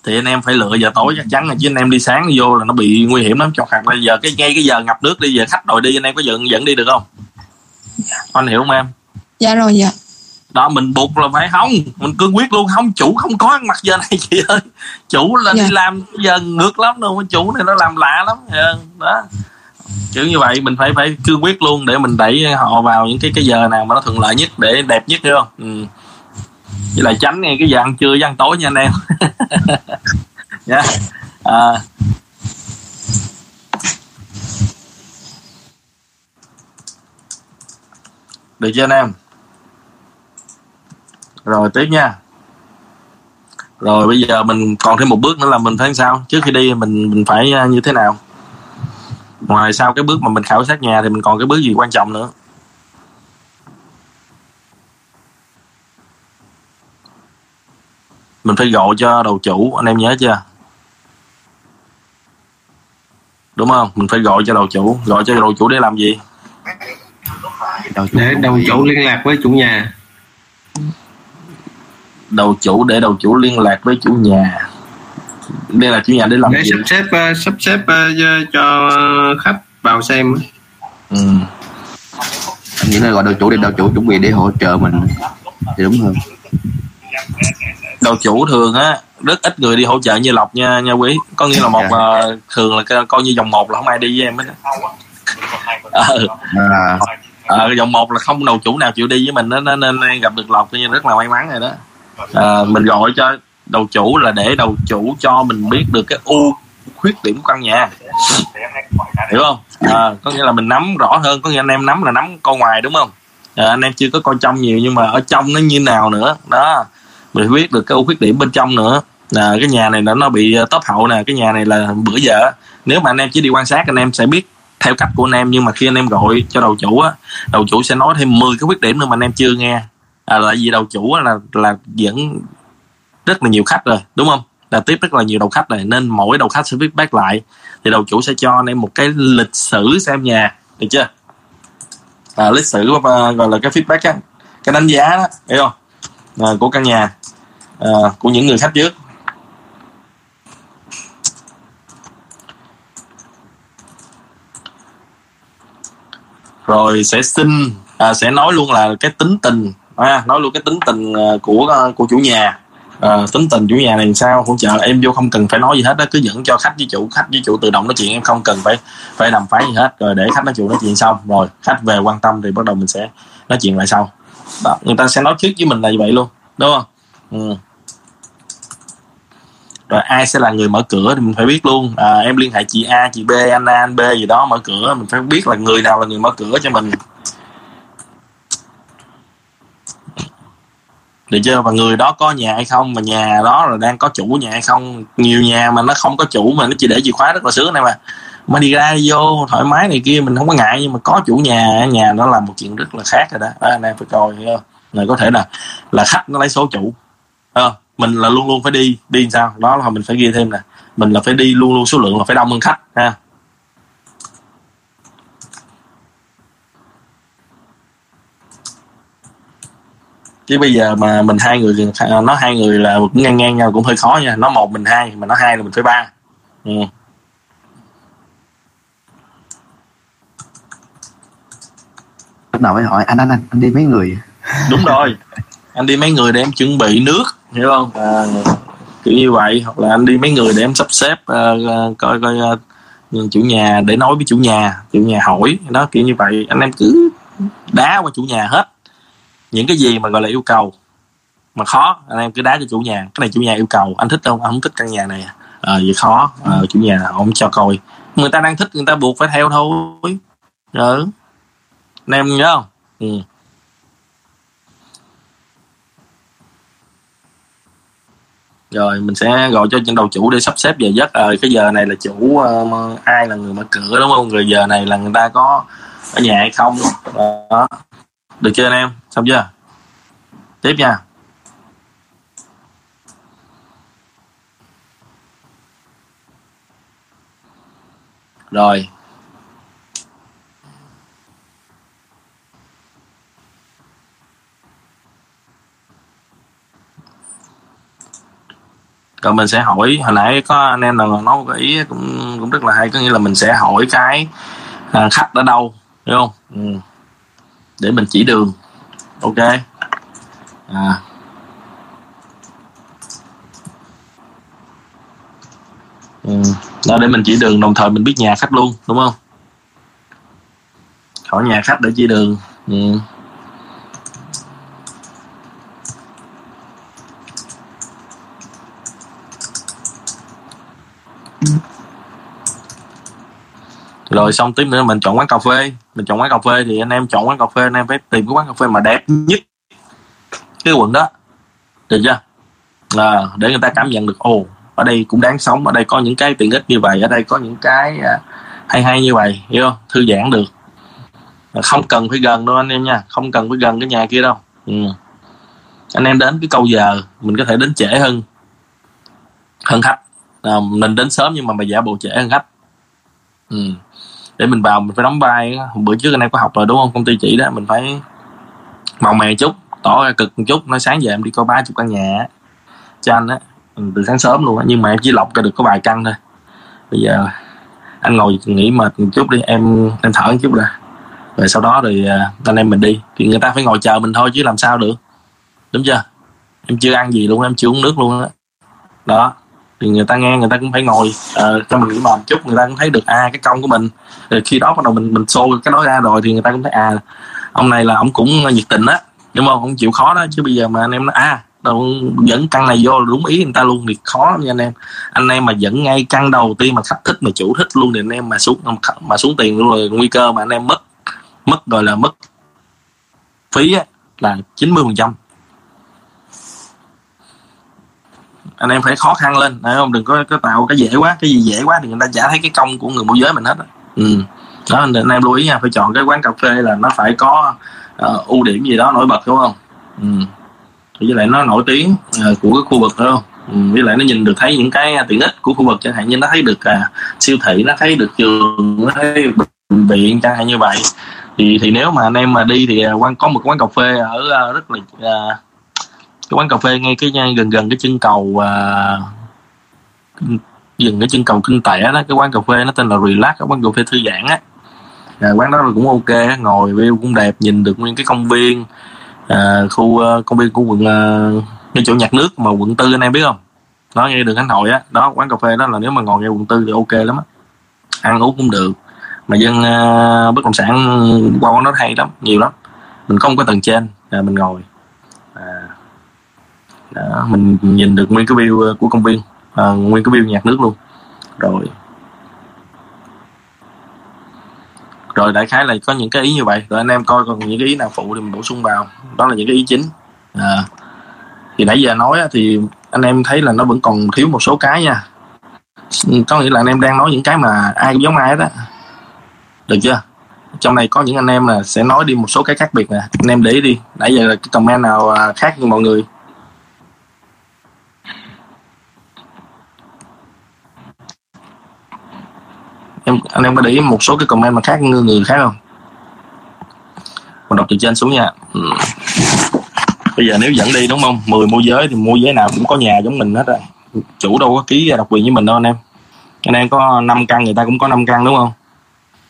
Thì anh em phải lựa giờ tối chắc chắn là chứ anh em đi sáng đi vô là nó bị nguy hiểm lắm. Cho hoặc là giờ cái ngay cái giờ ngập nước đi giờ khách đòi đi anh em có dẫn dẫn đi được không? Anh hiểu không em? Dạ rồi dạ đó mình buộc là phải không? Mình cương quyết luôn không chủ không có ăn mặc giờ này chị ơi. Chủ là Dạ. đi làm giờ ngược lắm đâu chủ này nó làm lạ lắm đó. Kiểu như vậy mình phải phải cương quyết luôn để mình đẩy họ vào những cái cái giờ nào mà nó thuận lợi nhất để đẹp nhất hiểu không? Ừ. với lại tránh ngay cái giờ ăn trưa với ăn tối nha anh em. Nha [laughs] à, được chưa anh em rồi, tiếp nha. Rồi, bây giờ mình còn thêm một bước nữa là mình phải làm sao? Trước khi đi, mình mình phải à, như thế nào? Ngoài sau cái bước mà mình khảo sát nhà thì mình còn cái bước gì quan trọng nữa? Mình phải gọi cho đầu chủ, anh em nhớ chưa? Đúng không? Mình phải gọi cho đầu chủ. Gọi cho đầu chủ để làm gì? Để đầu chủ liên lạc với chủ nhà đầu chủ để đầu chủ liên lạc với chủ nhà. Đây là chủ nhà để làm để gì sắp xếp ờ, sắp xếp ờ, cho- cho khách vào xem ừ. anh nghĩ là gọi đầu chủ để đầu chủ chuẩn bị để hỗ trợ mình thì đúng hơn. Đầu chủ thường á rất ít người đi hỗ trợ như lộc nha nha quý. Có nghĩa là một ờ, thường là co- coi như vòng một là không ai đi với em hết á. ờ. À, ờ vòng một là không đầu chủ nào chịu đi với mình đó, nên, nên gặp được lộc thì rất là may mắn rồi đó à, mình gọi cho đầu chủ là để đầu chủ cho mình biết được cái ưu khuyết điểm của căn nhà. Hiểu không? À, có nghĩa là mình nắm rõ hơn có nghĩa anh em nắm là nắm con ngoài đúng không? À, anh em chưa có coi trong nhiều nhưng mà ở trong nó như nào nữa? Đó mình biết được cái ưu khuyết điểm bên trong nữa. Là cái nhà này nó nó bị à, tốp hậu nè cái nhà này là bữa giờ nếu mà anh em chỉ đi quan sát anh em sẽ biết theo cách của anh em nhưng mà khi anh em gọi cho đầu chủ á đầu chủ sẽ nói thêm 10 cái khuyết điểm nữa mà anh em chưa nghe à, tại vì đầu chủ là là dẫn rất là nhiều khách rồi đúng không? Là tiếp rất là nhiều đầu khách rồi nên mỗi đầu khách sẽ feedback lại. Thì đầu chủ sẽ cho anh em một cái lịch sử xem nhà được chưa? À, lịch sử uh, gọi là cái feedback á cái đánh giá đó hiểu không? À, của căn nhà à, của những người khách trước. Rồi sẽ xin à, sẽ nói luôn là cái tính tình à, nói luôn cái tính tình ờ, của ờ, của chủ nhà. À, tính tình chủ nhà này làm sao hỗ trợ em vô không cần phải nói gì hết đó cứ dẫn cho khách với chủ khách với chủ tự động nói chuyện em không cần phải phải đàm phán gì hết. Rồi để khách nói chuyện nói chuyện xong rồi khách về quan tâm thì bắt đầu mình sẽ nói chuyện lại sau. Đó, người ta sẽ nói trước với mình là như vậy luôn đúng không? Ừ. rồi ai sẽ là người mở cửa thì mình phải biết luôn. À, em liên hệ chị A chị B anh A anh B gì đó mở cửa mình phải biết là người nào là người mở cửa cho mình. Được chưa? Và người đó có nhà hay không? Mà nhà đó là đang có chủ nhà hay không? Nhiều nhà mà nó không có chủ mà nó chỉ để chìa khóa rất là sướng này mà. Mà đi ra đi vô thoải mái này kia mình không có ngại nhưng mà có chủ nhà nhà nó là một chuyện rất là khác rồi đó, đó anh em phải coi là có thể là là khách nó lấy số chủ. À, mình là luôn luôn phải đi đi sao? Đó là mình phải ghi thêm nè. Mình là phải đi luôn luôn số lượng là phải đông hơn khách ha. Chứ bây giờ mà mình hai người nó hai người là cũng ngang ngang nhau cũng hơi khó nha. Nó một mình hai mà nó hai là mình phải ba. Ừ. lúc nào phải hỏi anh anh anh anh đi mấy người? Đúng rồi. Anh đi mấy người để em chuẩn bị nước hiểu không? À, kiểu như vậy. Hoặc là anh đi mấy người để em sắp xếp uh, coi coi uh, chủ nhà để nói với chủ nhà chủ nhà hỏi. Đó kiểu như vậy. Anh em cứ đá qua chủ nhà hết những cái gì mà gọi là yêu cầu mà khó anh em cứ đá cho chủ nhà. Cái này chủ nhà yêu cầu. Anh thích không? Anh không thích căn nhà này à, ờ, vậy khó. À, chủ nhà không cho coi. Người ta đang thích người ta buộc phải theo thôi. Ừ. anh em nhớ không? Ừ. rồi mình sẽ gọi cho trên đầu chủ để sắp xếp giờ giấc. À, cái giờ này là chủ uh, ai là người mở cửa đúng không? Rồi giờ này là người ta có ở nhà hay không? Đó được chưa anh em? Xong chưa? Tiếp nha. Rồi. Rồi mình sẽ hỏi hồi nãy có anh em nào nói cái ý cũng cũng rất là hay có nghĩa là mình sẽ hỏi cái à, khách ở đâu đúng không? Ừ để mình chỉ đường ok à ừ. đó, để mình chỉ đường, đồng thời mình biết nhà khách luôn, đúng không hỏi nhà khách để chỉ đường ừ rồi xong tiếp nữa mình chọn quán cà phê. Mình chọn quán cà phê thì anh em chọn quán cà phê anh em phải tìm cái quán cà phê mà đẹp nhất cái quận đó. Được chưa? Là để người ta cảm nhận được ồ ở đây cũng đáng sống ở đây có những cái tiện ích như vậy ở đây có những cái à, hay hay như vậy hiểu không? Thư giãn được. À, không cần phải gần đâu anh em nha không cần phải gần cái nhà kia đâu. Ừ. anh em đến cái câu giờ mình có thể đến trễ hơn hơn khách. À, mình đến sớm nhưng mà mà giả bộ trễ hơn khách. Ừ để mình vào, mình phải đóng vai bữa trước anh em có học rồi, đúng không? Công ty chỉ đó, mình phải màu mè chút, tỏ ra cực một chút. Nói sáng giờ em đi coi ba chục căn nhà cho anh á. Ừ, từ sáng sớm luôn á. Nhưng mà em chỉ lọc ra được có vài căn thôi. Bây giờ anh ngồi nghỉ mệt một chút đi, em em thở một chút ra rồi sau đó thì à, anh em mình đi. Thì người ta phải ngồi chờ mình thôi chứ làm sao được. Đúng chưa? Em chưa ăn gì luôn em chưa uống nước luôn á. Đó. đó thì người ta nghe người ta cũng phải ngồi uh, cho mình nghĩ bàn chút người ta cũng thấy được à cái công của mình. Rồi khi đó bắt đầu mình mình xô cái đó ra rồi thì người ta cũng thấy à ông này là ông cũng nhiệt tình á đúng không? Không chịu khó đó chứ bây giờ mà anh em nói à đâu dẫn căn này vô đúng ý người ta luôn thì khó lắm nha anh em. Anh em mà dẫn ngay căn đầu tiên mà khách thích mà chủ thích luôn thì anh em mà xuống mà xuống tiền luôn rồi nguy cơ mà anh em mất mất rồi là mất phí á, là 90 phần trăm anh em phải khó khăn lên đấy không đừng có có tạo cái dễ quá cái gì dễ quá thì người ta chả thấy cái công của người môi giới mình hết ừ. đó anh em lưu ý nha phải chọn cái quán cà phê là nó phải có uh, ưu điểm gì đó nổi bật đúng không ừ. với lại nó nổi tiếng uh, của cái khu vực đúng không ừ. với lại nó nhìn được thấy những cái tiện ích của khu vực chẳng hạn như nó thấy được uh, siêu thị nó thấy được trường nó thấy được bệnh viện chẳng hạn như vậy thì thì nếu mà anh em mà đi thì uh, có một quán cà phê ở uh, rất là uh, cái quán cà phê ngay cái ngay gần gần cái chân cầu à, uh, dừng cái chân cầu kinh tẻ đó cái quán cà phê nó tên là relax cái quán cà phê thư giãn á. À, quán đó là cũng ok ngồi view cũng đẹp nhìn được nguyên cái công viên à, khu uh, công viên của quận à, uh, cái chỗ nhạc nước mà quận tư anh em biết không? Nó ngay đường khánh hội á. Đó quán cà phê đó là nếu mà ngồi ngay quận tư thì ok lắm á. Ăn uống cũng được. Mà dân uh, bất động sản qua quán đó hay lắm nhiều lắm. Mình không có tầng trên à, mình ngồi. À, đó, mình nhìn được nguyên cái view uh, của công viên. À, nguyên cái view nhạc nước luôn. Rồi. Rồi đại khái là có những cái ý như vậy. Rồi anh em coi còn những cái ý nào phụ thì mình bổ sung vào. Đó là những cái ý chính. À, thì nãy giờ nói thì anh em thấy là nó vẫn còn thiếu một số cái nha. Có nghĩa là anh em đang nói những cái mà ai cũng giống ai hết á. Được chưa? Trong này có những anh em là sẽ nói đi một số cái khác biệt nè. Anh em để ý đi. Nãy giờ là cái comment nào à, khác như mọi người? Em anh em có để ý một số cái comment mà khác người, người khác không? Mình đọc từ trên xuống nha. Ừ. bây giờ nếu dẫn đi đúng không? 10 môi giới thì môi giới nào cũng có nhà giống mình hết rồi chủ đâu có ký độc quyền với mình đâu anh em. Anh em có 5 căn người ta cũng có 5 căn đúng không?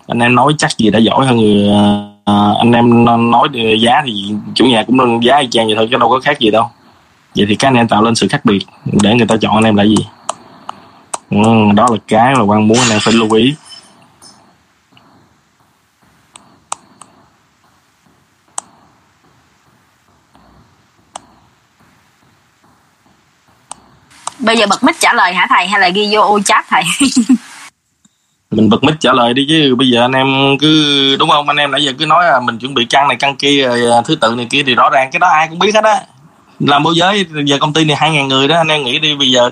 Anh em nói chắc gì đã giỏi hơn người à, à anh em nói giá thì chủ nhà cũng nâng giá y chang vậy thôi chứ đâu có khác gì đâu. Vậy thì các anh em tạo lên sự khác biệt để người ta chọn anh em là gì? Ừ, đó là cái mà quan muốn anh em phải lưu ý. Bây giờ bật mic trả lời hả thầy? Hay là ghi vô ô chat thầy? [laughs] Mình bật mic trả lời đi chứ bây giờ anh em cứ đúng không? Anh em nãy giờ cứ nói là mình chuẩn bị căn này căn kia à, thứ tự này kia thì rõ ràng cái đó ai cũng biết hết á. Làm môi giới giờ công ty này hai ngàn người đó anh em nghĩ đi bây giờ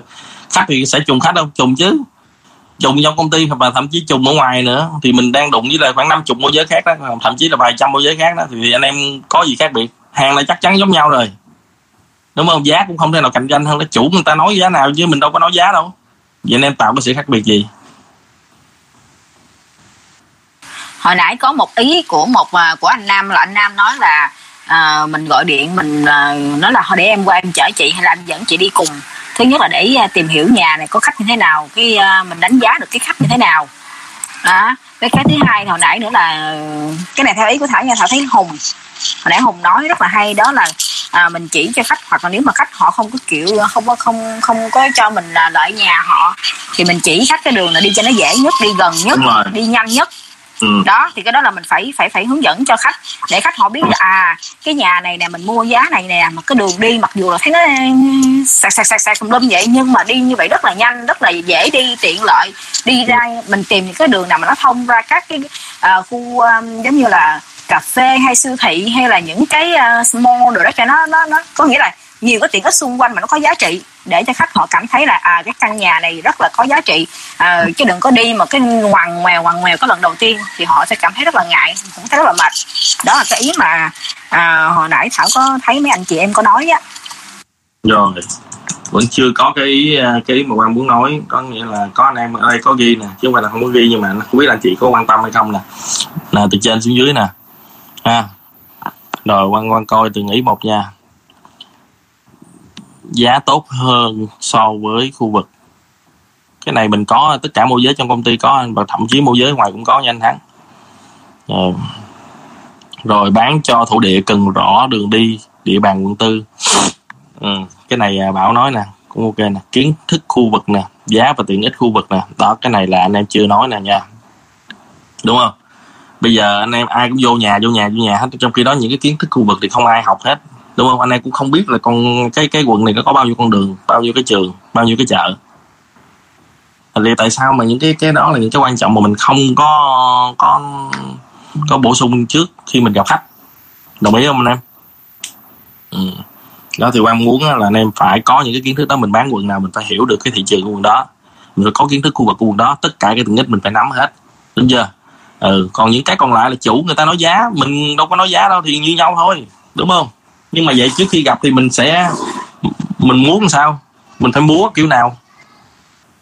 khách thì sẽ trùng khách đâu trùng chứ. Trùng trong công ty và thậm chí trùng ở ngoài nữa. Thì mình đang đụng với lại khoảng năm chục môi giới khác đó thậm chí là vài trăm môi giới khác đó. Thì anh em có gì khác biệt? Hàng là chắc chắn giống nhau rồi. Đúng không? Giá cũng không thể nào cạnh tranh hơn. Đó chủ người ta nói giá nào chứ mình đâu có nói giá đâu. Vậy anh em tạo cái sự khác biệt gì? Hồi nãy có một ý của một à, của anh nam là anh nam nói là à, mình gọi điện mình à, nói là để em qua em chở chị hay là em dẫn chị đi cùng thứ nhất là để à, tìm hiểu nhà này có khách như thế nào cái à, mình đánh giá được cái khách như thế nào. Đó cái cái thứ hai hồi nãy nữa là cái này theo ý của thảo nha thảo thấy hùng. Hồi nãy hùng nói rất là hay đó là à, mình chỉ cho khách hoặc là nếu mà khách họ không có kiểu không có không không có cho mình là lợi nhà họ thì mình chỉ khách cái đường là đi cho nó dễ nhất đi gần nhất đi nhanh nhất Ừ. đó thì cái đó là mình phải phải phải hướng dẫn cho khách để khách họ biết là à cái nhà này nè mình mua giá này nè mà cái đường đi mặc dù là thấy nó sạc sạc sạc sạc tùm lum vậy nhưng mà đi như vậy rất là nhanh rất là dễ đi tiện lợi đi ra mình tìm những cái đường nào mà nó thông ra các cái uh, khu um, giống như là cà phê hay siêu thị hay là những cái uh, small đồ đó cho nó nó nó có nghĩa là nhiều cái tiện ích xung quanh mà nó có giá trị để cho khách họ cảm thấy là à cái căn nhà này rất là có giá trị. À, chứ đừng có đi mà cái ngoằn ngoèo ngoằn ngoèo có lần đầu tiên thì họ sẽ cảm thấy rất là ngại cũng thấy rất là mệt. Đó là cái ý mà à, hồi nãy thảo có thấy mấy anh chị em có nói á. Rồi vẫn chưa có cái ý à, cái ý mà quan muốn nói. Có nghĩa là có anh em ở đây có ghi nè chứ không phải là không có ghi nhưng mà không biết là anh chị có quan tâm hay không nè. Nè từ trên xuống dưới nè. Ha. Rồi quan quan coi từ nghĩ một nha giá tốt hơn so với khu vực. Cái này mình có, tất cả môi giới trong công ty có, và thậm chí môi giới ngoài cũng có nha anh thắng. Rồi. rồi bán cho thổ địa cần rõ đường đi, địa bàn quận tư. Ừ. cái này à, bảo nói nè, cũng ok nè. Kiến thức khu vực nè, giá và tiện ích khu vực nè. Đó, cái này là anh em chưa nói nè nha. Đúng không? Bây giờ anh em ai cũng vô nhà vô nhà vô nhà hết. Trong khi đó những cái kiến thức khu vực thì không ai học hết đúng không? Anh em cũng không biết là con, cái cái quận này nó có bao nhiêu con đường, bao nhiêu cái trường, bao nhiêu cái chợ. Thì tại sao mà những cái cái đó là những cái quan trọng mà mình không có có có bổ sung trước khi mình gặp khách? Đồng ý không anh em? Ừ. đó thì quan muốn là anh em phải có những cái kiến thức đó, mình bán quận nào mình phải hiểu được cái thị trường của quận đó. Mình phải có kiến thức khu vực của quận đó, tất cả cái tiện ích mình phải nắm hết. Đúng chưa? Ừ còn những cái còn lại là chủ người ta nói giá, mình đâu có nói giá đâu, thì như nhau thôi. Đúng không? Nhưng mà vậy trước khi gặp thì mình sẽ, mình muốn sao? Mình phải múa kiểu nào?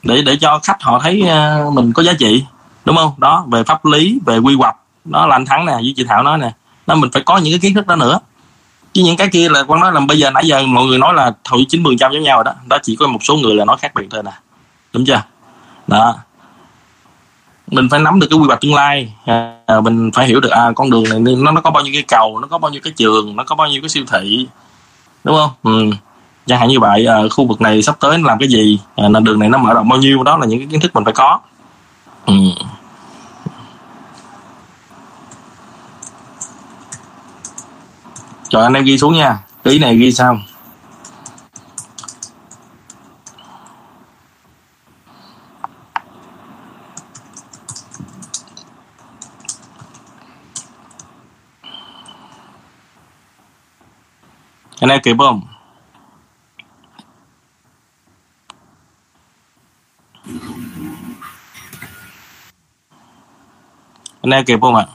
Để để cho khách họ thấy ờ, mình có giá trị, đúng không? Đó, về pháp lý, về quy hoạch. Đó, là anh thắng nè, với chị thảo nói nè. Đó, mình phải có những cái kiến thức đó nữa. Chứ những cái kia là quan nói là bây giờ nãy giờ mọi người nói là hầu chín mươi trăm giống nhau rồi đó. Đó, chỉ có một số người là nói khác biệt thôi nè. Đúng chưa? Đó mình phải nắm được cái quy hoạch tương lai. À, à mình phải hiểu được à con đường này nó nó có bao nhiêu cái cầu nó có bao nhiêu cái trường nó có bao nhiêu cái siêu thị đúng không? Ừ. chẳng hạn như vậy à, khu vực này sắp tới làm cái gì? À, đường này nó mở rộng bao nhiêu? Đó là những cái kiến thức mình phải có. Ừ. Trời anh em ghi xuống nha. Ý này ghi sao? Anh em kịp không? Anh em kịp không ạ?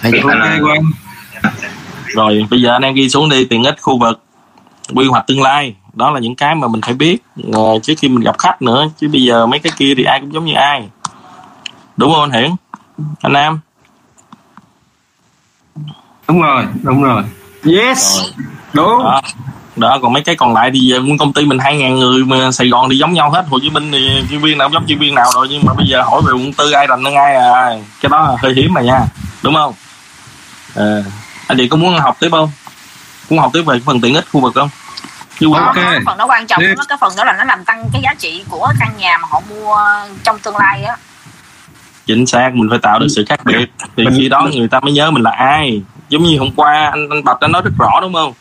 Thầy ok Quang rồi bây giờ anh em ghi xuống đi tiện ích khu vực quy hoạch tương lai. Đó là những cái mà mình phải biết. Uh, trước khi mình gặp khách nữa chứ bây giờ mấy cái kia thì ai cũng giống như ai. Đúng không anh hiển? Anh em đúng rồi đúng rồi yes. Rồi. đúng. Đó. đó còn mấy cái còn lại thì giờ công ty mình hai ngàn người mà Sài Gòn thì giống nhau hết. Hồ Chí Minh thì chuyên viên nào cũng giống chuyên viên nào rồi nhưng mà bây giờ hỏi về quận tư ai rành hơn ai à. Cái đó hơi hiếm mà nha. Đúng không? À, anh chị có muốn học tiếp không? Muốn học tiếp về phần tiện ích khu vực không? Chứ ok. Cái phần đó quan trọng đó, cái phần đó là nó làm tăng cái giá trị của căn nhà mà họ mua trong tương lai á. Chính xác mình phải tạo được sự khác biệt. Thì khi đó người ta mới nhớ mình là ai giống như hôm qua anh anh bạch đã nói rất rõ đúng không?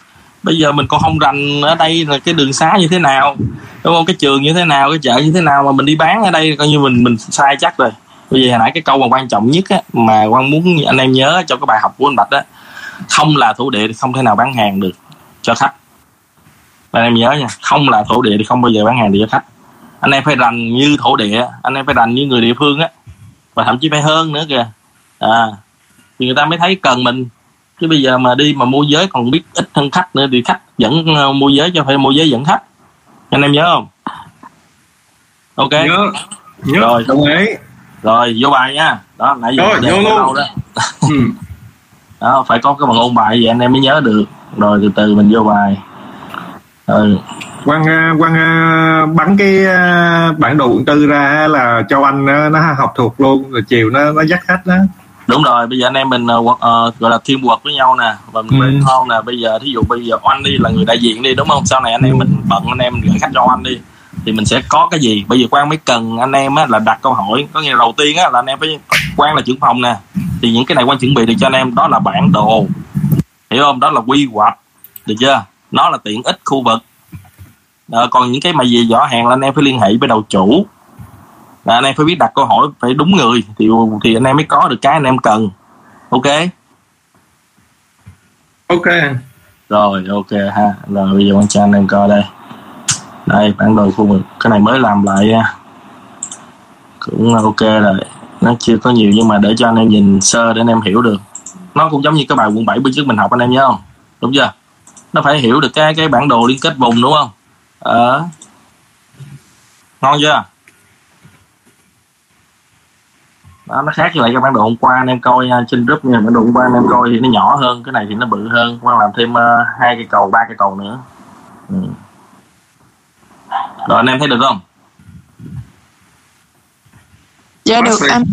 Bây giờ mình còn không rành ở đây là cái đường xá như thế nào? Đúng không? Cái trường như thế nào? Cái chợ như thế nào mà mình đi bán ở đây coi như mình mình sai chắc rồi. Bây giờ hồi nãy cái câu mà quan trọng nhất á, mà quan muốn anh em nhớ cho cái bài học của anh bạch đó không là thổ địa thì không thể nào bán hàng được cho khách. Anh em nhớ nha không là thổ địa thì không bao giờ bán hàng được cho khách. Anh em phải rành như thổ địa anh em phải rành như người địa phương á. Và thậm chí phải hơn nữa kìa. À thì người ta mới thấy cần mình chứ bây giờ mà đi mà mua giới còn biết ít hơn khách nữa thì khách dẫn uh, mua giới cho phải mua giới dẫn khách. Anh em nhớ không? Ok. Nhớ. Nhớ. Rồi. Đồng ý. Rồi vô bài nha. Đó nãy giờ rồi vô luôn. đó. ừ. [laughs] Đó phải có cái bằng ôn bài vậy anh em mới nhớ được. Rồi từ từ mình vô bài. Ừ. quan quan bắn cái bản đồ tư ra là cho anh nó học thuộc luôn rồi chiều nó nó dắt khách đó đúng rồi bây giờ anh em mình uh, uh, gọi là team work với nhau nè và mình ừ. không nè. Bây giờ thí dụ bây giờ oanh đi là người đại diện đi đúng không? Sau này anh em mình bận anh em gửi khách cho anh đi thì mình sẽ có cái gì? Bây giờ quan mới cần anh em á là đặt câu hỏi có nghĩa là đầu tiên á là anh em phải quan là trưởng phòng nè thì những cái này quan chuẩn bị được cho anh em đó là bản đồ. Hiểu không? Đó là quy hoạch được chưa? Nó là tiện ích khu vực. Đó, còn những cái mà gì rõ hàng là anh em phải liên hệ với đầu chủ là anh em phải biết đặt câu hỏi phải đúng người thì thì anh em mới có được cái anh em cần. Ok? Ok. Rồi ok ha. Rồi bây giờ quan cho anh em coi đây. Đây bản đồ khu vực. Cái này mới làm lại cũng ok rồi. Nó chưa có nhiều nhưng mà để cho anh em nhìn sơ để anh em hiểu được. Nó cũng giống như cái bài quận 7 bữa trước mình học anh em nhớ không? Đúng chưa? Nó phải hiểu được cái cái bản đồ liên kết vùng đúng không? Ờ. Ngon chưa đó, nó khác với lại cái bản đồ hôm qua anh em coi nha trên group nha. Bản đồ hôm qua anh em coi thì nó nhỏ hơn cái này thì nó bự hơn quan làm thêm uh, hai cây cầu ba cây cầu nữa. Ừ. rồi anh em thấy được không? Dạ được anh.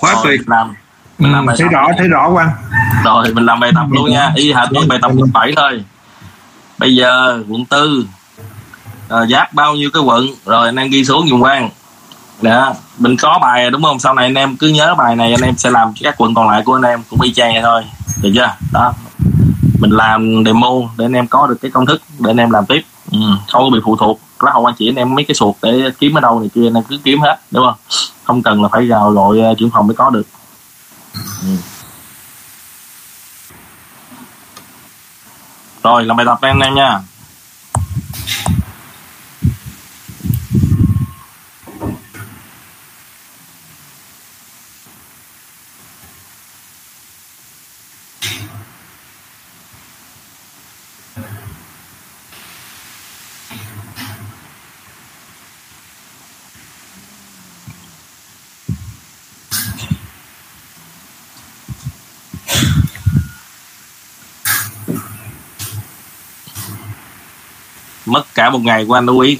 Quá tuyệt làm mình làm ừ, thấy rõ thấy rõ quan rồi mình làm bài tập luôn nha. Y hệt với bài tập quận bảy thôi. Bây giờ quận tư à, giáp bao nhiêu cái quận? Rồi anh em ghi xuống dùng quan đó mình có bài đúng không? Sau này anh em cứ nhớ bài này anh em sẽ làm các quận còn lại của anh em cũng y chang vậy thôi. Được chưa? Đó. Mình làm demo để anh em có được cái công thức để anh em làm tiếp. Ừ, không có bị phụ thuộc. Lá hậu anh chị anh em mấy cái suột để kiếm ở đâu này kia anh em cứ kiếm hết đúng không? Không cần là phải vào gọi ờ, trưởng phòng mới có được. Ừ. rồi làm bài tập anh em nha. Mất cả một ngày của anh đó quý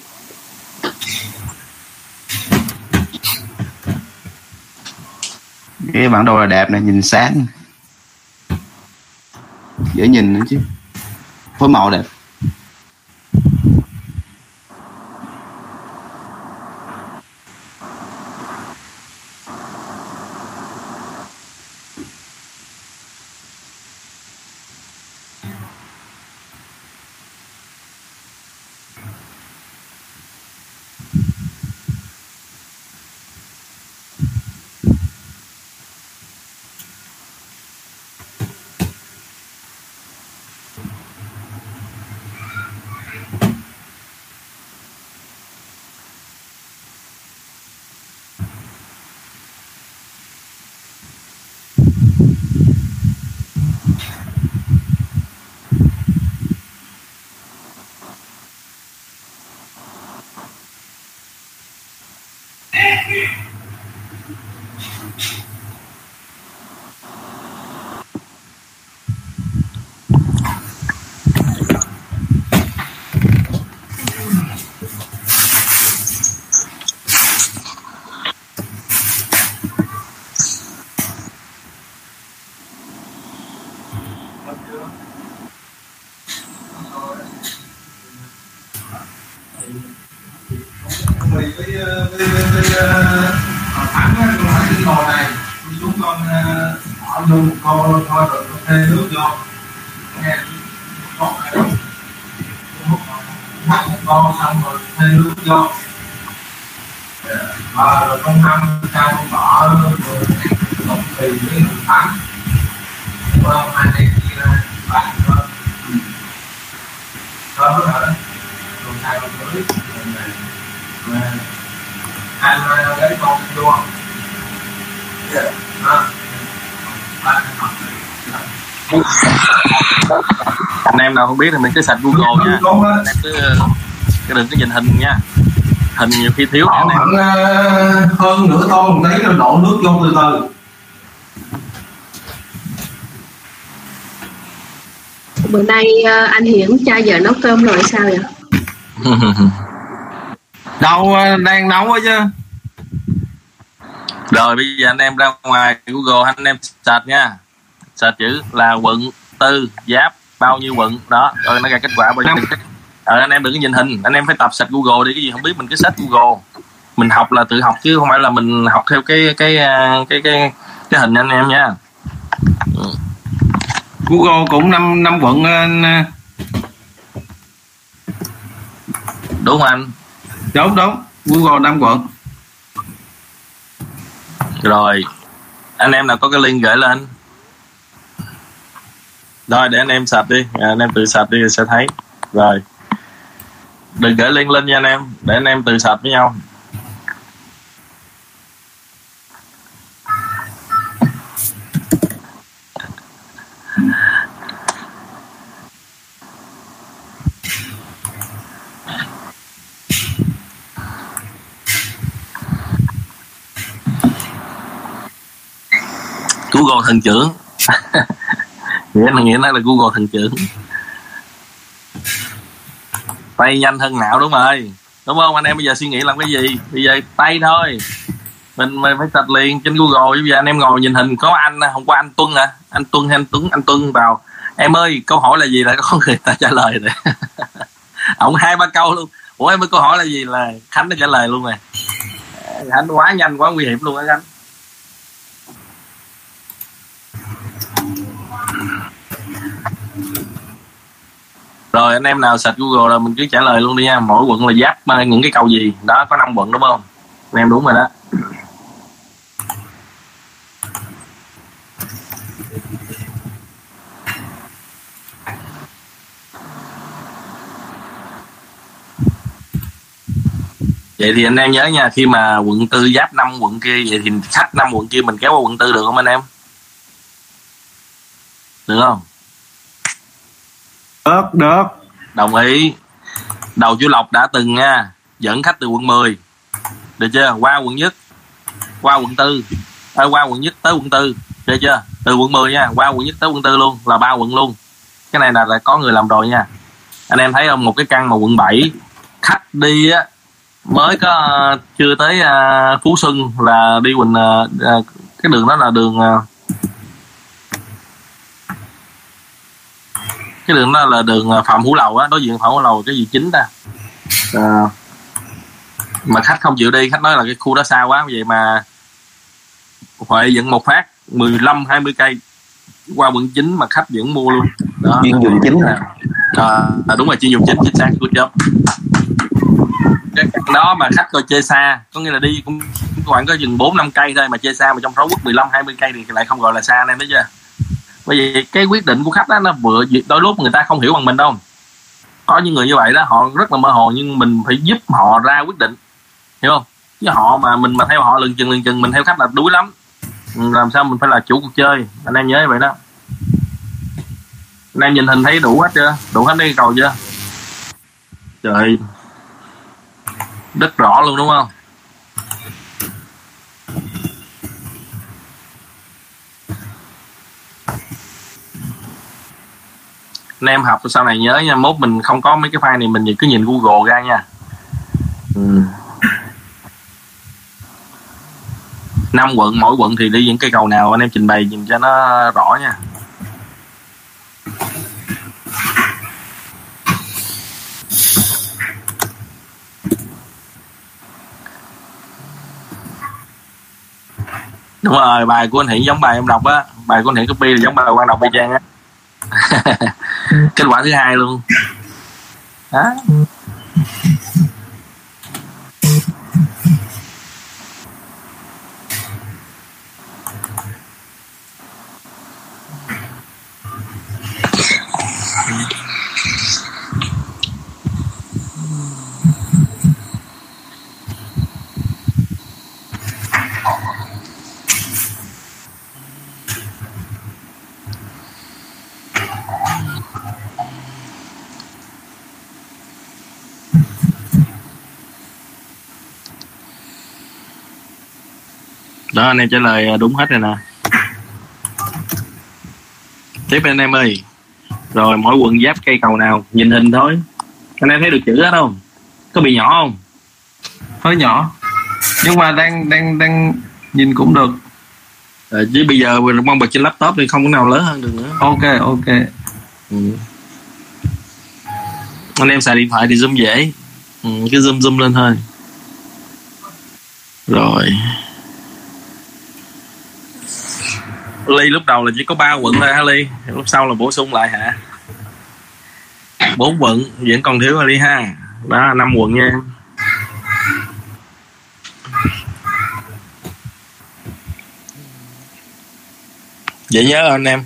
cái bản đồ là đẹp này nhìn sáng. Dễ nhìn nữa chứ. Phối màu đẹp nào không biết thì mình cứ sạch google nha. Anh em cứ cái đừng có nhìn hình nha. Hình nhiều khi thiếu khoảng anh em ờ, hơn nửa tô một tí rồi đổ nước vô từ từ. Bữa nay ờ, anh Hiển cha giờ nấu cơm rồi sao vậy? [laughs] Đâu ờ, đang nấu á chứ. Rồi bây giờ anh em ra ngoài google anh em search nha. Search chữ là quận tư giáp bao nhiêu quận. Đó rồi nó ra kết quả bao nhiêu ờ, anh em đừng có nhìn hình. Anh em phải tập sạch google đi cái gì không biết mình cứ search google. Mình học là tự học chứ không phải là mình học theo cái cái ờ, cái cái cái hình anh em nha. Google cũng năm năm quận ờ, anh đúng không anh? Đúng đúng. Google năm quận. Rồi. Anh em nào có cái link gửi lên rồi để anh em sạch đi. À, anh em tự sạch đi sẽ thấy. Rồi. Đừng gửi link lên nha anh em. Để anh em tự sạch với nhau. Google thần trưởng. [laughs] nghĩa là nghĩa là Google thần trưởng. Tay nhanh hơn não đúng rồi. Đúng không? Anh em bây giờ suy nghĩ làm cái gì? Bây giờ tay thôi. Mình mình phải tập liền trên Google. Bây giờ anh em ngồi nhìn hình có anh không có anh Tuân à anh Tuân hay anh Tuấn? Anh Tuân vào, em ơi, câu hỏi là gì? Là có người ta trả lời rồi [laughs] ông hai ba câu luôn. Ủa, em ơi, câu hỏi là gì? Là khánh nó trả lời luôn rồi. Khánh quá nhanh, quá nguy hiểm luôn á khánh. rồi, anh em nào sạch google là mình cứ trả lời luôn đi nha. Mỗi quận là giáp những cái cầu gì? Đó, có năm quận, đúng không? Anh em đúng rồi đó. Vậy thì anh em nhớ nha, khi mà quận tư giáp năm quận kia, vậy thì khách năm quận kia mình kéo qua quận tư được không anh em? Được không? Được được đồng ý. Đầu chú lộc đã từng nha dẫn khách từ quận 10 được chưa? Qua quận nhất. Qua quận tư. À, qua quận nhất tới quận tư. Được chưa? Từ quận 10 nha qua quận nhất tới quận tư luôn là ba quận luôn. Cái này là, là có người làm rồi nha. Anh em thấy không? Một cái căn mà quận 7 khách đi á mới có ờ, chưa tới uh, phú xuân là đi quỳnh uh, cái đường đó là đường uh, cái đường đó là đường ờ, phạm hữu lầu á đối diện phạm hữu lầu cái gì chính ta? Ờ, mà khách không chịu đi khách nói là cái khu đó xa quá vậy mà huệ dẫn một phát 15 20 cây qua quận 9 mà khách vẫn mua luôn. Đó. chuyên dùng chính hả? À, à, đúng rồi chuyên dùng chính chính xác good job. Cái đó mà khách coi chơi xa có nghĩa là đi cũng khoảng có chừng bốn năm cây thôi mà chơi xa mà trong sáu quốc 15 20 cây thì lại không gọi là xa anh em thấy chưa bởi vì cái quyết định của khách đó nó vừa đôi lúc người ta không hiểu bằng mình đâu. Có những người như vậy đó, họ rất là mơ hồ, nhưng mình phải giúp họ ra quyết định. Hiểu không? Chứ họ mà mình mà theo họ lừng chừng lừng chừng, mình theo khách là đuối lắm. Ừ, làm sao mình phải là chủ cuộc chơi? Anh em nhớ như vậy đó. Anh em nhìn hình thấy đủ hết chưa? Đủ hết cái cầu chưa? Trời. Đất rõ luôn, đúng không? Anh em học sau này nhớ nha mốt mình không có mấy cái file này mình cứ nhìn google ra nha. Ừ. năm quận mỗi quận thì đi những cây cầu nào anh em trình bày nhìn cho nó rõ nha. Đúng rồi bài của anh hiển giống bài em đọc á. Bài của anh hiển copy là giống bài quan đọc y chang á [laughs] kết quả thứ hai luôn. Đó đó anh em trả lời đúng hết rồi nè. Tiếp anh em ơi. Rồi mỗi quận giáp cây cầu nào nhìn hình thôi. Anh em thấy được chữ hết không? Có bị nhỏ không? Hơi nhỏ. Nhưng mà đang đang đang nhìn cũng được. Ờ, chứ bây giờ mình mong bật trên laptop thì không có nào lớn hơn được nữa. Ok ok. Ừ. anh em xài điện thoại thì zoom dễ. Ừ, cứ zoom zoom lên thôi. Rồi ly lúc đầu là chỉ có ba quận thôi hả ly? Lúc sau là bổ sung lại hả? Bốn quận, vẫn còn thiếu hả ly ha? Đó, năm quận nha. Vậy nhớ anh em.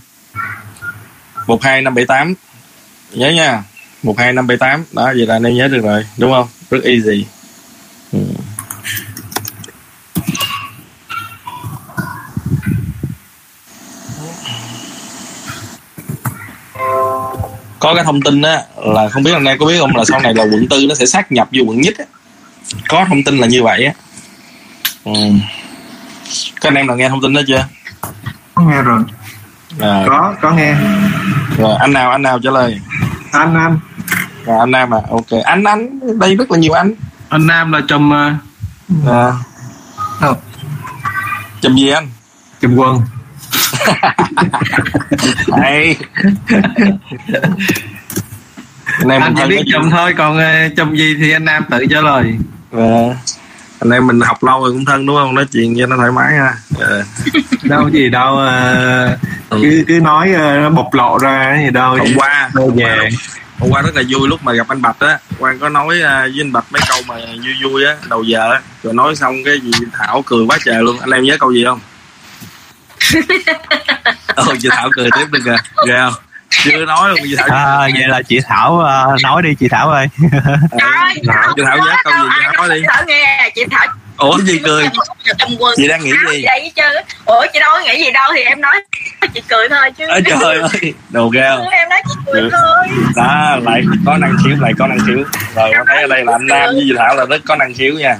Một hai năm bảy tám. Nhớ nha. Một hai năm bảy tám. Đó, vậy là anh em nhớ được rồi, đúng không? Rất easy. Có cái thông tin á là không biết anh em có biết không là sau này là quận tư nó sẽ sát nhập vô quận nhất á. Có thông tin là như vậy á. Ừ. các anh em nào nghe thông tin đó chưa? Có nghe rồi. À, có có nghe. Rồi anh nào anh nào trả lời? Anh anh. Rồi anh nam à ok. Anh anh đây rất là nhiều anh. Anh nam là chùm uh, à. chùm gì anh? chùm quân hay. Anh chỉ biết chùm thôi còn uh, chùm gì thì anh nam tự trả lời. Ờ. anh em mình học lâu rồi cũng thân đúng không? Nói chuyện cho nó thoải mái ha. Ờ. đâu gì đâu ờ, cứ cứ nói ờ, bộc lộ ra gì đâu. Hôm qua Đâu về. hôm qua rất là vui lúc mà gặp anh bạch á. Quang có nói à, với anh bạch mấy câu mà vui vui á đầu giờ á. Rồi nói xong cái gì thảo cười quá trời luôn. Anh em nhớ câu gì không ôi chị thảo cười tiếp đi kìa. Ghê không? Chưa nói luôn chị thảo. À, vậy là chị thảo ờ, nói đi chị thảo ơi. Thảo chị thảo nhớ câu gì chị thảo nói đi. Thảo nghe chị Thảo ủa gì cười. Chị đang nghĩ gì? vậy chứ. Ủa chị đâu có nghĩ gì đâu thì em nói [laughs] chị cười thôi chứ. Ơi trời ơi đồ ghê không? Em nói chị cười Ừ. thôi. Đó lại có năng khiếu lại có năng khiếu. Rồi con thấy ở đây là anh nam với chị thảo là rất có năng khiếu nha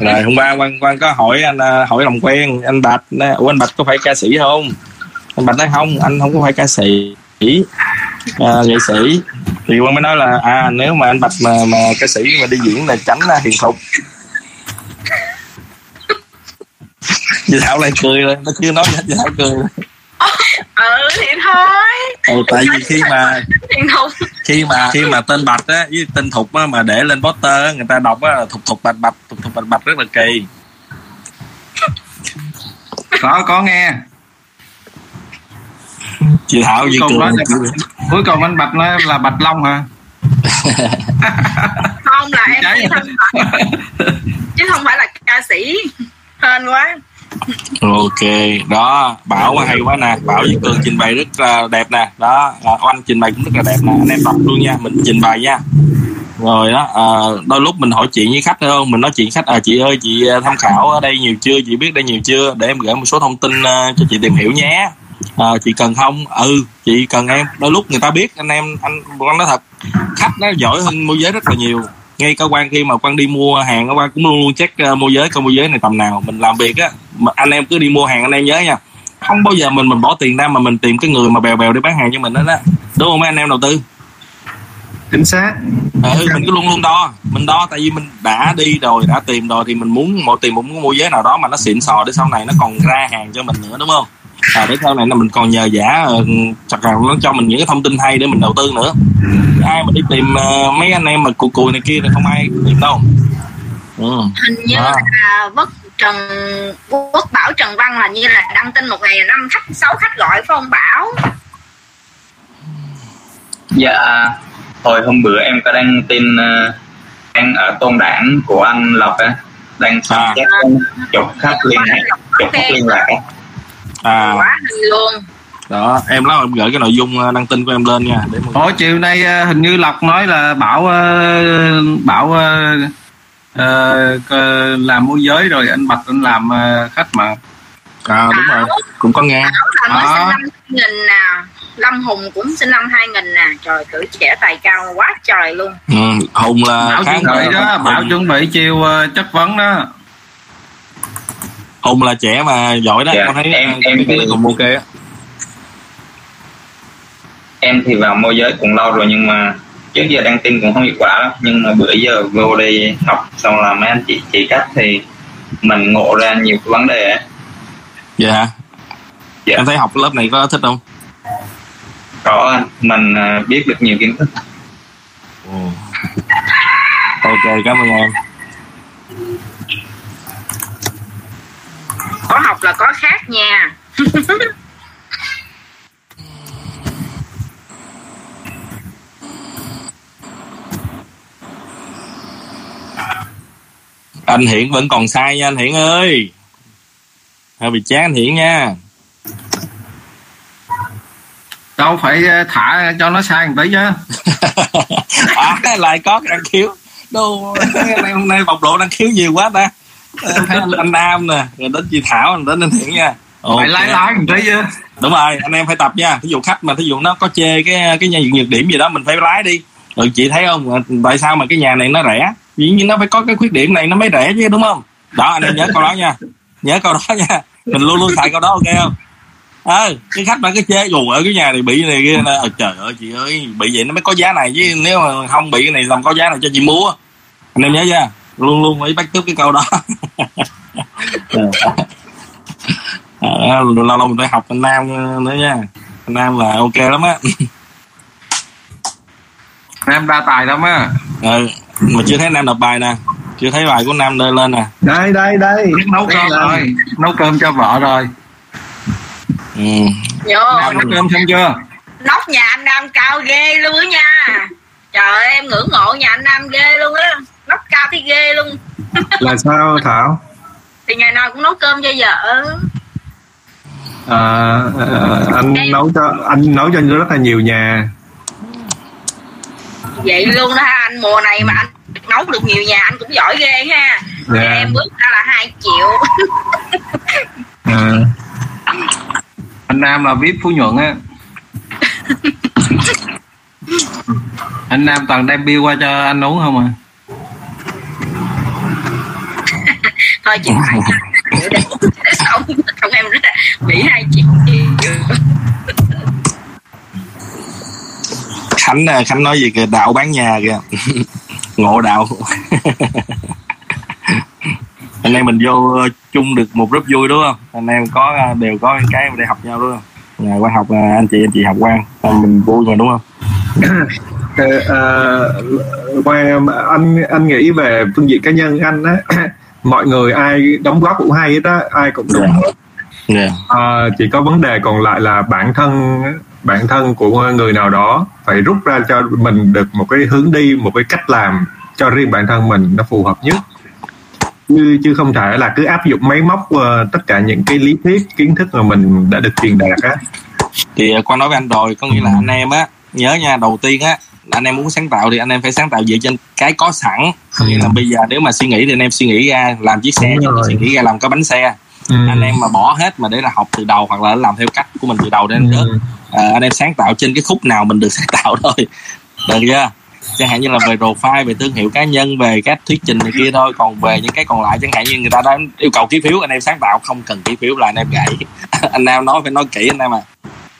rồi hôm qua quan quan có hỏi anh à, hỏi lòng quen anh bạch nói, ủa anh bạch có phải ca sĩ không? Anh bạch nói không anh không có phải ca sĩ. À, nghệ sĩ. Thì quan mới nói là à nếu mà anh bạch mà mà ca sĩ mà đi diễn là tránh là hiền thục. Chị thảo lại cười rồi nó chưa nói gì hết thảo cười rồi ừ thì thôi. Ừ, tại vì khi mà khi mà khi mà tên bạch á với tên thục á mà để lên poster á, người ta đọc á là thục thục bạch bạch thục thục bạch bạch rất là kỳ. Có có nghe. Chị thảo cuối gì cùng, cười nói là, cuối cùng anh bạch nói là bạch long hả? Không là em chứ không phải là ca sĩ. Hên quá ok đó bảo quá hay quá nè bảo với cường trình bày rất là đẹp nè đó à, oanh trình bày cũng rất là đẹp nè anh em đọc luôn nha mình trình bày nha. Rồi đó à, đôi lúc mình hỏi chuyện với khách hơn không? Mình nói chuyện khách à chị ơi chị à, tham khảo ở đây nhiều chưa? Chị biết đây nhiều chưa? Để em gửi một số thông tin uh, cho chị tìm hiểu nhé. À, chị cần không? Ừ chị cần em. Đôi lúc người ta biết anh em anh con nói thật khách nó giỏi hơn môi giới rất là nhiều ngay cả quan khi mà quan đi mua hàng á, quan cũng luôn luôn check uh, môi giới coi môi giới này tầm nào mình làm việc á mà anh em cứ đi mua hàng anh em nhớ nha. Không bao giờ mình mình bỏ tiền ra mà mình tìm cái người mà bèo bèo để bán hàng cho mình đó đó. Đúng không mấy anh em đầu tư? Chính xác. Ừ, mình cứ luôn luôn đo mình đo tại vì mình đã đi rồi đã tìm rồi thì mình muốn một tìm một môi giới nào đó mà nó xịn sò để sau này nó còn ra hàng cho mình nữa đúng không à, để sau này là mình còn nhờ giả ờ, chắc là nó cho mình những cái thông tin hay để mình đầu tư nữa ai mà đi tìm ờ, mấy anh em mà cùi cùi này kia thì không ai tìm đâu ừ. hình như là Vất Trần Quốc Bảo Trần Văn là như là đăng tin một ngày là năm khách sáu khách gọi phải không Bảo Dạ, hồi hôm bữa em có đăng tin ờ, đang ở tôn đảng của anh Lộc á, đang xem À. chục khách liên hệ, chục khách liên lạc á. À. Quá hình luôn. Đó em nói em gửi cái nội dung ờ, đăng tin của em lên nha để Ủa chiều nay ờ, hình như Lộc nói là Bảo ờ, Bảo ờ, làm môi giới rồi anh Bạch anh làm khách mà. À đúng rồi cũng có nghe. Là mới Đó. sinh năm 2000 nè. Lâm Hùng cũng sinh năm 2000 nè. Trời tuổi trẻ tài cao quá trời luôn. Ừ. hùng là Bảo chuẩn bị đó Bảo chuẩn bị chiều chất vấn đó hùng là trẻ mà giỏi đó Dạ, con thấy em- ờ, em cái hùng ok á Em thì vào môi giới cũng lâu rồi nhưng mà trước giờ đăng tin cũng không hiệu quả lắm. Nhưng mà bữa giờ vô đây học xong là mấy anh chị chỉ cách thì mình ngộ ra nhiều cái vấn đề á. dạ em thấy học lớp này có thích không Có anh, mình ờ, biết được nhiều kiến thức. ok cảm ơn em có học là có khác nha. Anh hiển vẫn còn sai nha anh hiển ơi. Hơi bị chán anh hiển nha. Đâu phải ờ, thả cho nó sai một tí chứ. [laughs] À lại có năng khiếu đâu hôm nay bộc lộ năng khiếu nhiều quá ta em thấy anh, anh Nam nè rồi đến chị Thảo rồi đến anh Hiển nha. Phải lái lái một tí chứ. Đúng rồi anh em phải tập nha. Ví dụ khách mà ví dụ nó có chê cái cái nhà nhược điểm gì đó mình phải lái đi. Rồi chị thấy không? Tại sao mà cái nhà này nó rẻ? Dĩ nhiên nó phải có cái khuyết điểm này nó mới rẻ chứ đúng không? Đó anh em nhớ câu đó nha. Nhớ câu đó nha. Mình luôn luôn xài câu đó ok không? Ờ cái khách mà cái chê dù ở cái nhà này bị này kia ờ, trời ơi chị ơi bị vậy nó mới có giá này chứ. Nếu mà không bị cái này làm có giá này cho chị mua. Anh em nhớ chưa luôn luôn phải bắt chước cái câu đó. [laughs] À, lâu lâu mình phải học anh Nam nữa nha. Anh Nam là ok lắm á. Em đa tài lắm á. Ừ, mà chưa thấy Nam đọc bài nè. Chưa thấy bài của Nam lên lên nè. Đây đây đây. Nấu cơm rồi. nấu cơm cho vợ rồi. Ừ. Vô, Nam nấu cơm xong chưa? Nóc nhà anh Nam cao ghê luôn á nha. Trời ơi, em ngưỡng mộ nhà anh Nam ghê luôn á nóc cao thấy ghê luôn. [laughs] Là sao Thảo? Thì ngày nào cũng nấu cơm cho vợ. À, à, anh nấu cho anh nấu cho anh rất là nhiều nhà. Vậy luôn đó ha anh mùa này mà anh nấu được nhiều nhà anh cũng giỏi ghê ha. Dạ. Nhà em bước ra là 2 triệu. À. [laughs] anh Nam là vip Phú Nhuận á. [laughs] Anh Nam toàn đem bill qua cho anh uống không à thôi chị phải triệu để xong không em rất là bị 2 triệu khánh à, khánh nói gì kìa đạo bán nhà kìa. [laughs] Ngộ đạo. [laughs] Anh em mình vô ờ, chung được một group vui đúng không? Anh em có ờ, đều có cái để học nhau đúng không? Ngày qua học ờ, anh chị anh chị học quan mình vui mà đúng không? [coughs] Ờ, ờ, Quang anh anh nghĩ về phương diện cá nhân anh á mọi người ai đóng góp cũng hay hết á ai cũng đúng hết yeah. Ờ, chỉ có vấn đề còn lại là bản thân bản thân của người nào đó phải rút ra cho mình được một cái hướng đi một cái cách làm cho riêng bản thân mình nó phù hợp nhất. Chứ chứ không thể là cứ áp dụng máy móc ờ, tất cả những cái lý thuyết kiến thức mà mình đã được truyền đạt á. Thì con nói với anh rồi có nghĩa là anh em á nhớ nha đầu tiên á anh em muốn sáng tạo thì anh em phải sáng tạo dựa trên cái có sẵn. Có nghĩa là bây giờ nếu mà suy nghĩ thì anh em suy nghĩ ra làm chiếc xe rồi. suy nghĩ ra làm cái bánh xe. Ừ. anh em mà bỏ hết mà để là học từ đầu hoặc là làm theo cách của mình từ đầu để anh Ừ. Ờ, anh em sáng tạo trên cái khúc nào mình được [laughs] sáng tạo thôi. Được chưa? Chẳng hạn như là về profile về thương hiệu cá nhân về các thuyết trình này kia thôi. Còn về những cái còn lại chẳng hạn như người ta đã yêu cầu ký phiếu anh em sáng tạo. Không cần ký phiếu là anh em gãy. [laughs] Anh em nói phải nói kỹ anh em à.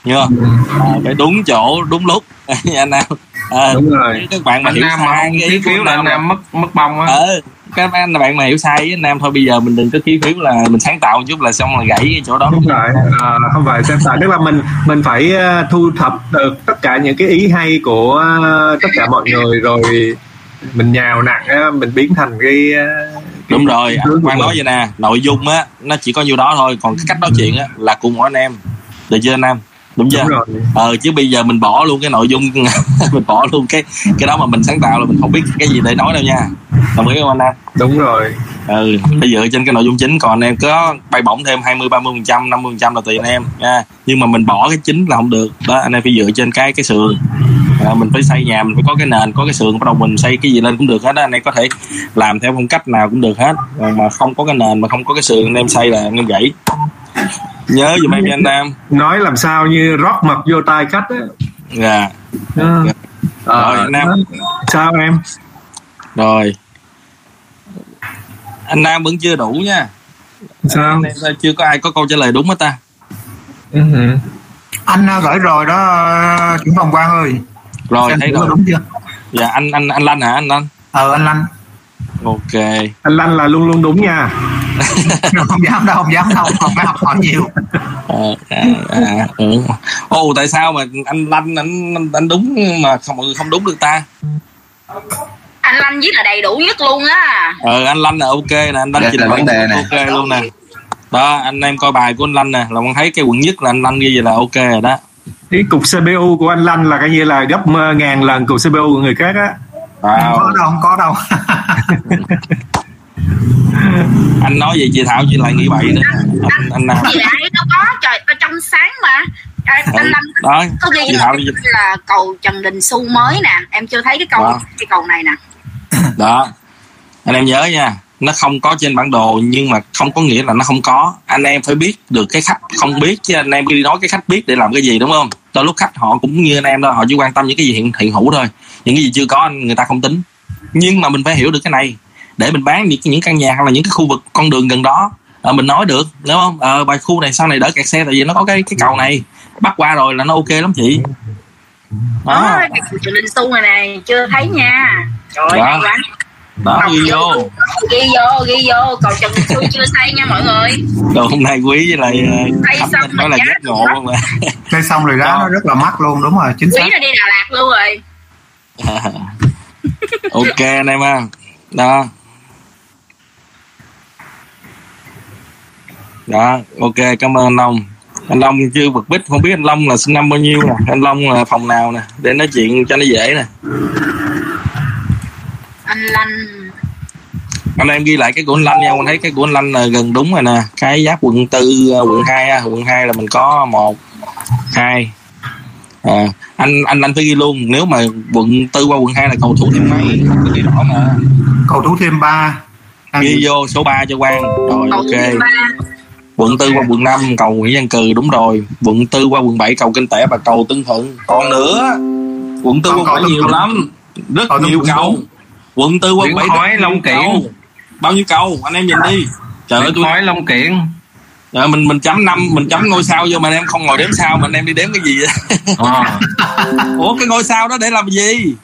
Nhớ không à, phải đúng chỗ đúng lúc. [laughs] Anh em à, đúng rồi. các bạn mà anh hiểu Nam mà sai không cái phiếu là anh mà- Nam mất mất bông á. Ờ các anh bạn mà hiểu sai với anh em thôi bây giờ mình đừng có ký phiếu là mình sáng tạo một chút là xong là gãy cái chỗ đó. Không phải à, không phải sáng tạo. Tức là mình mình phải ờ, thu thập được tất cả những cái ý hay của ờ, tất cả mọi người rồi mình nhào nặng á, mình biến thành cái ờ, đúng rồi. quan nói vậy nè nội dung á nó chỉ có nhiêu đó thôi còn cái cách nói chuyện á là cùng mỗi anh em được chưa anh em đúng chưa Đúng rồi. ờ chứ bây giờ mình bỏ luôn cái nội dung [laughs] mình bỏ luôn cái cái đó mà mình sáng tạo là mình không biết cái gì để nói đâu nha. Đồng ý không anh em đúng rồi. Ừ phải dựa trên cái nội dung chính còn anh em có bay bổng thêm 20 30 phần trăm 50 phần trăm là tùy anh em nha. Nhưng mà mình bỏ cái chính là không được. Đó anh em phải dựa trên cái cái sườn. À, mình phải xây nhà mình phải có cái nền có cái sườn bắt đầu mình xây cái gì lên cũng được hết đó anh em có thể làm theo phong cách nào cũng được hết. Còn mà không có cái nền mà không có cái sườn anh em xây là anh em gãy nhớ giùm em nha anh em nói làm sao như rót mật vô tai khách á. Dạ. Ờ. rồi anh em sao em? Rồi. Anh Nam vẫn chưa đủ nha. Sao? Anh chưa có ai có câu trả lời đúng hết ta? Ừ. anh à, gửi rồi đó trưởng phòng quan ơi. Rồi thấy rồi. đúng chưa? Dạ anh anh anh Lanh hả? Anh Lanh? Ờ anh Lanh. Ok. Anh Lanh là luôn luôn đúng nha [laughs] không dám đâu không dám đâu còn phải học hỏi nhiều. Ờ, à, à, ừ. ồ tại sao mà anh Lanh anh anh, anh đúng mà không mọi người không đúng được ta? Anh Lanh viết là đầy đủ nhất luôn á. Ờ anh Lanh là ok nè anh Lanh Đây trình là bày vấn nè. ok luôn nè. Đó anh em coi bài của anh Lanh nè là con thấy cái quận nhất là anh Lanh ghi vậy là ok rồi đó. Cái cục CPU của anh Lanh là coi như là gấp ờ, ngàn lần cục CPU của người khác á. Không có đâu không có đâu [laughs] anh nói vậy chị Thảo chị lại nghĩ bậy nữa. Anh anh Nam gì lại nó có trời ơi, trong sáng mà. À, Ừ, anh Lâm đó. có ghi chị là, là cầu Trần Đình Xu mới nè. Em chưa thấy cái cầu Đó. cái cầu này nè. Đó. Anh em nhớ nha nó không có trên bản đồ nhưng mà không có nghĩa là nó không có. Anh em phải biết được cái khách không biết chứ anh em đi nói cái khách biết để làm cái gì đúng không? Đôi lúc khách họ cũng như anh em đó họ chỉ quan tâm những cái gì hiện hiện hữu thôi. Những cái gì chưa có anh người ta không tính. Nhưng mà mình phải hiểu được cái này để mình bán những những căn nhà hoặc là những cái khu vực con đường gần đó. Ờ, mình nói được đúng không ờ bài khu này sau này đỡ kẹt xe tại vì nó có cái cái cầu này. Bắt qua rồi là nó ok lắm chị. Đó. Đó Trần Đình Xu này này chưa thấy nha. Trời ơi Đó. đó ghi vô. Ghi vô ghi vô. Cầu Trần Xu chưa xây nha mọi người. Đồ hôm nay quý với lại ờ, Xây xong nói là giá giác ngộ không ạ? Xây xong rồi giá nó rất là mắc luôn đúng rồi chính xác. quý là đi Đà Lạt luôn rồi. [laughs] Ok anh em ha. Đó đó ok cảm ơn anh Long. Anh Long chưa bật bích không biết anh Long là sinh năm bao nhiêu nè. Anh Long là phòng nào nè để nói chuyện cho nó dễ nè. Anh Lanh. Anh em ghi lại cái của anh Lanh nha anh thấy cái của anh Lanh là gần đúng rồi nè. Cái giáp quận tư ờ, quận 2 á quận 2 là mình có một hai. À, anh anh anh phải ghi luôn nếu mà quận tư qua quận 2 là cầu thủ thêm mấy cái ghi rõ mà. Cầu thủ thêm 3 ghi vô số 3 cho Quang. Rồi Cầu ok. ba. Quận tư qua quận 5 cầu Nguyễn Văn Cừ đúng rồi. Quận tư qua quận 7 cầu Kinh Tẻ và cầu Tân Thuận. Còn nữa quận tư Còn quận 7 Tân nhiều Thuận. lắm. Rất Tân nhiều cầu. Quận tư quận Nguyễn 7 Khói, Long Kiển. cầu. bao nhiêu cầu? Anh em nhìn đi. Trời ơi tôi khói Long Kiển. Dạ, mình mình chấm năm mình chấm ngôi sao vô mà anh em không ngồi đếm sao mà anh em đi đếm cái gì vậy? Ờ. [laughs] ủa cái ngôi sao đó để làm gì?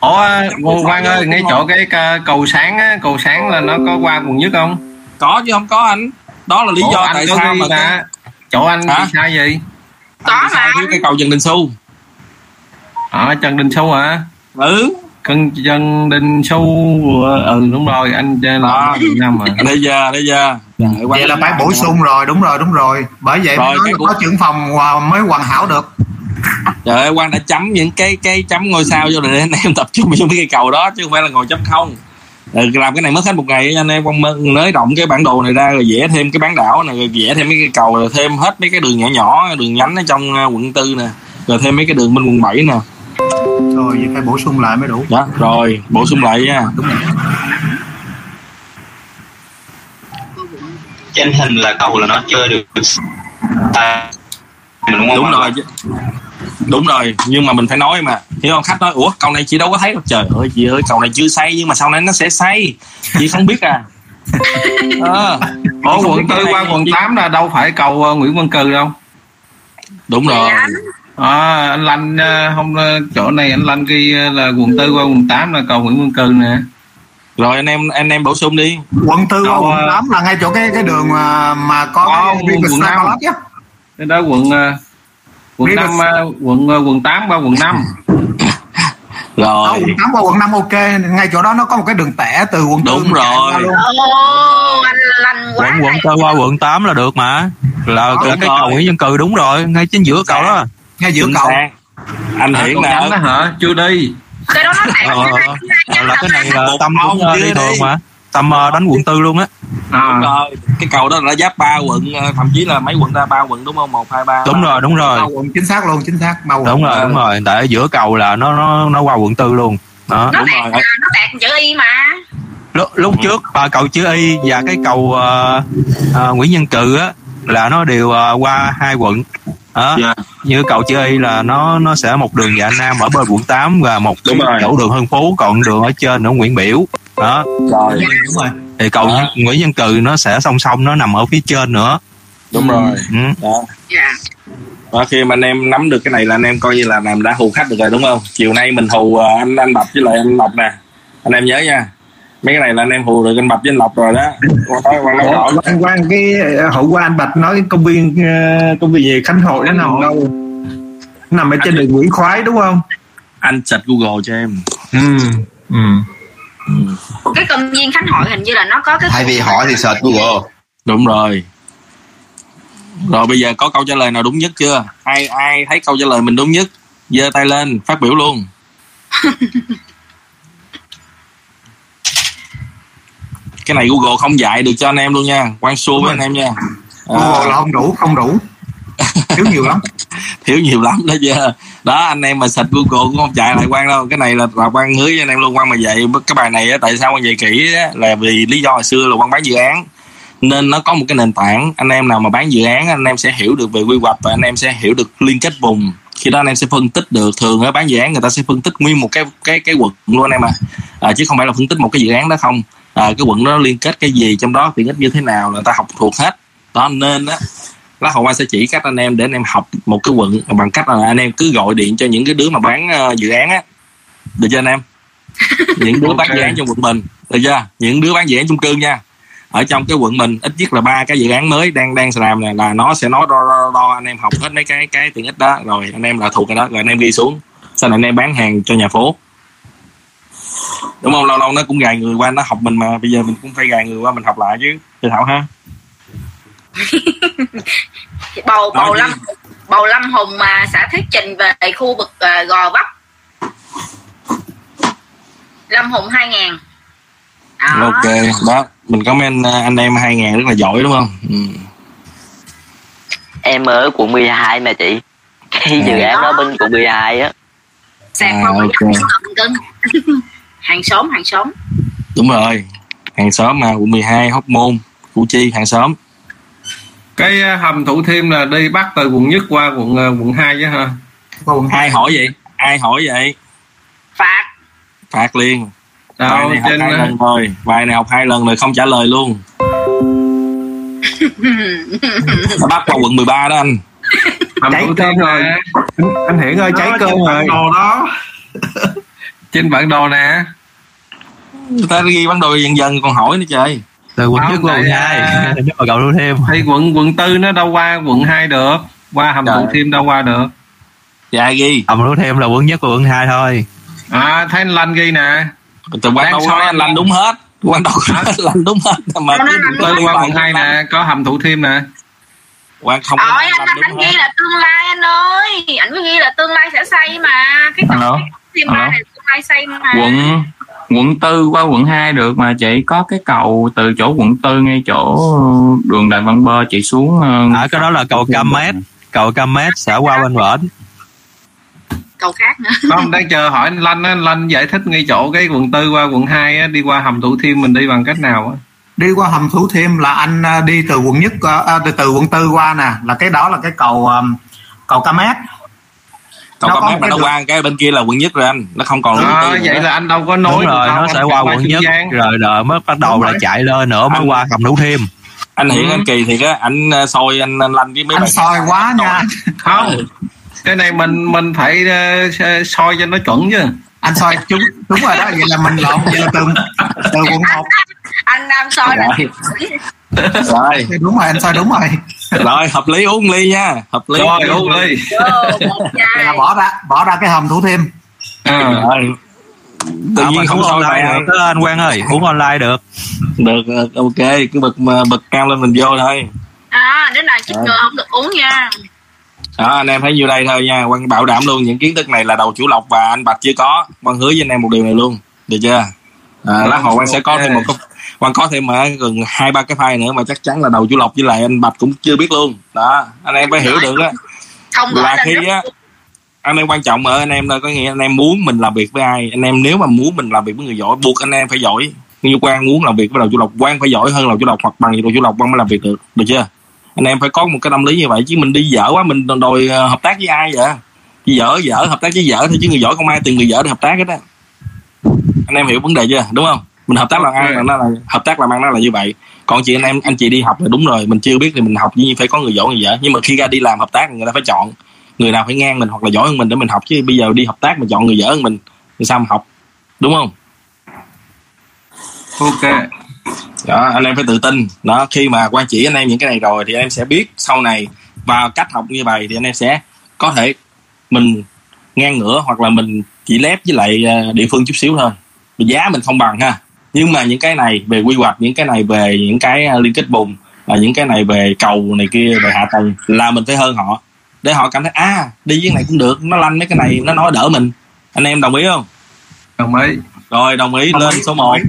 Ủa Ngô Quang ơi ngay chỗ cái ca- cầu sáng á, cầu sáng là nó có qua quận nhất không? có chứ không có anh đó là lý Ủa, do anh tại sao mà cái- chỗ anh Hả? bị sai gì? có mà thiếu cái cầu Trần Đình Xu Ở Trần Đình Xu hả? ừ Cân Trần Đình Xu ừ đúng rồi anh chơi là Đó. Việt Nam mà. đây giờ đây giờ vậy là phải bổ sung rồi đúng rồi đúng rồi bởi vậy mới Rồi, nói cái là của- có trưởng phòng mới hoàn hảo được trời ơi Quang đã chấm những cái cái chấm ngôi sao vô để anh em tập trung vô mấy cái cầu đó chứ không phải là ngồi chấm không làm cái này mất hết một ngày anh em con nới động cái bản đồ này ra rồi vẽ thêm cái bán đảo này rồi vẽ thêm mấy cái cầu rồi thêm hết mấy cái đường nhỏ nhỏ đường nhánh ở trong uh, quận tư nè rồi thêm mấy cái đường bên quận 7 nè. Rồi vậy phải bổ sung lại mới đủ. Đó rồi bổ sung lại nha. Trên hình là cầu là nó chơi được. À, đúng đúng rồi chứ. Đúng rồi nhưng mà mình phải nói mà. Hiểu không? Khách nói ủa cầu này chị đâu có thấy đâu. Trời ơi chị ơi cầu này chưa xây nhưng mà sau này nó sẽ xây chị không biết à. [laughs] Ờ. Ủa Chị không quận tư qua quận chị- 8 là đâu phải cầu ờ, Nguyễn Văn Cừ đâu. đúng rồi. À, anh Lanh ờ, không ờ, chỗ này anh Lanh ghi ờ, là quận tư qua quận 8 là cầu Nguyễn Văn Cừ nè. rồi anh em anh em bổ sung đi. Quận tư qua quận ờ, 8 là ngay chỗ cái cái đường mà, mà có Có, cái quận á Cái đó quận ờ, quận Riverside. 5 quận [laughs] ờ, quận 8 qua quận 5. Đó, rồi quận 8 qua quận 5 ok ngay chỗ đó nó có một cái đường tẻ từ quận Đúng rồi. qua luôn. ồ anh lành quá quận quận tư qua quận 8 là được mà là Đúng là cái cầu Nguyễn Văn Cừ đúng rồi ngay chính giữa cầu đó ngay giữa cầu anh À, hiển là đó hả? Chưa đi. cái đó nó [laughs] ờ, ờ, ờ, là cái này là Một tâm cũng ờ, đi. thường mà tâm ờ, đánh quận tư luôn á. Đúng À, rồi cái cầu đó là giáp ba quận ờ, thậm chí là mấy quận ra ba quận đúng không? Một hai ba. Đúng rồi đúng rồi. Quận chính xác luôn chính xác bao quận. Đúng rồi đúng rồi tại ở giữa cầu là nó nó nó qua quận tư luôn. Đó. Nó đúng rồi. à, nó tẹt chữ y mà. Lúc, lúc trước à, cầu chữ y và cái cầu ờ, ờ, Nguyễn Văn Cừ á là nó đều ờ, qua hai quận. Đó. Dạ. như cầu chữ y là nó nó sẽ một đường dạ nam ở bên quận 8 và một Đúng rồi. chỗ đường Hưng Phú còn đường ở trên ở Nguyễn Biểu đó. Rồi đúng rồi thì cầu Đó. Nguyễn Văn Cừ nó sẽ song song nó nằm ở phía trên nữa. Đúng rồi. Ừ. đó. Dạ. Đó, khi mà anh em nắm được cái này là anh em coi như là làm đã hù khách được rồi đúng không? Chiều nay mình hù ờ, anh anh bập với lại anh lộc nè. Anh em nhớ nha. Mấy cái này là anh em hù được anh bập với anh lộc rồi đó. Quan quan cái ờ, hôm qua anh bạch nói cái công viên ờ, công viên gì? Khánh hội nó nằm đâu? Nó nằm ở trên đường nguyễn khoái đúng không? Anh search google cho em. Ừ ừ cái công viên khánh hội hình như là nó có cái thay vì hỏi thì search google. Đúng rồi. Rồi bây giờ có câu trả lời nào đúng nhất chưa? Ai ai thấy câu trả lời mình đúng nhất? Giơ tay lên phát biểu luôn. [laughs] Cái này google không dạy được cho anh em luôn nha. Quan xua với anh em nha. Google là không đủ không đủ thiếu nhiều lắm. Thiếu nhiều lắm đó chưa đó anh em mà sạch google cũng không chạy lại quan đâu. Cái này là là quan hứa với anh em luôn quan mà dạy cái bài này á, tại sao quan dạy kỹ á, là vì lý do hồi xưa là quan bán dự án. Nên nó có một cái nền tảng anh em nào mà bán dự án anh em sẽ hiểu được về quy hoạch và anh em sẽ hiểu được liên kết vùng. Khi đó anh em sẽ phân tích được thường ở bán dự án người ta sẽ phân tích nguyên một cái cái cái quận luôn anh em à, à chứ không phải là phân tích một cái dự án đó không. À, cái quận đó nó liên kết cái gì trong đó tiện ích như thế nào là người ta học thuộc hết. Đó nên á lá hậu Hoa sẽ chỉ cách anh em để anh em học một cái quận bằng cách là anh em cứ gọi điện cho những cái đứa mà bán ờ, dự án á. Được chưa anh em? [laughs] Những đứa bán dự án trong quận mình được chưa? Những đứa bán dự án chung cư nha. Ở trong cái quận mình ít nhất là ba cái dự án mới đang đang làm này là nó sẽ nói đo, đo, đo anh em học hết mấy cái cái tiện ích đó. Rồi anh em là thuộc cái đó rồi anh em ghi xuống. Sau này anh em bán hàng cho nhà phố. Đúng không? Lâu lâu nó cũng gài người qua nó học mình mà. Bây giờ mình cũng phải gài người qua mình học lại chứ. Chị thảo ha [laughs] bầu bầu Đó, lâm bầu lâm hùng mà xã thuyết trình về khu vực ờ, gò vấp. Lâm hùng 2000 ok đó mình comment uh, anh em hai ngàn rất là giỏi đúng không? Ừ. em ở quận 12 mà chị. Cái dự án đó bên quận 12 á. Sạc À, okay. [laughs] hàng xóm hàng xóm. Đúng rồi. Hàng xóm mà quận 12 hóc môn củ chi hàng xóm cái ờ, hầm thủ thiêm là đi bắt từ quận nhất qua quận ờ, quận 2 chứ ha ai hỏi vậy? Ai hỏi vậy? Phạt. Phạt liền. Đâu, bài này học trên, hai ờ, lần rồi. Bài này học hai lần rồi không trả lời luôn. [laughs] Nó bắt qua quận 13 đó anh. Hầm thủ thiêm rồi. Anh, anh hiển ơi cháy trên rồi. bản đồ đó. [laughs] Trên bản đồ nè. Người ta ghi bản đồ dần dần còn hỏi nữa trời từ quận nhất quận hai. à, [laughs] cầu thủ thêm. thì quận quận tư nó đâu qua quận 2 được. Qua hầm thủ thiêm đâu qua được. Dạ ghi? Hầm thủ thêm là quận nhất và quận hai thôi. À thấy anh lanh ghi nè. Từ Đang đâu soi nói anh lành đúng hết. Quan đâu lành đúng hết. Mà quận tư qua quận 2 nè có hầm thủ thiêm nè. Quan không Ôi anh, anh, anh ghi là tương lai anh ơi. Anh cứ ghi là tương lai sẽ xây mà. Cái Alo? phim ba này tương lai xây mà. Quận quận tư qua quận 2 được mà chị có cái cầu từ chỗ quận tư ngay chỗ đường Đại Văn Bơ chị xuống ờ, à, cái đó là cầu Cam Mét. Cầu Cam Mét sẽ qua bên bển. Cầu khác nữa. Không đang chờ hỏi anh lanh á, anh lanh giải thích ngay chỗ cái quận tư qua quận 2 á, đi qua hầm thủ thiêm mình đi bằng cách nào á? Đi qua hầm thủ thiêm là anh à, đi từ quận nhất à, từ, từ quận tư qua nè. Là cái đó là cái cầu cầu Camet Nó có mét một mà cái nó đường- qua cái bên kia là quận nhất rồi anh nó không còn à, tư nữa. vậy là anh đâu có nối đúng rồi được đâu, nó sẽ qua quận nhất. Gian. rồi rồi mới bắt đầu Đúng là rồi. chạy lên nữa mới Anh- qua hầm thủ thêm anh hiển Ừ. anh kỳ thì á anh ờ, soi anh, anh lanh với mấy anh soi quá nha. Không cái này mình mình phải ờ, soi cho nó chuẩn chứ. Anh soi chúng đúng rồi đó vậy là mình lộn vậy là từ từ quận một. Anh đang soi là rồi. Đúng rồi anh soi đúng rồi. Rồi hợp lý uống ly nha. Hợp lý. Rồi uống ly. Là bỏ ra bỏ ra cái hầm thủ thiêm. À. rồi tự À, nhiên không online được. đó, anh Quang ơi. Uống online được. Được ờ, ok cứ bật mà bật cam lên mình vô thôi. À đến này chích ngừa không được uống nha. Đó anh em thấy nhiêu đây thôi nha. Quan bảo đảm luôn những kiến thức này là đầu chủ lộc và anh bạch chưa có. Quan hứa với anh em một điều này luôn. Được chưa? À, lát hồi quan sẽ có thêm một quan có thêm mà gần hai ba cái file nữa mà chắc chắn là đầu chủ lộc với lại anh bạch cũng chưa biết luôn. Đó anh em phải hiểu được gọi là khi á anh em quan trọng ở anh em là có nghĩa anh em muốn mình làm việc với ai anh em nếu mà muốn mình làm việc với người giỏi buộc anh em phải giỏi. Như quan muốn làm việc với đầu chủ lộc quan phải giỏi hơn đầu chủ lộc hoặc bằng đầu chủ lộc quan mới làm việc được. Được chưa? Anh em phải có một cái tâm lý như vậy chứ mình đi dở quá mình đòi, ờ, hợp tác với ai vậy? Dở dở hợp tác với dở thôi chứ người giỏi không ai tìm người dở để hợp tác hết á. Anh em hiểu vấn đề chưa? Đúng không mình hợp tác làm ăn là nó là hợp tác làm ăn nó là như vậy. Còn chị anh em anh chị đi học là đúng rồi mình chưa biết thì mình học nhiên phải có người giỏi người dở. Nhưng mà khi ra đi làm hợp tác người ta phải chọn. Người nào phải ngang mình hoặc là giỏi hơn mình để mình học chứ bây giờ đi hợp tác mà chọn người dở hơn mình thì sao mà học? Đúng không? Ok. Đó anh em phải tự tin. Đó khi mà quan chỉ anh em những cái này rồi thì anh em sẽ biết sau này vào cách học như vậy thì anh em sẽ có thể mình ngang ngửa hoặc là mình chỉ lép với lại ờ, địa phương chút xíu thôi. Giá mình không bằng ha nhưng mà những cái này về quy hoạch những cái này về những cái ờ, liên kết vùng là những cái này về cầu này kia về hạ tầng là mình phải hơn họ. Để họ cảm thấy à đi với cái này cũng được nó lanh mấy cái này nó nói đỡ mình. Anh em đồng ý không? Đồng ý. Rồi đồng ý Đồng lên ý, số đồng 1 ý.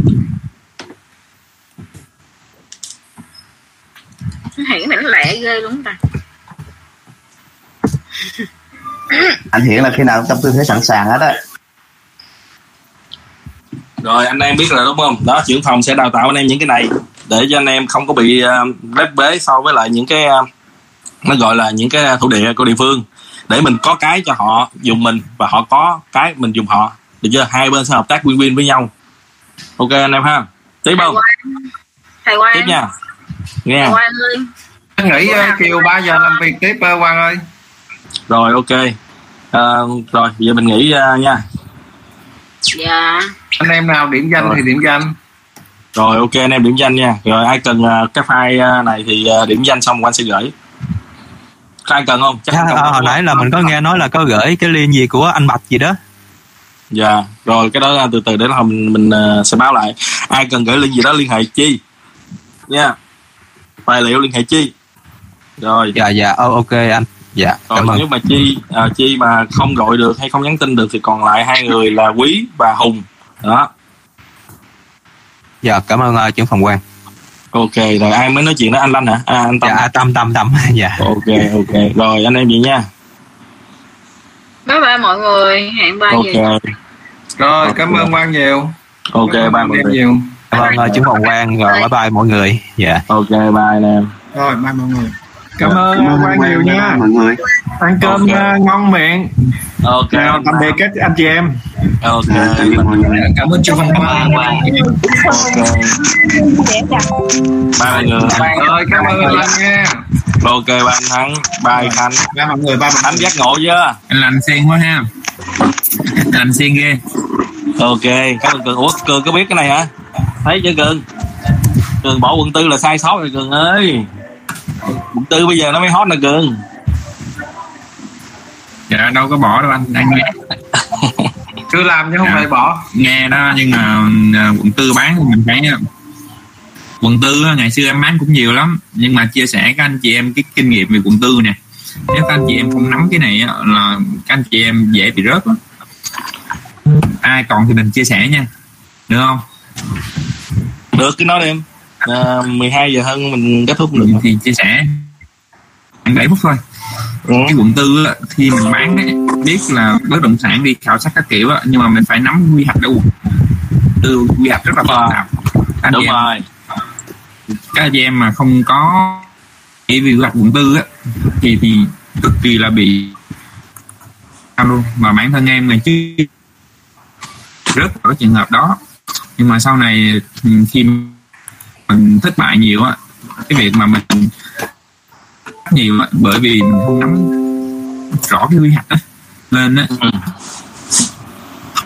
Hiển này nó lẹ ghê luôn ta. Anh hiện là khi nào trong tư thế sẵn sàng hết á rồi anh em biết rồi đúng không? Đó trưởng phòng sẽ đào tạo anh em những cái này để cho anh em không có bị uh, lép bế so với lại những cái ờ, nó gọi là những cái thủ địa của địa phương. Để mình có cái cho họ dùng mình và họ có cái mình dùng họ. Được chưa? Hai bên sẽ hợp tác win-win với nhau. Ok anh em ha. Tiếp không? Thầy Quang. Tiếp nha. Nghe. Thầy Quang ơi. Anh nghĩ ờ, chiều 3 giờ làm việc tiếp ờ, Quang ơi. Rồi ok. Ờ, rồi giờ mình nghỉ ờ, nha Dạ. Anh em nào điểm danh Rồi. thì điểm danh. Rồi ok anh em điểm danh nha. Rồi ai cần ờ, cái file ờ, này thì ờ, điểm danh xong anh sẽ gửi. Có ai cần không? Chắc à, à, hồi nãy là mình có nghe nói là có gửi cái link gì của anh Bạch gì đó. Dạ rồi cái đó từ từ để là mình mình sẽ báo lại. Ai cần gửi link gì đó liên hệ chi? Nha. Tài liệu liên hệ chi? Rồi. Dạ dạ ok anh dạ rồi cảm ơn. nếu mà chi à, chi mà không gọi được hay không nhắn tin được thì còn lại hai người là quý và hùng. Đó. Dạ cảm ơn uh, trưởng phòng quan. Ok rồi ai mới nói chuyện đó? Anh Lanh hả? À, anh Tâm dạ Tâm Tâm Tâm. [laughs] Dạ. Ok ok. Rồi anh em vậy nha. Bye bye mọi người. Hẹn ba ok. giờ. Rồi cảm ơn quan nhiều. Ok bye mọi người. nhiều. Cảm ơn uh, trưởng phòng quan. Rồi bye bye mọi người. Dạ. Ok bye anh em. Rồi bye mọi người cảm ơn quan nhiều nha. mọi người. Ăn cơm Ok. uh, ngon miệng. Ok Chào tạm biệt các anh chị em. Ok. Cảm ơn chú văn quang bye mọi người rồi cảm ơn anh nha. Ok bye anh Thắng. Bye Khánh. bye mọi người bye Khánh giác ngộ chưa? Anh lành sen quá ha. Lành sen ghê. Ok cảm ơn cường. Ủa cường có biết cái này hả? Thấy chưa cường? Cường bỏ quận tư là sai sót rồi cường ơi quận tư bây giờ nó mới hot nè cường. Dạ đâu có bỏ đâu anh anh nghe. [laughs] Cứ làm chứ không Dạ. phải bỏ. Nghe đó nhưng mà à, quận tư bán thì mình thấy à, quận tư ngày xưa em bán cũng nhiều lắm. Nhưng mà chia sẻ các anh chị em cái kinh nghiệm về quận tư nè. Nếu các anh chị em không nắm cái này là các anh chị em dễ bị rớt lắm. Ai còn thì mình chia sẻ nha. Được không? Được cứ nói đi em à, 12 giờ hơn mình kết thúc được. Thì chia sẻ. Khoảng 7 phút thôi. Ừ. cái quận tư á, khi mình bán ấy, biết là bất động sản đi khảo sát các kiểu á, nhưng mà mình phải nắm quy hoạch ở quận tư quy hoạch rất là phức tạp. Anh đúng em rồi. Các anh em mà không có vì quy hoạch quận tư á thì thì cực kỳ là bị luôn. Mà bản thân em ngày trước rất ở trường hợp đó. Nhưng mà sau này khi mình thất bại nhiều á cái việc mà mình nhiều á bởi vì mình không nắm rõ cái quy hoạch á nên á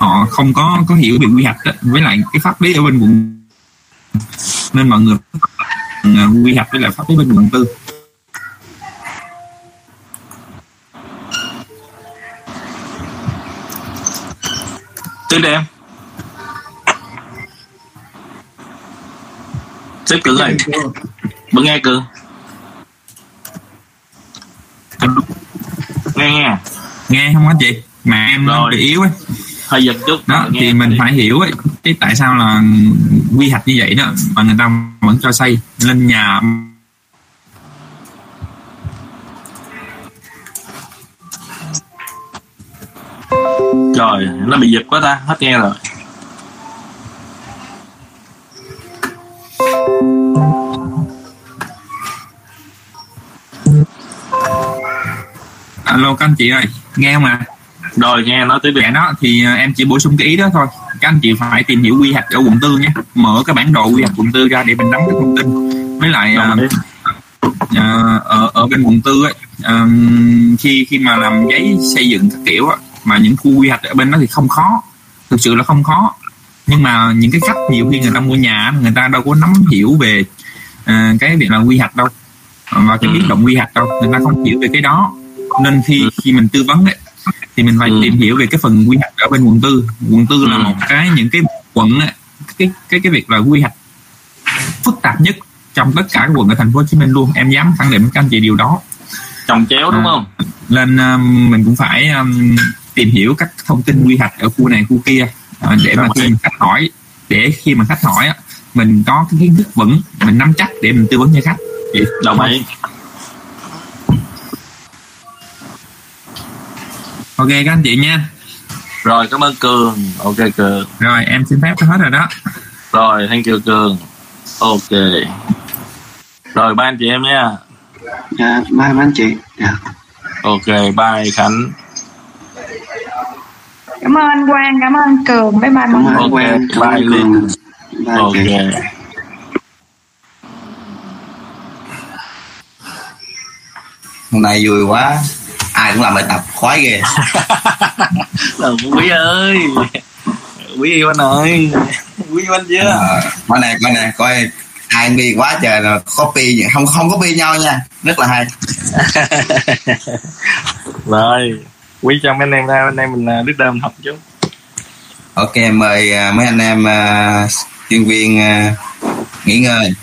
họ không có có hiểu về quy hoạch á với lại cái pháp lý ở bên quận. Nên mọi người ừ, quy hoạch với lại pháp lý bên quận tư. Tiếp đi xếp cường ơi vẫn nghe cường nghe nghe. Nghe không anh chị? Mà em Rồi. bị yếu ấy. Hơi giật chút đó nghe thì mình phải hiểu ấy cái tại sao là quy hoạch như vậy đó mà người ta vẫn cho xây lên nhà. Trời nó bị giật quá ta hết nghe rồi alo các anh chị ơi. Nghe không ạ? Rồi nghe nói tiếp dạ đó thì à, em chỉ bổ sung cái ý đó thôi. Các anh chị phải tìm hiểu quy hoạch ở quận tư nhé. Mở cái bản đồ quy hoạch quận tư ra để mình nắm cái thông tin. Với lại à, à, ở ở bên quận tư ấy à, khi khi mà làm giấy xây dựng các kiểu á, mà những khu quy hoạch ở bên đó thì không khó. Thực sự là không khó nhưng mà những cái khách nhiều khi người ta mua nhà người ta đâu có nắm hiểu về à, cái việc là quy hoạch đâu và cái biến động quy hoạch đâu người ta không hiểu về cái đó. Nên khi khi mình tư vấn ấy, thì mình phải tìm hiểu về cái phần quy hoạch ở bên quận tư. Quận tư là một cái những cái quận ấy, cái cái cái việc là quy hoạch phức tạp nhất trong tất cả các quận ở thành phố Hồ Chí Minh luôn. Em dám khẳng định với các anh chị điều đó. Chồng chéo đúng À, không? nên um, mình cũng phải um, tìm hiểu các thông tin quy hoạch ở khu này khu kia để mà khi mà khách hỏi để khi mà khách hỏi á, mình có cái kiến thức vững mình nắm chắc để mình tư vấn cho khách. Vậy đồng ý. Ok các anh chị nha. Rồi cảm ơn cường. Ok cường. Rồi em xin phép hết rồi đó. Rồi thank you cường. Ok. Rồi ba anh chị em nha. Dạ bye mấy anh chị. Dạ. Ok bye khánh cảm ơn anh Quang cảm ơn anh Cường. Bye bye mọi người. ok bye linh ok. Hôm nay vui quá. Ai cũng làm bài tập. Khoái ghê. [laughs] Ờ, quý ơi. Quý yêu anh ơi. Quý yêu anh chưa Ờ, coi này coi này coi ai bi quá trời là copy không không copy nhau nha. Rất là hay. Rồi quý cho mấy anh em ra anh em mình à, đứt đơm học chứ. ok, mời à, mấy anh em à, chuyên viên nghỉ ngơi